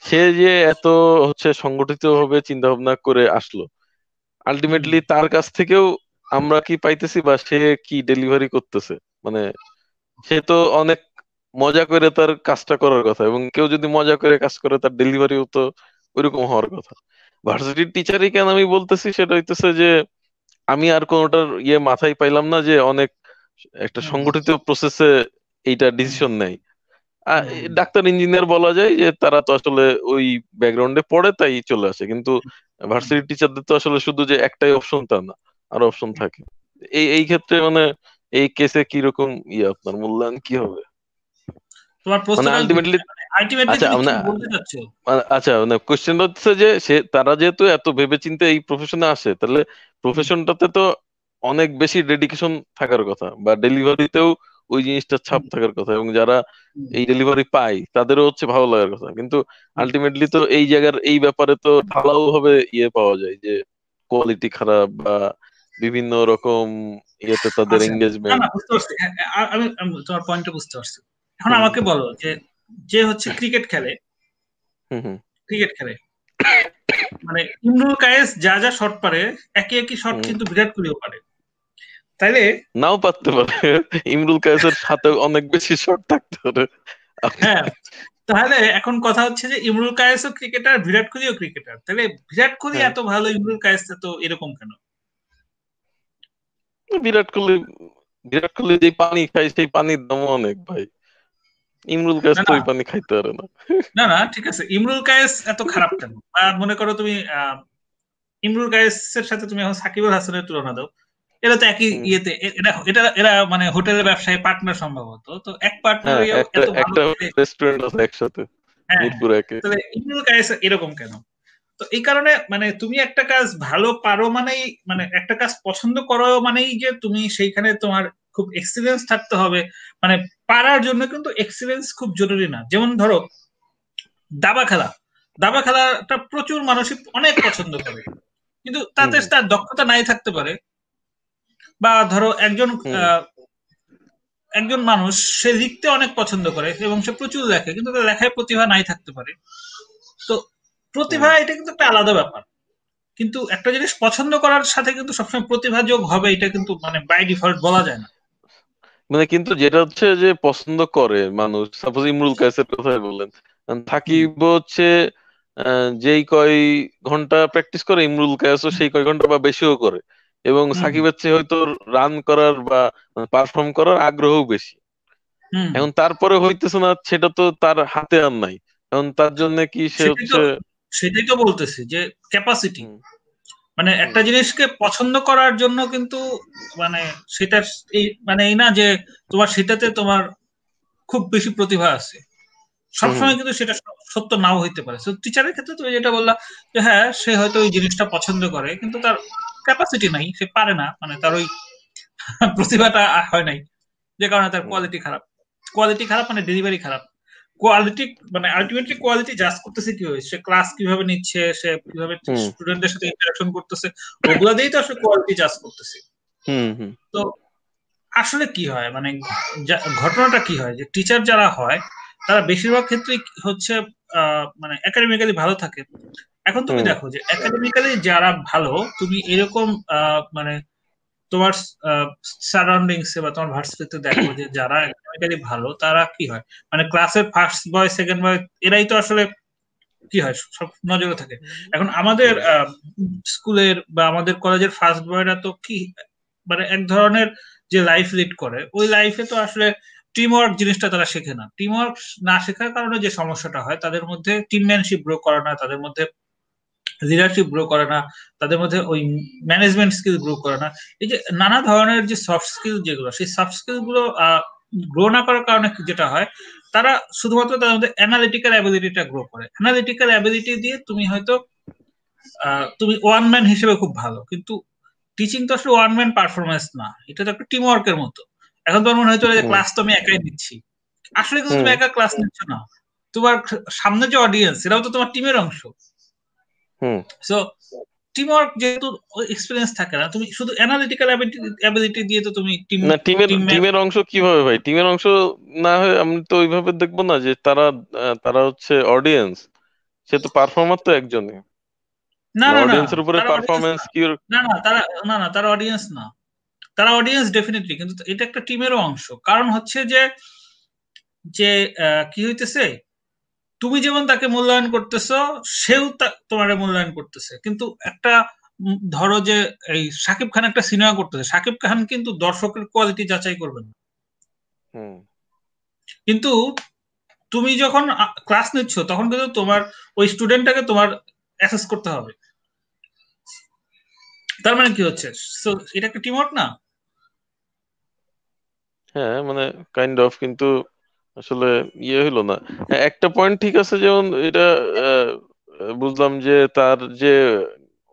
সে যে এত হচ্ছে সংগঠিত ভাবে চিন্তা ভাবনা করে আসলো আলটিমেটলি তার কাছ থেকেও আমরা কি পাইতেছি বা সে কি ডেলিভারি করতেছে? মানে সে তো অনেক মজা করে তার কাজটা করার কথা এবং কেউ যদি মজা করে কাজ করে তার ডেলিভারিও তো ওইরকম হওয়ার কথা। ভার্সিটির টিচারই কেন আমি বলতেছি সেটা হইতেছে যে আমি আর কোনোটার ইয়ে মাথায় পাইলাম না যে অনেক একটা সংগঠিত প্রসেসে এইটা ডিসিশন নেয়। ডাক্তার ইঞ্জিনিয়ার বলা যায় যে তারা তো আসলে ওই ব্যাকগ্রাউন্ডে পড়ে তাই চলে আসে। কিন্তু ভার্সিটি টিচারদের তো আসলে শুধু যে একটাই অপশন তা না। আরও অপশন থাকে। এই এই ক্ষেত্রে মানে এই কেসে কি রকম ইয়ে আপনার? মূল্যায়ন কি হবে? তোমার প্রশ্ন আলটিমেটলি আচ্ছা মানে আচ্ছা মানে কোশ্চেনটা হচ্ছে যে সে তারা যেহেতু এত ভেবেচিন্তে এই প্রফেশনে আসে তাহলে প্রফেশনটাতে তো অনেক বেশি ডেডিকেশন থাকার কথা বা ডেলিভারিতেও ওই জিনিসটা ছাপ থাকার কথা এবং যারা এই ডেলিভারি পায় তাদেরও হচ্ছে ভালো লাগার কথা। কিন্তু আলটিমেটলি তো এই জায়গার এই ব্যাপারে তো ঢালাও ভাবে ইয়ে পাওয়া যায় যে কোয়ালিটি খারাপ বা বিভিন্ন রকম ইয়েতে তাদের এঙ্গেজমেন্ট আচ্ছা, হ্যাঁ, আমি তোমার পয়েন্টটা বুঝতে পারছি। এখন আমাকে বলো যে যে হচ্ছে ক্রিকেট খেলে ক্রিকেট খেলে মানে ইমরুল কায়েস যা যা শট পারে একই একই শট কিন্তু বিরাট কোহলিও পারে। তাইলে নাও পারতে পারে। ইমরুল কায়েসের সাথে অনেক বেশি শট থাকতে পারে। হ্যাঁ তাহলে এখন কথা হচ্ছে যে ইমরুল কায়েসও ক্রিকেটার বিরাট কোহলিও ক্রিকেটার তাহলে বিরাট কোহলি হ্যাঁ। এত ভালো ইমরুল কায়েস এত এরকম কেন? বিরাট কোহলি বিরাট কোহলি যে পানি খায় সেই পানির দাম অনেক ভাই। ইমরুল কায়েস তো ওই পানি খাইতে পারে না। না না ঠিক আছে। ইমরুল কায়েস এত খারাপ কেন? আর মনে করো তুমি ইমরুল কায়েসের সাথে তুমি এখন সাকিব আল হাসানের তুলনা দাও। এরা তো একই ইয়েতে এরা এটা এরা মানে হোটেলের ব্যবসায় পার্টনার সম্ভবত। তো এক পার্টনার হ্যাঁ, একটা রেস্টুরেন্ট আছে একসাথে হ্যাঁ, মিরপুর একে। তাহলে ইমরুল কায়েস এরকম কেন? তো এই কারণে মানে তুমি একটা কাজ ভালো পারো মানেই মানে একটা কাজ পছন্দ করো মানেই যে তুমি সেইখানে তোমার খুব এক্সিলেন্স থাকতে হবে। মানে পারার জন্য কিন্তু এক্সিলেন্স খুব জরুরি না। যেমন ধরো দাবা খেলা। দাবা খেলাটা প্রচুর মানুষই অনেক পছন্দ করে। কিন্তু তাতে তার দক্ষতা নাই থাকতে পারে। বা ধরো একজন একজন মানুষ সে লিখতে অনেক পছন্দ করে এবং সে প্রচুর লেখে কিন্তু তার লেখায় প্রতিভা নাই থাকতে পারে। প্রতিভা এটা কিন্তু একটা আলাদা ব্যাপার। কিন্তু একটা জিনিস পছন্দ করার সাথে কিন্তু সবসময় প্রতিভা যোগ হবে এটা কিন্তু মানে বাই ডিফল্ট বলা যায় না। মানে কিন্তু যেটা হচ্ছে যে পছন্দ করে মানুষ সাপোজ ইমরুল কায়েসের কথাই বললেন থাকিব হচ্ছে যেই কয় ঘণ্টা প্র্যাকটিস করে ইমরুল কায়েসও সেই কয় ঘণ্টা বা বেশিও করে। এবং সাকিবের চেয়ে হয়তো রান করার বা পারফর্ম করার আগ্রহ বেশি। এখন তারপরে হইতেছে না সেটা তো তার হাতে আর নাই। এখন তার জন্য কি সে হচ্ছে সেটাই তো বলতেছি যে ক্যাপাসিটি মানে একটা জিনিসকে পছন্দ করার জন্য কিন্তু মানে সেটা মানে এই না যে তোমার সেটাতে তোমার খুব বেশি প্রতিভা আছে। সবসময় কিন্তু সেটা সত্য নাও হইতে পারে। টিচারের ক্ষেত্রে তুমি যেটা বললা যে হ্যাঁ সে হয়তো ওই জিনিসটা পছন্দ করে কিন্তু তার ক্যাপাসিটি নাই সে পারে না। মানে তার ওই প্রতিভাটা হয় নাই। যে কারণে তার কোয়ালিটি খারাপ। কোয়ালিটি খারাপ মানে ডেলিভারি খারাপ। কোয়ালিটি মানে আলটিমেটলি কোয়ালিটি জাজ করতেছে কি সে ক্লাস কীভাবে নিচ্ছে? সে কীভাবে স্টুডেন্টদের সাথে ইন্টারাকশন করতেছে? ওগুলা দিয়েই তো আসলে কোয়ালিটি জাজ করতেছে। তো আসলে কি হয়? মানে ঘটনাটা কি হয়? যে টিচার যারা হয় তারা বেশিরভাগ ক্ষেত্রেই হচ্ছে মানে একাডেমিক্যালি ভালো থাকে। এখন তুমি দেখো যে একাডেমিক্যালি যারা ভালো তুমি এরকম মানে তোমার সারাউন্ডিংস বা তোমার ভার্সিটিতে দেখো যে যারা একাডেমিক্যালি ভালো, তারা কি হয়? মানে ক্লাসের ফার্স্ট বয় সেকেন্ড বয় এরাই তো আসলে কি হয়? সব নজরে থাকে। এখন আমাদের স্কুলের বা আমাদের কলেজের ফার্স্ট বয়রা তো কি মানে এক ধরনের যে লাইফ লিড করে, ওই লাইফে তো আসলে টিম ওয়ার্ক জিনিসটা তারা শেখে না। টিম ওয়ার্ক না শেখার কারণে যে সমস্যাটা হয়, তাদের মধ্যে টিমম্যানশিপ গ্রো করে না তাদের মধ্যে লিডারশিপ গ্রো করে না তাদের মধ্যে ওই ম্যানেজমেন্ট স্কিল গ্রো করে না। এই যে নানা ধরনের যে সফট স্কিল যেগুলো সেই সফট স্কিলগুলো গ্রো না করার কারণে যেটা হয় তারা শুধুমাত্র তাদের মধ্যে অ্যানালিটিক্যাল অ্যাবিলিটিটা গ্রো করে। অ্যানালিটিক্যাল অ্যাবিলিটি দিয়ে তুমি হয়তো তুমি ওয়ান ম্যান হিসেবে খুব ভালো কিন্তু টিচিং তো আসলে ওয়ান ম্যান পারফরমেন্স না এটা তো একটা টিম ওয়ার্কের মতো। এখন তোমার মনে হয়তো যে ক্লাস তো আমি একাই দিচ্ছি আসলে কিন্তু তুমি একা ক্লাস নিচ্ছ না। তোমার সামনে যে অডিয়েন্স এরাও তো তোমার টিমের অংশ। সো টিম ওয়ার্ক যেহেতু এক্সপেরিয়েন্স থাকে না তুমি শুধু অ্যানালিটিক্যাল অ্যাবিলিটি দিয়ে তো তুমি টিম না টিমের টিমের অংশ কীভাবে ভাই? টিমের অংশ না হয় আমি তো ওইভাবে দেখব না যে তারা তারা হচ্ছে অডিয়েন্স সে তো পারফর্মার তো একজনই। না না অডিয়েন্সের উপরে পারফরম্যান্স কি না। না তারা না না তারা অডিয়েন্স না। তারা অডিয়েন্স ডেফিনেটলি কিন্তু এটা একটা টিমেরও অংশ। কারণ হচ্ছে যে যে কি হইতেছে? তুমি যেমন তাকে মূল্যায়ন করতেছো সেও তোমার মূল্যায়ন করতেছে। কিন্তু একটা ধরো যে এই সাকিব খান একটা সিনেমা করতেছে সাকিব খান কিন্তু দর্শকের কোয়ালিটি যাচাই করবে না। কিন্তু তুমি যখন ক্লাস নিচ্ছ তখন কিন্তু তোমার ওই স্টুডেন্টটাকে তোমার অ্যাসেস করতে হবে। তার মানে কি হচ্ছে? এটা একটা টিমওয়ার্ক না? হ্যাঁ মানে কাইন্ড অফ কিন্তু আসলে ইয়ে হইল না। একটা পয়েন্ট ঠিক আছে যেমন এটা বুঝলাম যে তার যে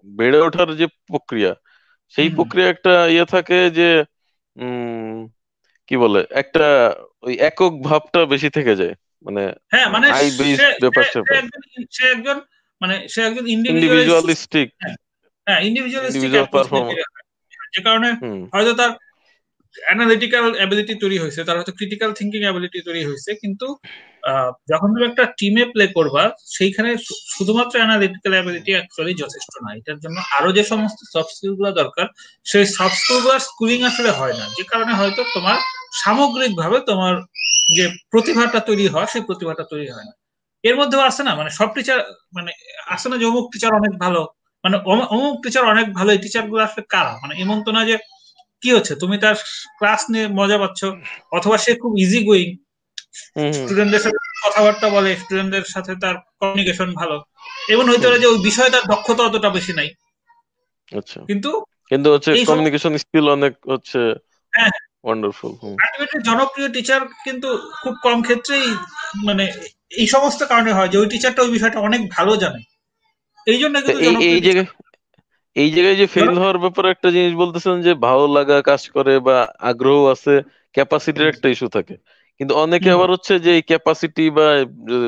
বেড়ে ওঠার যে প্রক্রিয়া সেই প্রক্রিয়া একটা ইয়ে থাকে যে কি বলে একটা ওই একক ভাবটা বেশি থেকে যায়। মানে হ্যাঁ মানে সে একজন মানে সে একজন ইন্ডিভিজুয়ালিস্টিক হ্যাঁ ইন্ডিভিজুয়ালিস্টিক যে কারণে হয়তো তার অ্যানালিটিক্যাল অ্যাবিলিটি তৈরি হয়েছে, তার হয়তো ক্রিটিক্যাল থিঙ্কিং অ্যাবিলিটি তৈরি হয়েছে, কিন্তু যখন তুমি একটা টিমে প্লে করবা, সেইখানে শুধুমাত্র অ্যানালিটিক্যাল অ্যাবিলিটি অ্যাকচুয়ালি যথেষ্ট না। এটার জন্য আরও যে সমস্ত সফট স্কিলগুলো দরকার, সেই সফট স্কিলগুলো স্কুলিং আসলে হয় না। যে কারণে হয়তো তোমার সামগ্রিকভাবে তোমার যে প্রতিভাটা তৈরি হয়, সেই প্রতিভাটা তৈরি হয় না। এর মধ্যেও আছে না মানে সব টিচার মানে আছে না যে অমুক টিচার অনেক ভালো মানে অমুক টিচার অনেক ভালো, এই টিচারগুলো আসলে কারা? মানে এমন তো না যে কি হচ্ছে? তুমি তার ক্লাস নিয়ে মজা পাচ্ছ অথবা সে খুব ইজি গোয়িং স্টুডেন্টদের সাথে কথাবার্তা বলে স্টুডেন্টদের সাথে তার কমিউনিকেশন ভালো। এমন হইতে পারে যে ওই বিষয়ে তার দক্ষতা অতটা বেশি নাই। আচ্ছা। কিন্তু কিন্তু হচ্ছে কমিউনিকেশন স্কিল অনেক হচ্ছে ওয়ান্ডারফুল আলটিমেটলি জনপ্রিয় টিচার কিন্তু খুব কম ক্ষেত্রেই মানে এই সমস্ত কারণে হয় যে ওই টিচারটা ওই বিষয়টা অনেক ভালো জানে। এই জন্য কিন্তু এই জায়গায় এই জায়গায় যে ফেল হওয়ার ব্যাপারে একটা জিনিস বলতেছেন যে ভালো লাগা কাজ করে বা আগ্রহ আছে ক্যাপাসিটির একটা ইস্যু থাকে। কিন্তু অনেকে আবার হচ্ছে যে এই ক্যাপাসিটি বা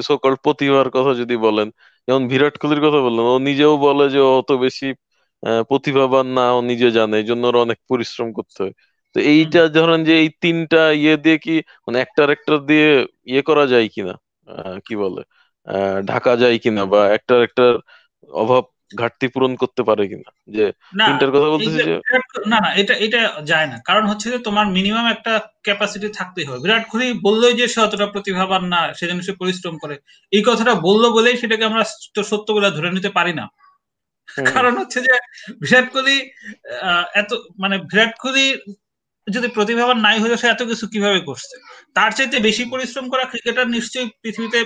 সকল প্রতিভার কথা যদি বলেন যেমন বিরাট কোহলির কথা বললেন ও নিজেও বলে যে অত বেশি প্রতিভাবান না ও নিজে জানে এই জন্য অনেক পরিশ্রম করতে হয়। তো এইটা ধরেন যে এই তিনটা ইয়ে দিয়ে কি মানে একটা একটা দিয়ে ইয়ে করা যায় কিনা? কি বলে? ঢাকা যায় কিনা বা একটা একটা অভাব ঘাটতি পূরণ করতে পারে কিনা? যে তিনটার কথা বলতেছি যে না না এটা এটা যায় না। কারণ হচ্ছে যে তোমার মিনিমাম একটা ক্যাপাসিটি থাকতেই হবে। বিরাট কোহলি বললোই যে সে অতটা প্রতিভাবান না সেজন্য সে পরিশ্রম করে। এই কথাটা বলল বলেই সেটাকে আমরা সত্য বলে ধরে নিতে পারি না। কারণ হচ্ছে যে বিরাট কোহলি এত মানে বিরাট কোহলি যদি প্রতিভাবান নাই হয়ে সে এত কিছু কীভাবে করছে? তার চাইতে বেশি পরিশ্রম করা ক্রিকেটার নিশ্চয়ই পৃথিবীতে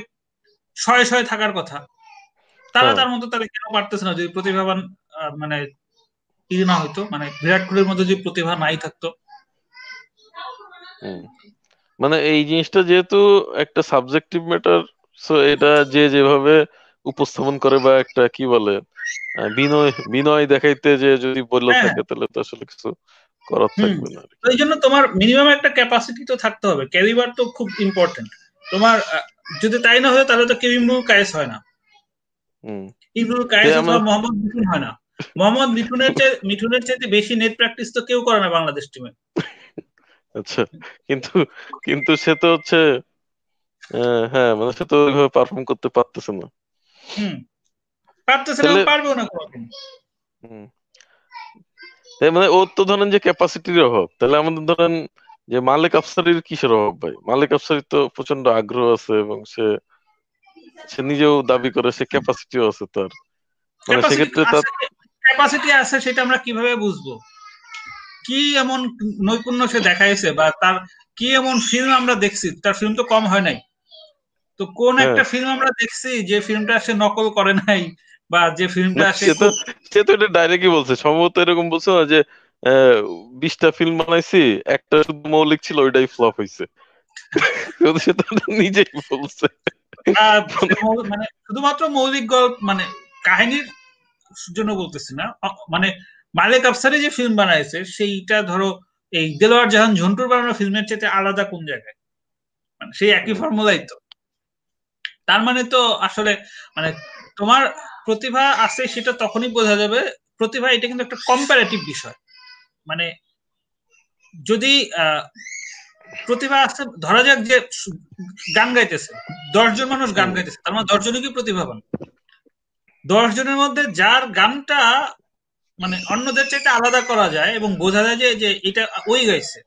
শয়ে শয়ে থাকার কথা। তারা তার মতো তারা কেন পারতেছে না? যদি প্রতিভাবান মানে ই না হইতো মানে বিরাট কোহলির মধ্যে যদি প্রতিভা নাই থাকতো? মানে এই জিনিসটা যেহেতু একটা সাবজেক্টিভ ম্যাটার সো এটা যে যেভাবে উপস্থাপন করে বা একটা কি বলে বিনয় বিনয় দেখাইতে যে যদি বললে থাকে তাহলে তো আসলে কিছু করার থাকবে না এই জন্য তোমার মিনিমাম একটা ক্যাপাসিটি তো থাকতে হবে। ক্যারিবার তো খুব ইম্পর্টেন্ট তোমার যদি তাই না হয় তাহলে তো কেউ ইমরুল কায়েস হয় না। ইমরুল কায়েস অথবা মোহাম্মদ মিঠুন হয় না। মোহাম্মদ মিঠুনের চেয়ে মিঠুনের চাইতে বেশি নেট প্র্যাকটিস তো কেউ করে না বাংলাদেশ টিমে আচ্ছা কিন্তু কিন্তু সে তো হচ্ছে হ্যাঁ মানে সে তো ওইভাবে পারফর্ম করতে পারতেছে না। হুম। পারতেছে না পারবেও না তাই মানে ওর তো ধরেন যে ক্যাপাসিটির অভাব তাহলে আমাদের ধরেন যে মালিক আফসারির কিসের অভাব ভাই? মালিক আফসারির তো প্রচণ্ড আগ্রহ আছে এবং সে সে নিজেও দাবি করে সে ক্যাপাসিটিও আছে তার। মানে সেক্ষেত্রে তার ক্যাপাসিটি আছে সেটা আমরা কীভাবে বুঝব? কি এমন নৈপুণ্য সে দেখাইছে বা তার কি এমন ফিল্ম আমরা দেখছি? তার ফিল্ম তো কম হয় নাই। তো কোন একটা ফিল্ম আমরা দেখছি যে ফিল্মটা সে নকল করে নাই বা যে ফিল্মটা সে তো সে তো এটা ডাইরেক্টই বলছে। সম্ভবত এরকম বলছে না যে বিশটা ফিল্ম বানাইছি একটা শুধু মৌলিক ছিল ওইটাই ফ্লপ হয়েছে সে তো নিজেই বলছে। শুধুমাত্র মৌলিক গল্প মানে কাহিনীর জন্য বলতেছি না। মানে মালিক আফসারি যে ফিল্ম বানাইছে সেইটা ধরো এই দেলোয়ার জাহান ঝন্টুর বানানো ফিল্মের চেয়ে আলাদা কোন জায়গায়? মানে সেই একই ফর্মুলাই তো। তার মানে তো আসলে মানে তোমার প্রতিভা আছে সেটা তখনই বোঝা যাবে। প্রতিভা এটা কিন্তু একটা কম্পারেটিভ বিষয়। মানে যদি প্রতিভা আছে ধরা যাক যে গান গাইতেছে দশজন মানুষ গান গাইতেছে তার মানে দশজনই কি প্রতিভাবান? দশজনের মধ্যে যার গানটা মানে অন্যদের চাইতে আলাদা করা যায় এবং বোঝা যায় যে যে এটা ওই গাইছে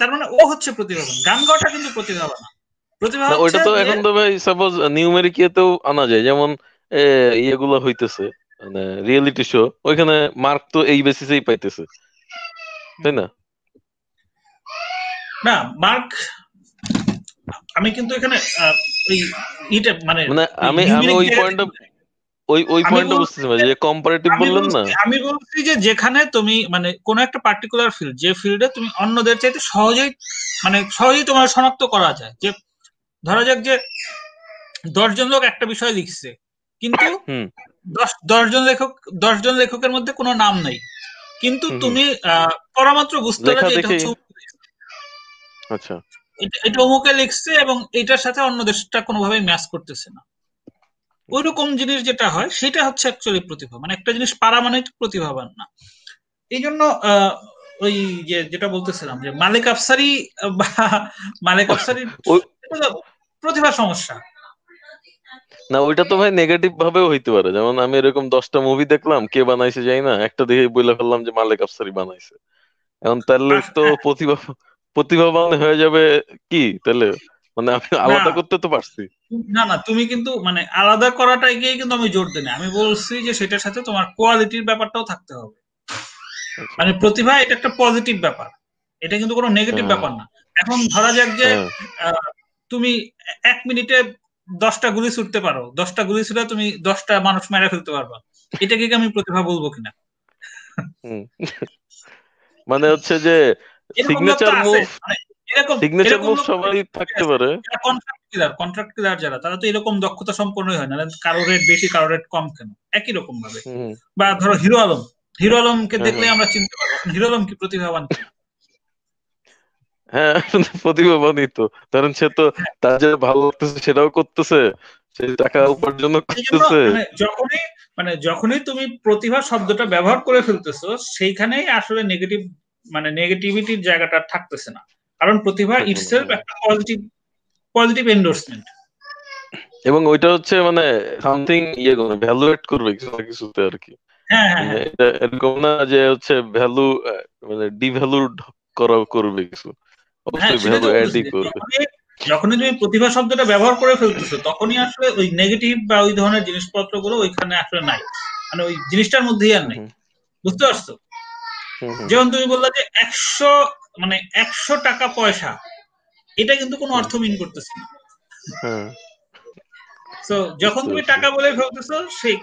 তার মানে ও হচ্ছে প্রতিভাবান। গান গাওয়াটা কিন্তু প্রতিভাবান। প্রতিভা ওইটা তো এখন তো ভাই সাপোজ নিউমেরিক ইয়েতেও আনা যায় যেমন ইয়েগুলো হইতেছে মানে রিয়েলিটি শো ওইখানে মার্ক তো এই বেসিসেই পাইতেছে তাই না? না মার্ক আমি কিন্তু এখানে ওই ইটা মানে মানে আমি আমি ওই পয়েন্টটা ওই ওই পয়েন্টটা বুঝতেছি যে কম্পারেটিভ বললেন না? আমি বলছি যে যেখানে তুমি মানে কোন একটা পার্টিকুলার ফিল্ড যে ফিল্ডে তুমি অন্যদের চাইতে সহজেই মানে সহজেই তোমার শনাক্ত করা যায়। যে ধরা যাক যে দশজন লোক একটা বিষয় লিখছে কিন্তু দশ দশজন লেখক দশজন লেখকের মধ্যে কোনো নাম নেই। কিন্তু তুমি পরামাত্র বুঝতে পারো যে এটা আচ্ছা। এটা অমুকে লিখছে এবং এটার সাথে অন্য দেশটা কোনোভাবেই ম্যাচ করতেছে না। ওইরকম জিনিস যেটা হয় সেটা হচ্ছে অ্যাকচুয়ালি প্রতিভা। মানে একটা জিনিস পারা মানে প্রতিভাবান না। এই জন্য ওই যে যেটা বলতেছিলাম যে মালিক আফসারি বা মালিক আফসারি প্রতিভা সমস্যা। না ওইটা তো ভাই নেগেটিভ ভাবেও হইতে পারে। যেমন আমি এরকম দশটা মুভি দেখলাম কে বানাইছে যাই না। একটা দেখে বলে ফেললাম যে মালিক আফসারি বানাইছে। এখন তাহলে তো প্রতিভা প্রতিভাবান হয়ে যাবে কি? তাহলে মানে আমি আলাদা করতে তো পারছি। না না তুমি কিন্তু মানে আলাদা করাটাই গিয়ে কিন্তু আমি জোর দিই আমি বলছি যে সেটার সাথে তোমার কোয়ালিটির ব্যাপারটাও থাকতে হবে। আচ্ছা। মানে প্রতিভা এটা একটা পজিটিভ ব্যাপার। এটা কিন্তু কোনো নেগেটিভ হ্যাঁ। ব্যাপার না। এখন ধরা যাক যে হ্যাঁ। তুমি এক মিনিটে দশটা গুলি ছুটতে পারো। দশটা গুলি ছুটে তুমি দশটা মানুষ মেরে ফেলতে পারবা। এটাকে কি আমি প্রতিভা বলব কিনা? মানে হচ্ছে যে সিগনেচার মুভ সিগনেচার মুভ সবাই থাকতে পারে। কন্ট্রাক্ট কিলার কন্ট্রাক্ট কিলার যারা তারা তো এরকম দক্ষতা সম্পন্নই হয় না কারও রেট বেশি কারও রেট কম কেন? একই রকম ভাবে বা ধরো হিরো আলম হিরো আলমকে হ্যাঁ, দেখলে হ্যাঁ। আমরা চিনতে পারব হিরো আলম কি প্রতিভাবান হ্যাঁ প্রতিভাবানই তো। কারণ সে তো হ্যাঁ। তার যে ভালো লাগতেছে সেটাও করতেছে সে টাকা উপার্জন করতেছে। মানে যখনই মানে যখনই তুমি প্রতিভা শব্দটা ব্যবহার করে ফেলতেছো সেইখানেই আসলে নেগেটিভ মানে নেগেটিভিটির জায়গাটা থাকতেছে না। কারণ প্রতিভা ইটসেলফ একটা পজিটিভ পজিটিভ এন্ডোর্সমেন্ট এবং ওইটা হচ্ছে মানে সামথিং ইয়ে করে ভ্যালুয়েট করবে কিছু না কিছুতে আর কি। হ্যাঁ, হ্যাঁ, মানে হ্যাঁ। এরকম না যে হচ্ছে ভ্যালু মানে ডিভ্যালুড করা করবে কিছু। অবশ্যই ভ্যালু অ্যাডই করবে। যখনই তুমি প্রতিভা শব্দটা ব্যবহার করে ফেলতেছো তখনই আসলে ওই নেগেটিভ বা ওই ধরনের জিনিসপত্রগুলো ওইখানে আসলে নাই। মানে ওই জিনিসটার মধ্যেই আর নাই। বুঝতে পারছ? যেমন তুমি বললা যে একশো মানে একশো টাকা পয়সা এটা কিন্তু কোনো অর্থ মিন করতেছে না। তো যখন তুমি টাকা বলে ফেলতেছো সেই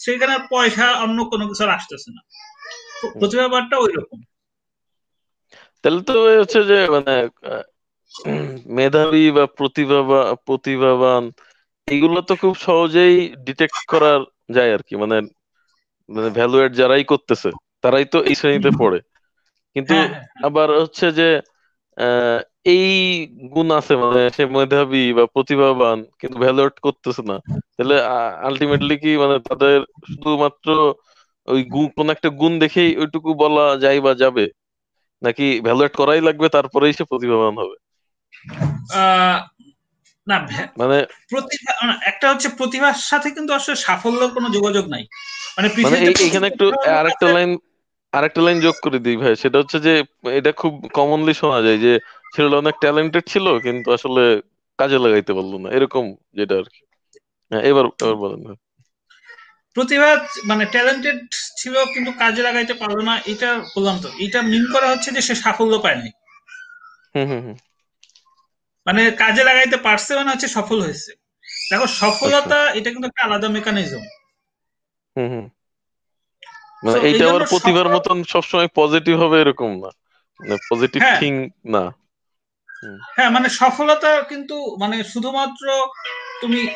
সেখানে পয়সা অন্য কোনো কিছু আসতেছে না। প্রতিভাবারটা ওই রকম। তাহলে তো হচ্ছে যে মানে মেধাবী বা প্রতিভা প্রতিভাবান এগুলো তো খুব সহজেই ডিটেক্ট করা যায় আর কি। মানে মানে ভ্যালুয়েট যারাই করতেছে। তারাই তো এই শ্রেণীতে পড়ে। কিন্তু হ্যাঁ, হ্যাঁ, হ্যাঁ। আবার হচ্ছে যে এই গুণ আছে মানে সে মেধাবী বা প্রতিভাবান কিন্তু ভ্যালুয়েট করতেছে না। তাহলে আলটিমেটলি কি মানে তাদের শুধুমাত্র ওই কোন একটা গুণ দেখেই ওইটুকু বলা যায় বা যাবে? নাকি ভ্যালুয়েট করাই লাগবে তারপরেই সে প্রতিভাবান হবে? না মানে প্রতিভা একটা হচ্ছে প্রতিভার সাথে কিন্তু আসলে সাফল্যের কোনো যোগাযোগ নাই। মানে, মানে এখানে একটু আরেকটা লাইন আরেকটা লাইন যোগ করে দিই ভাই সেটা হচ্ছে যে এটা খুব কমনলি শোনা যায় যে ছেলেটা অনেক ট্যালেন্টেড ছিল কিন্তু আসলে কাজে লাগাইতে পারল না এরকম যেটা আর কি। হ্যাঁ এবার এবার বলেন প্রতিভা মানে ট্যালেন্টেড ছিল কিন্তু কাজে লাগাইতে পারল না এটা বললাম তো। এটা মিন করা হচ্ছে যে সে সাফল্য পায়নি। হুম হুম মানে কাজে লাগাইতে পারছে মানে হচ্ছে সফল হয়েছে। দেখো সফলতা আচ্ছা। এটা কিন্তু একটা আলাদা মেকানিজম হুম হুম। মানে এইটা আবার প্রতিভার মতন সবসময় পজিটিভ হবে এরকম না। মানে পজিটিভ থিং না। হ্যাঁ মানে সফলতা কিন্তু মানে শুধুমাত্র তুমি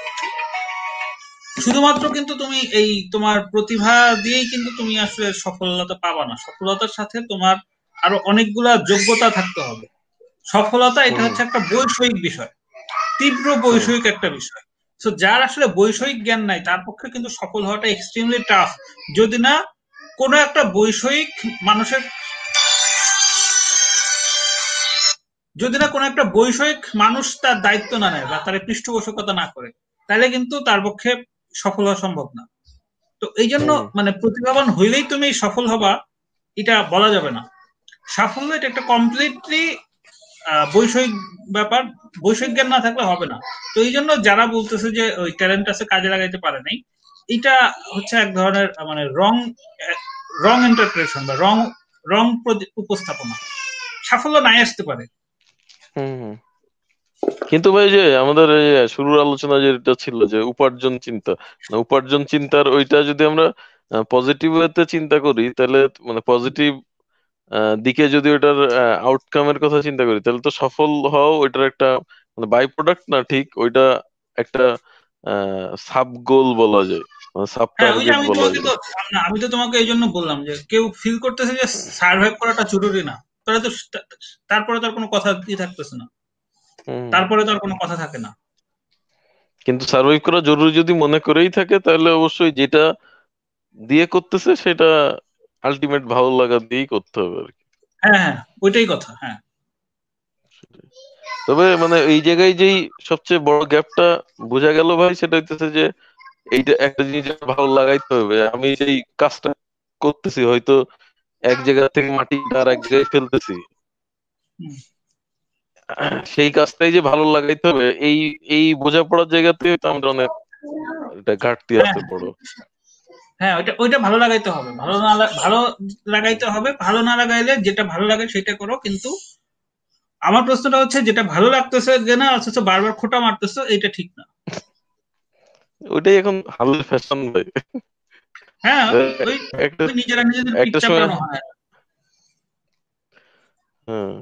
শুধুমাত্র কিন্তু তুমি এই তোমার প্রতিভা দিয়েই কিন্তু তুমি আসলে সফলতা পাবা না। সফলতার সাথে তোমার আরও অনেকগুলা যোগ্যতা থাকতে হবে। সফলতা এটা হচ্ছে একটা বৈষয়িক বিষয়। তীব্র বৈষয়িক একটা বিষয়। তো যার আসলে বৈষয়িক জ্ঞান নাই তার পক্ষে কিন্তু সফল হওয়াটা এক্সট্রিমলি টাফ যদি না কোনো একটা বৈষয়িক মানুষের যদি না কোনো একটা বৈষয়িক মানুষ তার দায়িত্ব না নেয় বা তার পৃষ্ঠপোষকতা না করে তাহলে কিন্তু তার পক্ষে সফল হওয়া সম্ভব না। তো এই জন্য মানে প্রতিভাবান হইলেই তুমি সফল হবা এটা বলা যাবে না। সাফল্য এটা একটা কমপ্লিটলি বৈষয়িক ব্যাপার বৈষয়িক জ্ঞান না থাকলে হবে না। তো এই জন্য যারা বলতেছে যে ওই ট্যালেন্ট আছে কাজে লাগাইতে পারে নাই এটা হচ্ছে এক ধরনের মানে রং রং ইন্টারপ্রিটেশন বা রং রং উপস্থাপনা। সাফল্য নাই আসতে পারে। কিন্তু ভাই যে আমাদের শুরুর আলোচনা যেটা ছিল যে উপার্জন চিন্তা উপার্জন চিন্তার ওইটা যদি আমরা পজিটিভ ওয়েতে চিন্তা করি, তাহলে মানে পজিটিভ দিকে যদি ওটার আউটকামের কথা চিন্তা করি, তাহলে তো সফল হওয়া ওইটার একটা মানে বাই প্রোডাক্ট না ঠিক, ওইটা একটা সাব গোল বলা যায়। সাব মানে টার্গেট হ্যাঁ, বলা যায়। আমি তো তোমাকে এই জন্য বললাম যে কেউ ফিল করতেছে যে সার্ভাইভ করাটা জরুরি না। তাহলে তো তারপরে তার কোনো কথা কি থাকতেছে না। তারপরে তো আর কোনো কথা থাকে না। কিন্তু সার্ভাইভ করা জরুরি যদি মনে করেই থাকে তাহলে অবশ্যই যেটা দিয়ে করতেছে সেটা আলটিমেট ভালো লাগা দিয়েই করতে হবে আর কি। হ্যাঁ হ্যাঁ ওইটাই কথা হ্যাঁ। তবে মানে এই জায়গায় যেই সবচেয়ে বড় গ্যাপটা বোঝা গেল ভাই, সেটা হইতেছে যে এইটা একটা জিনিস ভালো লাগাইতে হবে। আমি যেই কাজটা করতেছি, হয়তো এক জায়গা থেকে মাটি আর এক জায়গায় ফেলতেছি। সেই কাজটাই যে ভালো লাগাইতে হবে, এই এই বোঝাপড়ার জায়গাতে আমাদের অনেক এটা ঘাটতি আছে। বড়। হ্যাঁ ওইটা ওইটা ভালো লাগাইতে হবে। ভালো না ভালো লাগাইতে হবে, ভালো না লাগাইলে যেটা ভালো লাগে সেটা করো, কিন্তু আমার প্রশ্নটা হচ্ছে যেটা ভালো লাগতেছে যে না অথচ বারবার খোটা মারতেছো এটা ঠিক না। ওইটাই এখন হালের ফ্যাশন ভাই হ্যাঁ ওই নিজেরা নিজেদের পিচ্চা বানানো হয়। হ্যাঁ।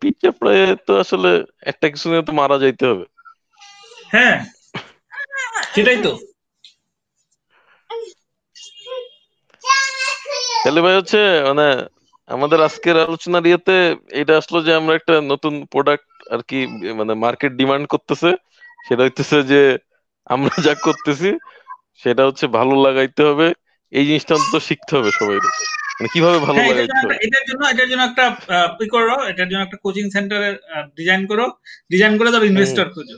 পিচ্চা প্রায় তো আসলে একটা কিছু নিয়ে তো মারা যাইতে হবে। হ্যাঁ সেটাই তো। তাহলে ভাই হচ্ছে মানে আমাদের আজকের আলোচনার ইয়েতে এটা আসলো যে আমরা একটা নতুন প্রোডাক্ট আর কি মানে মার্কেট ডিমান্ড করতেছে। সেটা হইতেছে যে আমরা যা করতেছি সেটা হচ্ছে ভালো লাগাইতে হবে। এই জিনিসটা অন্তত শিখতে হবে সবাই। মানে কীভাবে ভালো হ্যাঁ লাগাইতে হবে? এটার জন্য এটার জন্য একটা ই করো এটার জন্য একটা কোচিং সেন্টারে ডিজাইন করো। ডিজাইন করে ইনভেস্টর খুঁজো।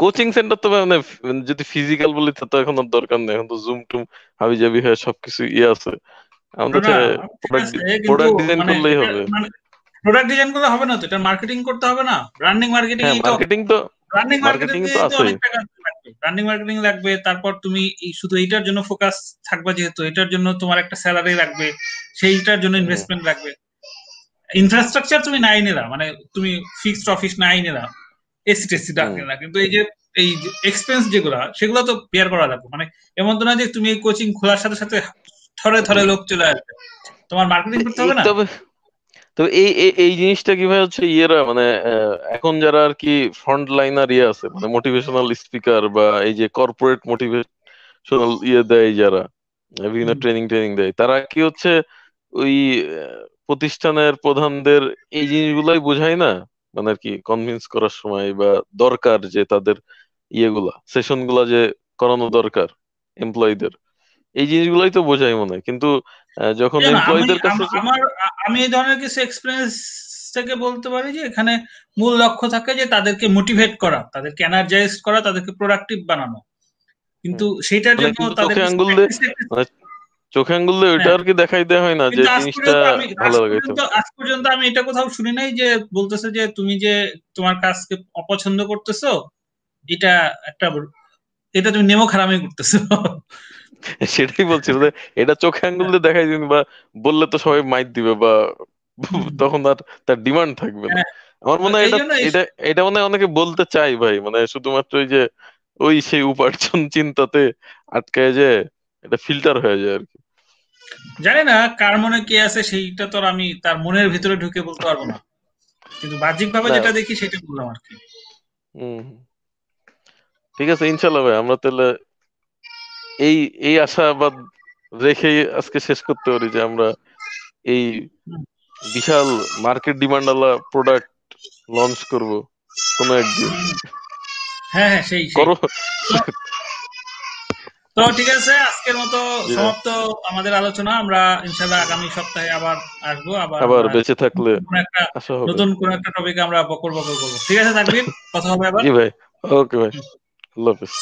কোচিং সেন্টার তো মানে মানে যদি ফিজিক্যাল বলি তো তো এখন আর দরকার নেই। এখন তো জুম টুম হাবি জাবি হয়ে সবকিছু ইয়ে আছে। আমাদের প্রোডাক্ট ডিজাইন মানে করলেই হবে। মানে প্রোডাক্ট ডিজাইন করলে হবে না তো? এটা মার্কেটিং করতে হবে না? ব্র্যান্ডিং মার্কেটিং হ্যাঁ মার্কেটিং তো রানিং মার্কেটিং তো তো আছেই। লাগবে। মার্কেটিং লাগবে তারপর তুমি শুধু এইটার জন্য ফোকাস থাকবে যেহেতু এটার জন্য তোমার একটা স্যালারি লাগবে সেইটার জন্য ইনভেস্টমেন্ট লাগবে। ইনফ্রাস্ট্রাকচার তুমি নাই নিলা মানে তুমি ফিক্সড অফিস নাই নিলা এসি টেসি না কিন্তু এই যে এই এক্সপেন্স যেগুলা সেগুলো তো বেয়ার করা লাগবে। মানে এমন তো না যে তুমি এই কোচিং খোলার সাথে সাথে থরে থরে লোক চলে আসবে। তোমার মার্কেটিং করতে হবে না? তবে তবে এই এই- জিনিসটা কীভাবে হচ্ছে ইয়েরা মানে এখন যারা আর কি ফ্রন্ট লাইনার ইয়ে আছে মানে মোটিভেশনাল স্পিকার বা এই যে কর্পোরেট মোটিভেশনাল ইয়ে দেয় যারা বিভিন্ন ট্রেনিং ট্রেনিং দেয় তারা কি হচ্ছে ওই প্রতিষ্ঠানের প্রধানদের এই জিনিসগুলাই বোঝায় না? মানে আর কি কনভিন্স করার সময় বা দরকার যে তাদের ইয়েগুলা সেশনগুলা যে করানো দরকার এমপ্লয়ীদের এই জিনিসগুলোই তো বোঝায় মনে হয়। কিন্তু যখন এমপ্লয়ীদের কাছে আমার আমি এই ধরনের কিছু এক্সপিরিয়েন্স থেকে বলতে পারি যে এখানে মূল লক্ষ্য থাকে যে তাদেরকে মোটিভেট করা তাদেরকে এনার্জাইজ করা তাদেরকে প্রোডাক্টিভ বানানো। কিন্তু সেটার জন্য তাদের আঙ্গুল মানে চোখে আঙ্গুল দিয়ে ওইটা হ্যাঁ। আর কি দেখাই দেওয়া হয় না যে জিনিসটা ভালো পর্যন্ত আজ পর্যন্ত আমি এটা কোথাও শুনি নাই যে বলতেছে যে তুমি যে তোমার কাজকে অপছন্দ করতেছো এটা একটা এটা তুমি নেমো খারামি করতেছো। সেটাই বলছি যে এটা চোখে আঙ্গুল দিয়ে দেখাই দিন বা বললে তো সবাই মাইক দিবে বা তখন আর তার ডিমান্ড থাকবে না। হ্যাঁ। আমার মনে হয় এটা এটা এটা মনে হয় অনেকে বলতে চাই ভাই মানে শুধুমাত্র ওই যে ওই সেই উপার্জন চিন্তাতে আটকায় যে এটা ফিল্টার হয়ে যায় আর কি। জানি না কার মনে কি আছে সেইটা তো আমি তার মনের ভিতরে ঢুকে বলতে পারব না। কিন্তু বাহ্যিক ভাবে যেটা দেখি সেটা বললাম আর কি। হুম। ঠিক আছে ইনশাল্লাহ ভাই আমরা তাহলে এই এই আশাবাদ রেখেই আজকে শেষ করতে পারি যে আমরা এই বিশাল মার্কেট ডিমান্ড আলা প্রোডাক্ট লঞ্চ করব কোনো একদিন। হ্যাঁ হ্যাঁ সেই। করো। তো ঠিক আছে আজকের মতো সমাপ্ত আমাদের আলোচনা। আমরা ইনশাল্লাহ আগামী সপ্তাহে আবার আসব আবার আবার বেঁচে থাকলে নতুন কোন একটা টপিকে আমরা বকর বকর করব। ঠিক আছে থাকবির কথা হবে আবার। জি ভাই। ওকে ভাই। আল্লাহ হাফেজ।